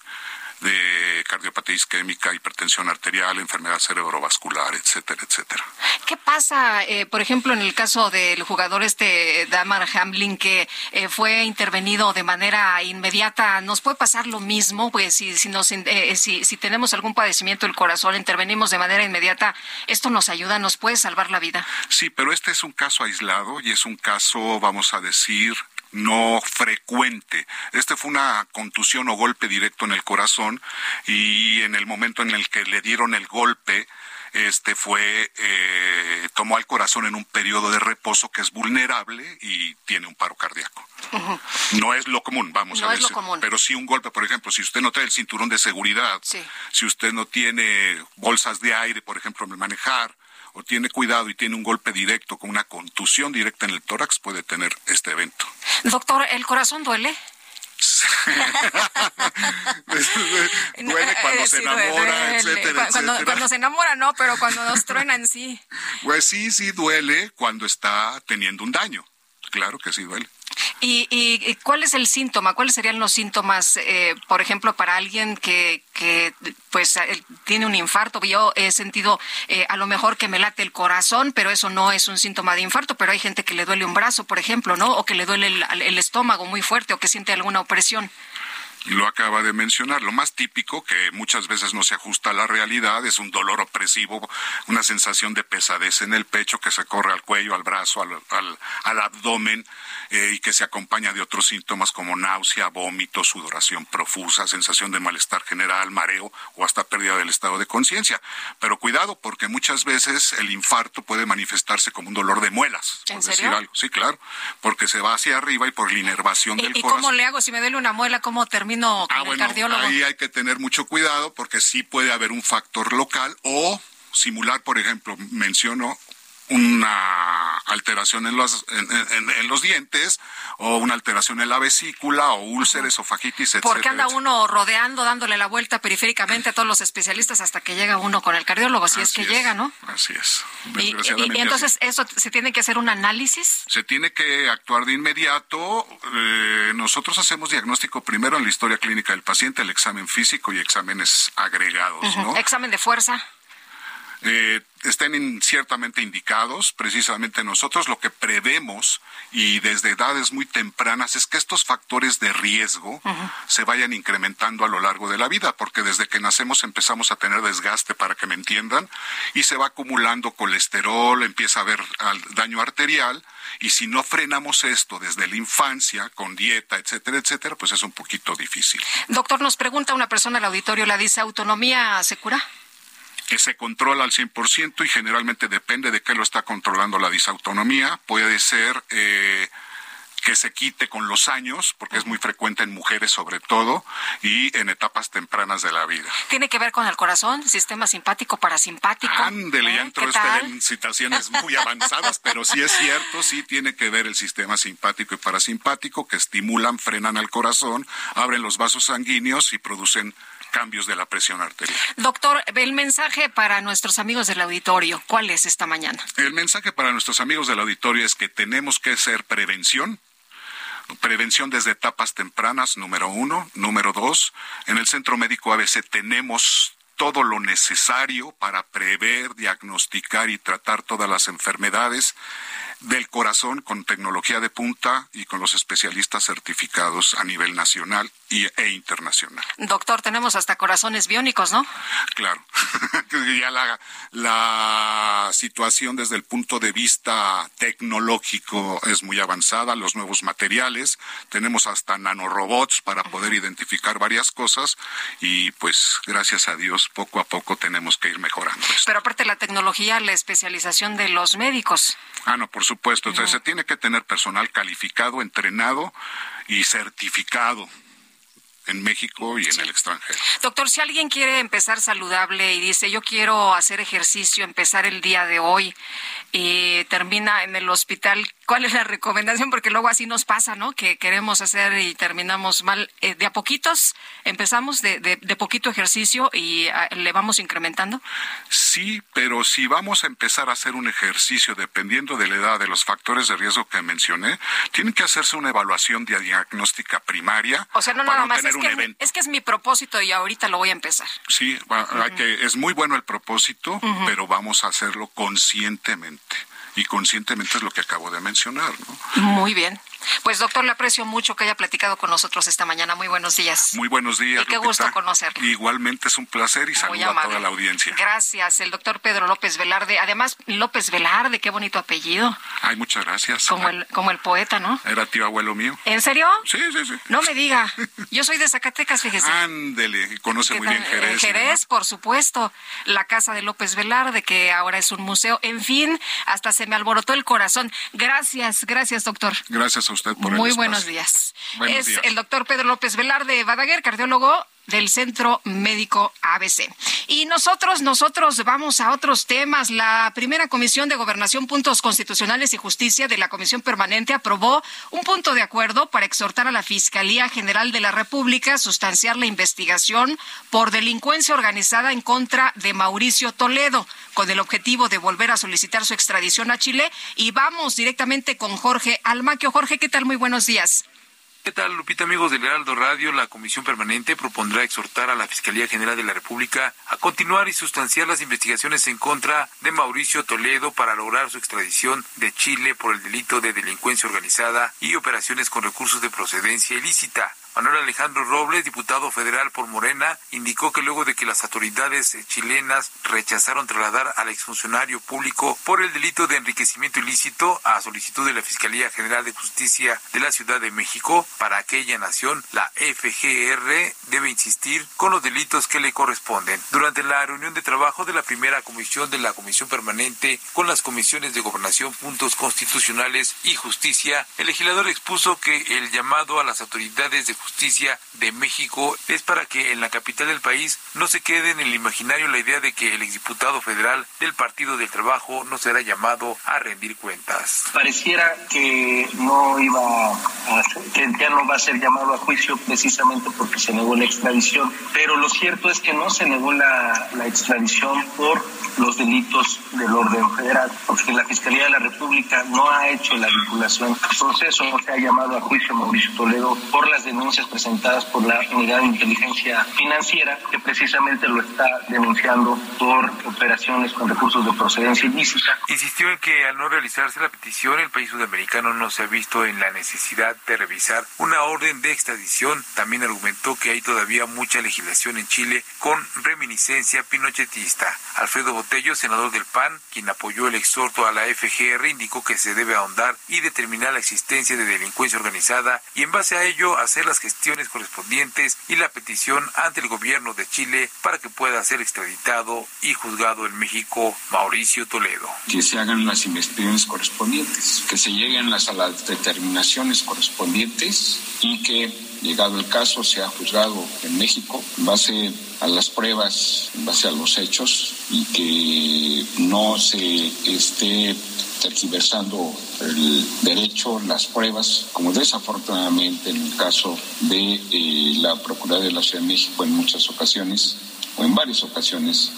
de cardiopatía isquémica, hipertensión arterial, enfermedad cerebrovascular, etcétera, etcétera. ¿Qué pasa, eh, por ejemplo, en el caso del jugador este Damar Hamlin que eh, fue intervenido de manera inmediata? ¿Nos puede pasar lo mismo? Pues si, si, nos, eh, si, si tenemos algún padecimiento del corazón, intervenimos de manera inmediata, ¿esto nos ayuda, nos puede salvar la vida? Sí, pero este es un caso aislado y es un caso, vamos a decir, no frecuente. Este fue una contusión o golpe directo en el corazón y en el momento en el que le dieron el golpe, este fue eh, tomó al corazón en un periodo de reposo que es vulnerable y tiene un paro cardíaco. No es lo común, vamos No a es ver. lo común. Pero sí un golpe, por ejemplo, si usted no trae el cinturón de seguridad, Sí. si usted no tiene bolsas de aire, por ejemplo, al manejar, o tiene cuidado y tiene un golpe directo con una contusión directa en el tórax, puede tener este evento. Doctor, ¿el corazón duele? duele cuando Eh, se enamora, duele. etcétera, cuando, etcétera. cuando se enamora, no, pero cuando nos truenan, sí. Pues sí, sí duele cuando está teniendo un daño. Claro que sí duele. ¿Y, y, cuál es el síntoma? ¿Cuáles serían los síntomas, eh, por ejemplo, para alguien que, que pues eh, tiene un infarto? Yo he sentido eh, a lo mejor que me late el corazón, pero eso no es un síntoma de infarto, pero hay gente que le duele un brazo, por ejemplo, ¿no? O que le duele el, el estómago muy fuerte o que siente alguna opresión. Lo acaba de mencionar. Lo más típico, que muchas veces no se ajusta a la realidad, es un dolor opresivo, una sensación de pesadez en el pecho que se corre al cuello, al brazo, al, al- al abdomen eh, y que se acompaña de otros síntomas como náusea, vómito, sudoración profusa, sensación de malestar general, mareo o hasta pérdida del estado de conciencia. Pero cuidado, porque muchas veces el infarto puede manifestarse como un dolor de muelas. ¿En por serio? decir algo. Sí, claro, porque se va hacia arriba y por la inervación ¿Y, del y corazón. cómo le hago? Si me duele una muela, ¿cómo con Ah, el bueno, cardiólogo? ahí hay que tener mucho cuidado porque sí puede haber un factor local o simular, por ejemplo, menciono una alteración en los, en, en- en los dientes o una alteración en la vesícula o úlceras, esofagitis, etcétera. Porque anda uno rodeando, dándole la vuelta periféricamente a todos los especialistas hasta que llega uno con el cardiólogo, si es que llega, ¿no? Así es. Y, y- Desgraciadamente y entonces eso se tiene que hacer un análisis. Se tiene que actuar de inmediato. Eh, nosotros hacemos diagnóstico primero en la historia clínica del paciente, el examen físico y exámenes agregados. ¿no? Examen de fuerza. Eh, estén ciertamente indicados. Precisamente nosotros lo que prevemos y desde edades muy tempranas es que estos factores de riesgo se vayan incrementando a lo largo de la vida, porque desde que nacemos empezamos a tener desgaste, para que me entiendan, y se va acumulando colesterol, empieza a haber daño arterial, y si no frenamos esto desde la infancia, con dieta, etcétera, etcétera, pues es un poquito difícil. Doctor, nos pregunta una persona al auditorio, la dice, ¿autonomía se cura? Que se controla al 100% y generalmente depende de qué lo está controlando la disautonomía. Puede ser eh, que se quite con los años, porque es muy frecuente en mujeres sobre todo, y en etapas tempranas de la vida. ¿Tiene que ver con el corazón, sistema simpático, parasimpático? Ándele, ya ¿Eh? entró ¿Qué usted tal? en situaciones muy avanzadas, pero sí es cierto, sí tiene que ver el sistema simpático y parasimpático que estimulan, frenan al corazón, abren los vasos sanguíneos y producen cambios de la presión arterial. Doctor, el mensaje para nuestros amigos del auditorio, ¿cuál es esta mañana? El mensaje para nuestros amigos del auditorio es que tenemos que hacer prevención. Prevención desde etapas tempranas, número uno. Número dos, en el Centro Médico ABC tenemos todo lo necesario para prever, diagnosticar y tratar todas las enfermedades del corazón con tecnología de punta y con los especialistas certificados a nivel nacional y, e internacional. Doctor, tenemos hasta corazones biónicos, ¿no? Claro, ya la, la situación desde el punto de vista tecnológico es muy avanzada, los nuevos materiales, tenemos hasta nanorobots para poder identificar varias cosas y pues gracias a Dios poco a poco tenemos que ir mejorando. esto. Pero aparte la tecnología, la especialización de los médicos. Ah, no, por supuesto, entonces se tiene que tener personal calificado, entrenado y certificado en México y en el extranjero. Doctor, si alguien quiere empezar saludable y dice, yo quiero hacer ejercicio, empezar el día de hoy y termina en el hospital, ¿cuál es la recomendación? Porque luego así nos pasa, ¿no? Que queremos hacer y terminamos mal. Eh, de a poquitos empezamos de, de, de poquito ejercicio y ah, le vamos incrementando. Sí, pero si vamos a empezar a hacer un ejercicio dependiendo de la edad, de los factores de riesgo que mencioné, tiene que hacerse una evaluación de diagnóstica primaria. O sea, no nada más hacer un evento. Es que es mi propósito y ahorita lo voy a empezar. Sí, que, es muy bueno el propósito, pero vamos a hacerlo conscientemente. Y conscientemente es lo que acabo de mencionar. ¿no? Muy bien. Pues doctor, le aprecio mucho que haya platicado con nosotros esta mañana. Muy buenos días. Muy buenos días. Y qué gusto conocerlo. Igualmente es un placer y saludo a toda la audiencia. Gracias, el doctor Pedro López Velarde. Además, López Velarde, qué bonito apellido. Ay, muchas gracias. Como el, como el poeta, ¿no? Era tío abuelo mío. ¿En serio? Sí, sí, sí. No me diga. Yo soy de Zacatecas, fíjese. Ándele, conoce muy bien Jerez. Jerez, por supuesto. La casa de López Velarde, que ahora es un museo. En fin, hasta se me alborotó el corazón. Gracias, gracias, doctor. Gracias a usted por Muy buenos días. es el doctor Pedro López Velarde Badaguer, cardiólogo del Centro Médico ABC. Y nosotros, nosotros vamos a otros temas. La primera Comisión de Gobernación, Puntos Constitucionales y Justicia de la Comisión Permanente aprobó un punto de acuerdo para exhortar a la Fiscalía General de la República a sustanciar la investigación por delincuencia organizada en contra de Mauricio Toledo, con el objetivo de volver a solicitar su extradición a Chile. Y vamos directamente con Jorge Almaquio. Jorge, ¿qué tal? Muy buenos días. ¿Qué tal, Lupita, amigos del Heraldo Radio? La Comisión Permanente propondrá exhortar a la Fiscalía General de la República a continuar y sustanciar las investigaciones en contra de Mauricio Toledo para lograr su extradición de Chile por el delito de delincuencia organizada y operaciones con recursos de procedencia ilícita. Manuel Alejandro Robles, diputado federal por Morena, indicó que luego de que las autoridades chilenas rechazaron trasladar al exfuncionario público por el delito de enriquecimiento ilícito a solicitud de la Fiscalía General de Justicia de la Ciudad de México para aquella nación, la FGR debe insistir con los delitos que le corresponden. Durante la reunión de trabajo de la primera comisión de la Comisión Permanente con las comisiones de Gobernación, Puntos Constitucionales y Justicia, el legislador expuso que el llamado a las autoridades de de México es para que en la capital del país no se quede en el imaginario la idea de que el exdiputado federal del Partido del Trabajo no será llamado a rendir cuentas. Pareciera que no iba a que ya no va a ser llamado a juicio precisamente porque se negó la extradición, pero lo cierto es que no se negó la, la extradición por los delitos del orden federal, porque la Fiscalía de la República no ha hecho la vinculación al proceso, no se ha llamado a juicio Mauricio Toledo por las denuncias presentadas por la Unidad de Inteligencia Financiera, que precisamente lo está denunciando por operaciones con recursos de procedencia ilícita. Insistió en que al no realizarse la petición, el país sudamericano no se ha visto en la necesidad de revisar una orden de extradición. También argumentó que hay todavía mucha legislación en Chile con reminiscencia pinochetista. Alfredo Botello, senador del PAN, quien apoyó el exhorto a la FGR, indicó que se debe ahondar y determinar la existencia de delincuencia organizada y en base a ello hacer las gestiones correspondientes y la petición ante el gobierno de Chile para que pueda ser extraditado y juzgado en México Mauricio Toledo. Que se hagan las investigaciones correspondientes, que se lleguen las, a las determinaciones correspondientes y que, llegado el caso, sea juzgado en México en base a las pruebas, en base a los hechos y que no se esté tergiversando el derecho, las pruebas, como desafortunadamente en el caso de eh, la Procuraduría de la Ciudad de México en muchas ocasiones, o en varias ocasiones,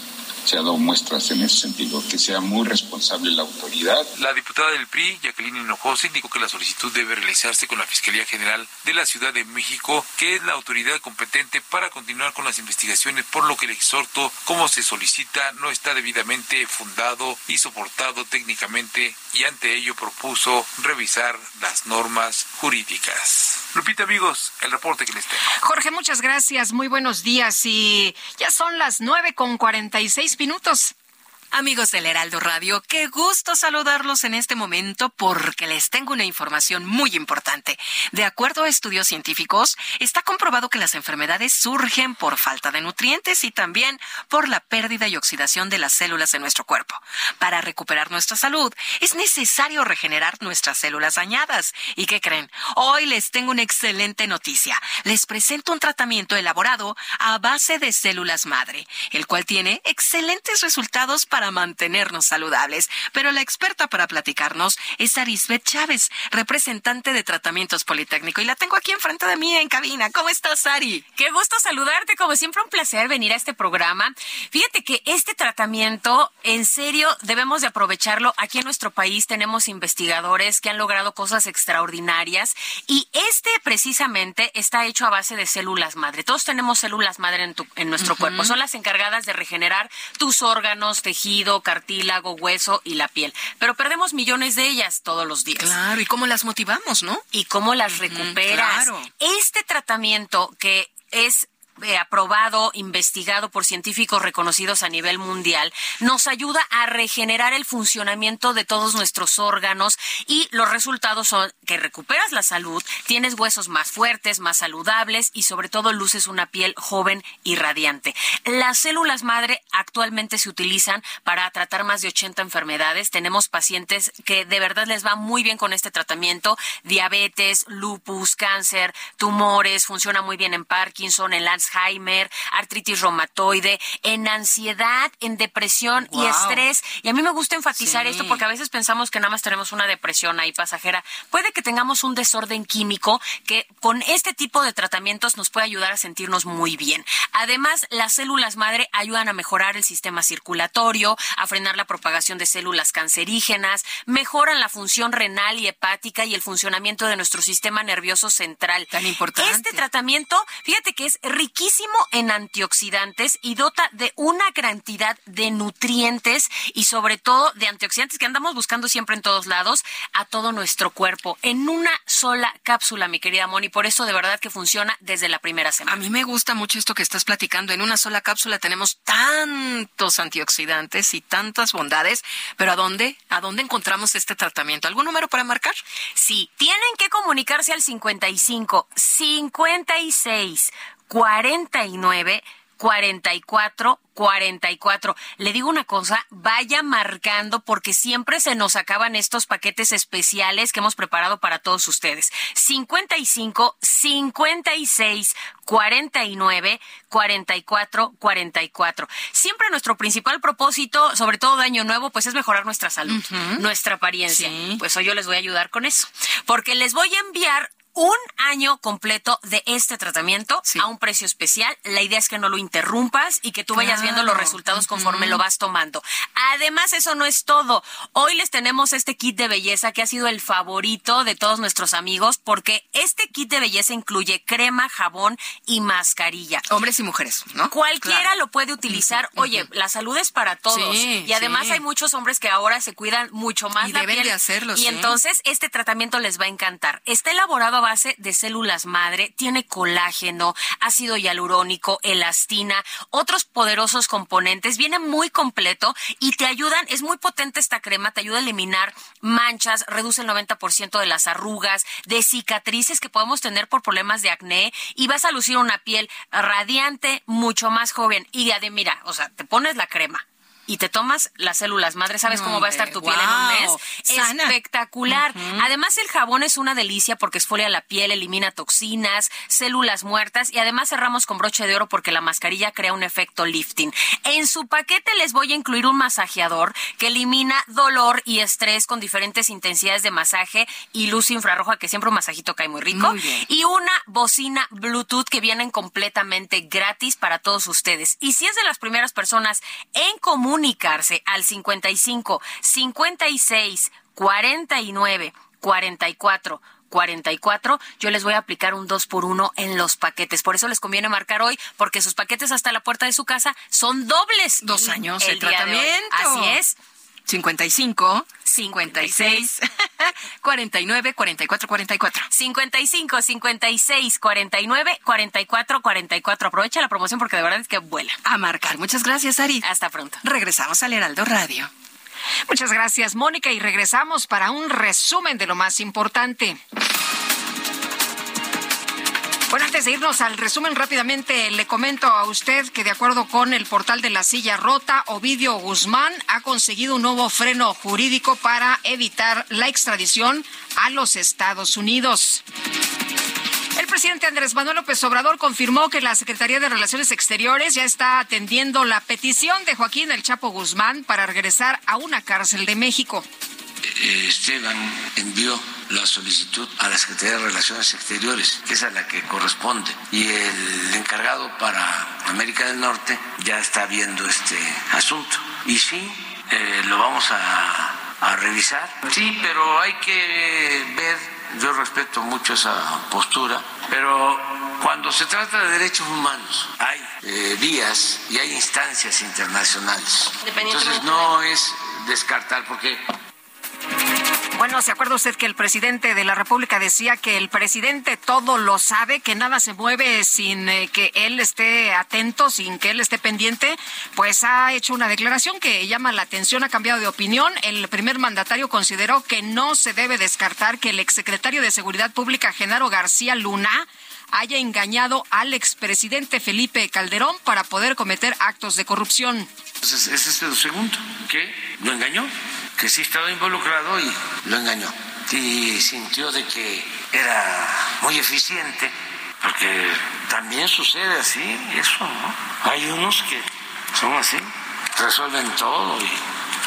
se ha dado muestras en ese sentido, que sea muy responsable la autoridad. La diputada del PRI, Jacqueline Hinojosa, indicó que la solicitud debe realizarse con la Fiscalía General de la Ciudad de México, que es la autoridad competente para continuar con las investigaciones, por lo que el exhorto, como se solicita, no está debidamente fundado y soportado técnicamente y ante ello propuso revisar las normas jurídicas. Lupita, amigos, el reporte que les tengo. Jorge, muchas gracias. Muy buenos días. Y ya son las nueve con cuarenta y seis minutos. Amigos del Heraldo Radio, qué gusto saludarlos en este momento porque les tengo una información muy importante. De acuerdo a estudios científicos, está comprobado que las enfermedades surgen por falta de nutrientes y también por la pérdida y oxidación de las células de nuestro cuerpo. Para recuperar nuestra salud, es necesario regenerar nuestras células dañadas. ¿Y qué creen? Hoy les tengo una excelente noticia. Les presento un tratamiento elaborado a base de células madre, el cual tiene excelentes resultados para para mantenernos saludables. Pero la experta para platicarnos es Arisbet Chávez, representante de Tratamientos Politécnico. Y la tengo aquí enfrente de mí en cabina. ¿Cómo estás, Ari? Qué gusto saludarte. Como siempre, un placer venir a este programa. Fíjate que este tratamiento, en serio, debemos de aprovecharlo. Aquí en nuestro país tenemos investigadores que han logrado cosas extraordinarias y este precisamente está hecho a base de células madre. Todos tenemos células madre en, en nuestro cuerpo. Son las encargadas de regenerar tus órganos, tejido, cartílago, hueso y la piel. Pero perdemos millones de ellas todos los días. Claro, ¿y cómo las motivamos, no? Y cómo las recuperas. Este tratamiento que es eh, aprobado, investigado por científicos reconocidos a nivel mundial, nos ayuda a regenerar el funcionamiento de todos nuestros órganos y los resultados son que recuperas la salud, tienes huesos más fuertes, más saludables y sobre todo luces una piel joven y radiante. Las células madre actualmente se utilizan para tratar más de 80 enfermedades. Tenemos pacientes que de verdad les va muy bien con este tratamiento, diabetes, lupus, cáncer, tumores, funciona muy bien en Parkinson, en Alzheimer Alzheimer, artritis reumatoide, en ansiedad, en depresión y estrés. Y a mí me gusta enfatizar esto porque a veces pensamos que nada más tenemos una depresión ahí pasajera. Puede que tengamos un desorden químico que con este tipo de tratamientos nos puede ayudar a sentirnos muy bien. Además, las células madre ayudan a mejorar el sistema circulatorio, a frenar la propagación de células cancerígenas, mejoran la función renal y hepática y el funcionamiento de nuestro sistema nervioso central. Tan importante. Este tratamiento, fíjate que es riquísimo en antioxidantes y dota de una cantidad de nutrientes y sobre todo de antioxidantes que andamos buscando siempre en todos lados a todo nuestro cuerpo en una sola cápsula, mi querida Moni. Por eso de verdad que funciona desde la primera semana. A mí me gusta mucho esto que estás platicando. En una sola cápsula tenemos tantos antioxidantes y tantas bondades, pero ¿a dónde? ¿A dónde encontramos este tratamiento? ¿Algún número para marcar? Sí, tienen que comunicarse al 55 56 49 44 44. Le digo una cosa, vaya marcando porque siempre se nos acaban estos paquetes especiales que hemos preparado para todos ustedes. 55 56 49 44 44. Siempre nuestro principal propósito, sobre todo de año nuevo, pues es mejorar nuestra salud, nuestra apariencia. Pues hoy yo les voy a ayudar con eso, porque les voy a enviar un año completo de este tratamiento a un precio especial. La idea es que no lo interrumpas y que tú vayas viendo los resultados conforme lo vas tomando. Además, eso no es todo. Hoy les tenemos este kit de belleza que ha sido el favorito de todos nuestros amigos porque este kit de belleza incluye crema, jabón y mascarilla. Hombres y mujeres, ¿no? Cualquiera lo puede utilizar. Oye, la salud es para todos. y además hay muchos hombres que ahora se cuidan mucho más y deben de hacerlo. Y entonces este tratamiento les va a encantar. Está elaborado a base de células madre, tiene colágeno, ácido hialurónico, elastina, otros poderosos componentes, viene muy completo y te ayudan, es muy potente esta crema, te ayuda a eliminar manchas, reduce el 90% de las arrugas, de cicatrices que podemos tener por problemas de acné y vas a lucir una piel radiante, mucho más joven. Y de mira, o sea, te pones la crema y te tomas las células madre, ¿sabes cómo va a estar tu piel en un mes? Espectacular. Además, el jabón es una delicia porque esfolia la piel, elimina toxinas, células muertas y además cerramos con broche de oro porque la mascarilla crea un efecto lifting. En su paquete les voy a incluir un masajeador que elimina dolor y estrés con diferentes intensidades de masaje y luz infrarroja, que siempre un masajito cae muy rico. y una bocina Bluetooth que vienen completamente gratis para todos ustedes. Y si es de las primeras personas en común comunicarse al 55 56 49 44 44, yo les voy a aplicar un 2 por 1 en los paquetes. Por eso les conviene marcar hoy, porque sus paquetes hasta la puerta de su casa son dobles. Dos años de tratamiento. Así es. 55 56 49 44 44. 55 56 49 44 44. Aprovecha la promoción porque de verdad es que vuela. A marcar. Muchas gracias, Ari. Hasta pronto. Regresamos al Heraldo Radio. Muchas gracias, Mónica, y regresamos para un resumen de lo más importante. Bueno, antes de irnos al resumen rápidamente, le comento a usted que de acuerdo con el portal de la silla rota, Ovidio Guzmán ha conseguido un nuevo freno jurídico para evitar la extradición a los Estados Unidos. El presidente Andrés Manuel López Obrador confirmó que la Secretaría de Relaciones Exteriores ya está atendiendo la petición de Joaquín El Chapo Guzmán para regresar a una cárcel de México. Esteban envió la solicitud a la Secretaría de Relaciones Exteriores, que es a la que corresponde, y el encargado para América del Norte ya está viendo este asunto. Y sí, eh, lo vamos a, a revisar. Sí, pero hay que ver yo respeto mucho esa postura, pero cuando se trata de derechos humanos hay eh, vías y hay instancias internacionales. Entonces no es descartar, porque bueno, ¿se acuerda usted que el presidente de la República decía que el presidente todo lo sabe, que nada se mueve sin eh, que él esté atento, sin que él esté pendiente? Pues ha hecho una declaración que llama la atención, ha cambiado de opinión. El primer mandatario consideró que no se debe descartar que el exsecretario de Seguridad Pública, Genaro García Luna, haya engañado al expresidente Felipe Calderón para poder cometer actos de corrupción. Entonces, ese es el segundo, que lo engañó que sí estaba involucrado y lo engañó. Y sintió de que era muy eficiente, porque también sucede así, eso, ¿no? Hay unos que son así, resuelven todo y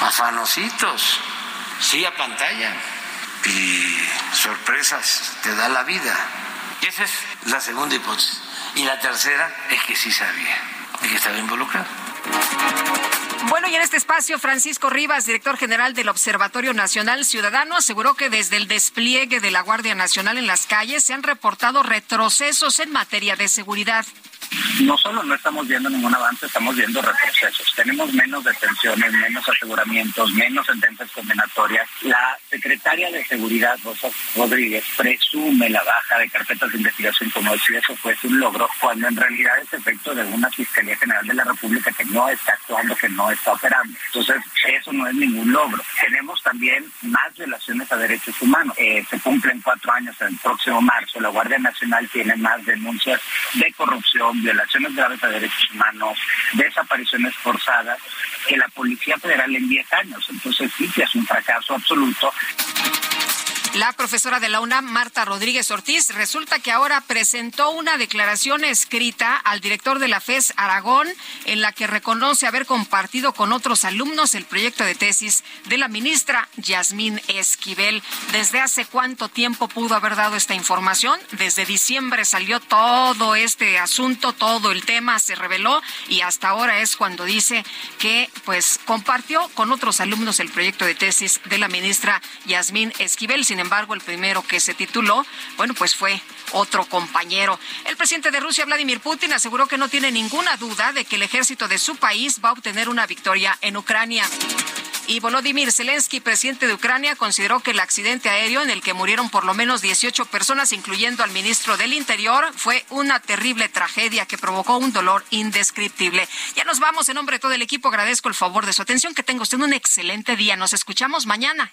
afanositos, sí a pantalla y sorpresas te da la vida. Y esa es la segunda hipótesis. Y la tercera es que sí sabía y que estaba involucrado. Bueno, y en este espacio, Francisco Rivas, director general del Observatorio Nacional Ciudadano, aseguró que desde el despliegue de la Guardia Nacional en las calles se han reportado retrocesos en materia de seguridad no solo no estamos viendo ningún avance, estamos viendo retrocesos. Tenemos menos detenciones, menos aseguramientos, menos sentencias condenatorias. La secretaria de Seguridad, Rosa Rodríguez, presume la baja de carpetas de investigación como si eso fuese un logro, cuando en realidad es efecto de una Fiscalía General de la República que no está actuando, que no está operando. Entonces, eso no es ningún logro. Tenemos también más violaciones a derechos humanos. Eh, se cumplen cuatro años en el próximo marzo. La Guardia Nacional tiene más denuncias de corrupción, violaciones graves a derechos humanos, desapariciones forzadas, que la Policía Federal en 10 años. Entonces sí que es un fracaso absoluto. La profesora de la UNAM, Marta Rodríguez Ortiz, resulta que ahora presentó una declaración escrita al director de la FES Aragón en la que reconoce haber compartido con otros alumnos el proyecto de tesis de la ministra Yasmín Esquivel. ¿Desde hace cuánto tiempo pudo haber dado esta información? Desde diciembre salió todo este asunto, todo el tema se reveló y hasta ahora es cuando dice que pues compartió con otros alumnos el proyecto de tesis de la ministra Yasmín Esquivel. Embargo, el primero que se tituló, bueno, pues fue otro compañero. El presidente de Rusia, Vladimir Putin, aseguró que no tiene ninguna duda de que el ejército de su país va a obtener una victoria en Ucrania. Y Volodymyr Zelensky, presidente de Ucrania, consideró que el accidente aéreo en el que murieron por lo menos 18 personas, incluyendo al ministro del Interior, fue una terrible tragedia que provocó un dolor indescriptible. Ya nos vamos. En nombre de todo el equipo, agradezco el favor de su atención. Que tenga usted un excelente día. Nos escuchamos mañana.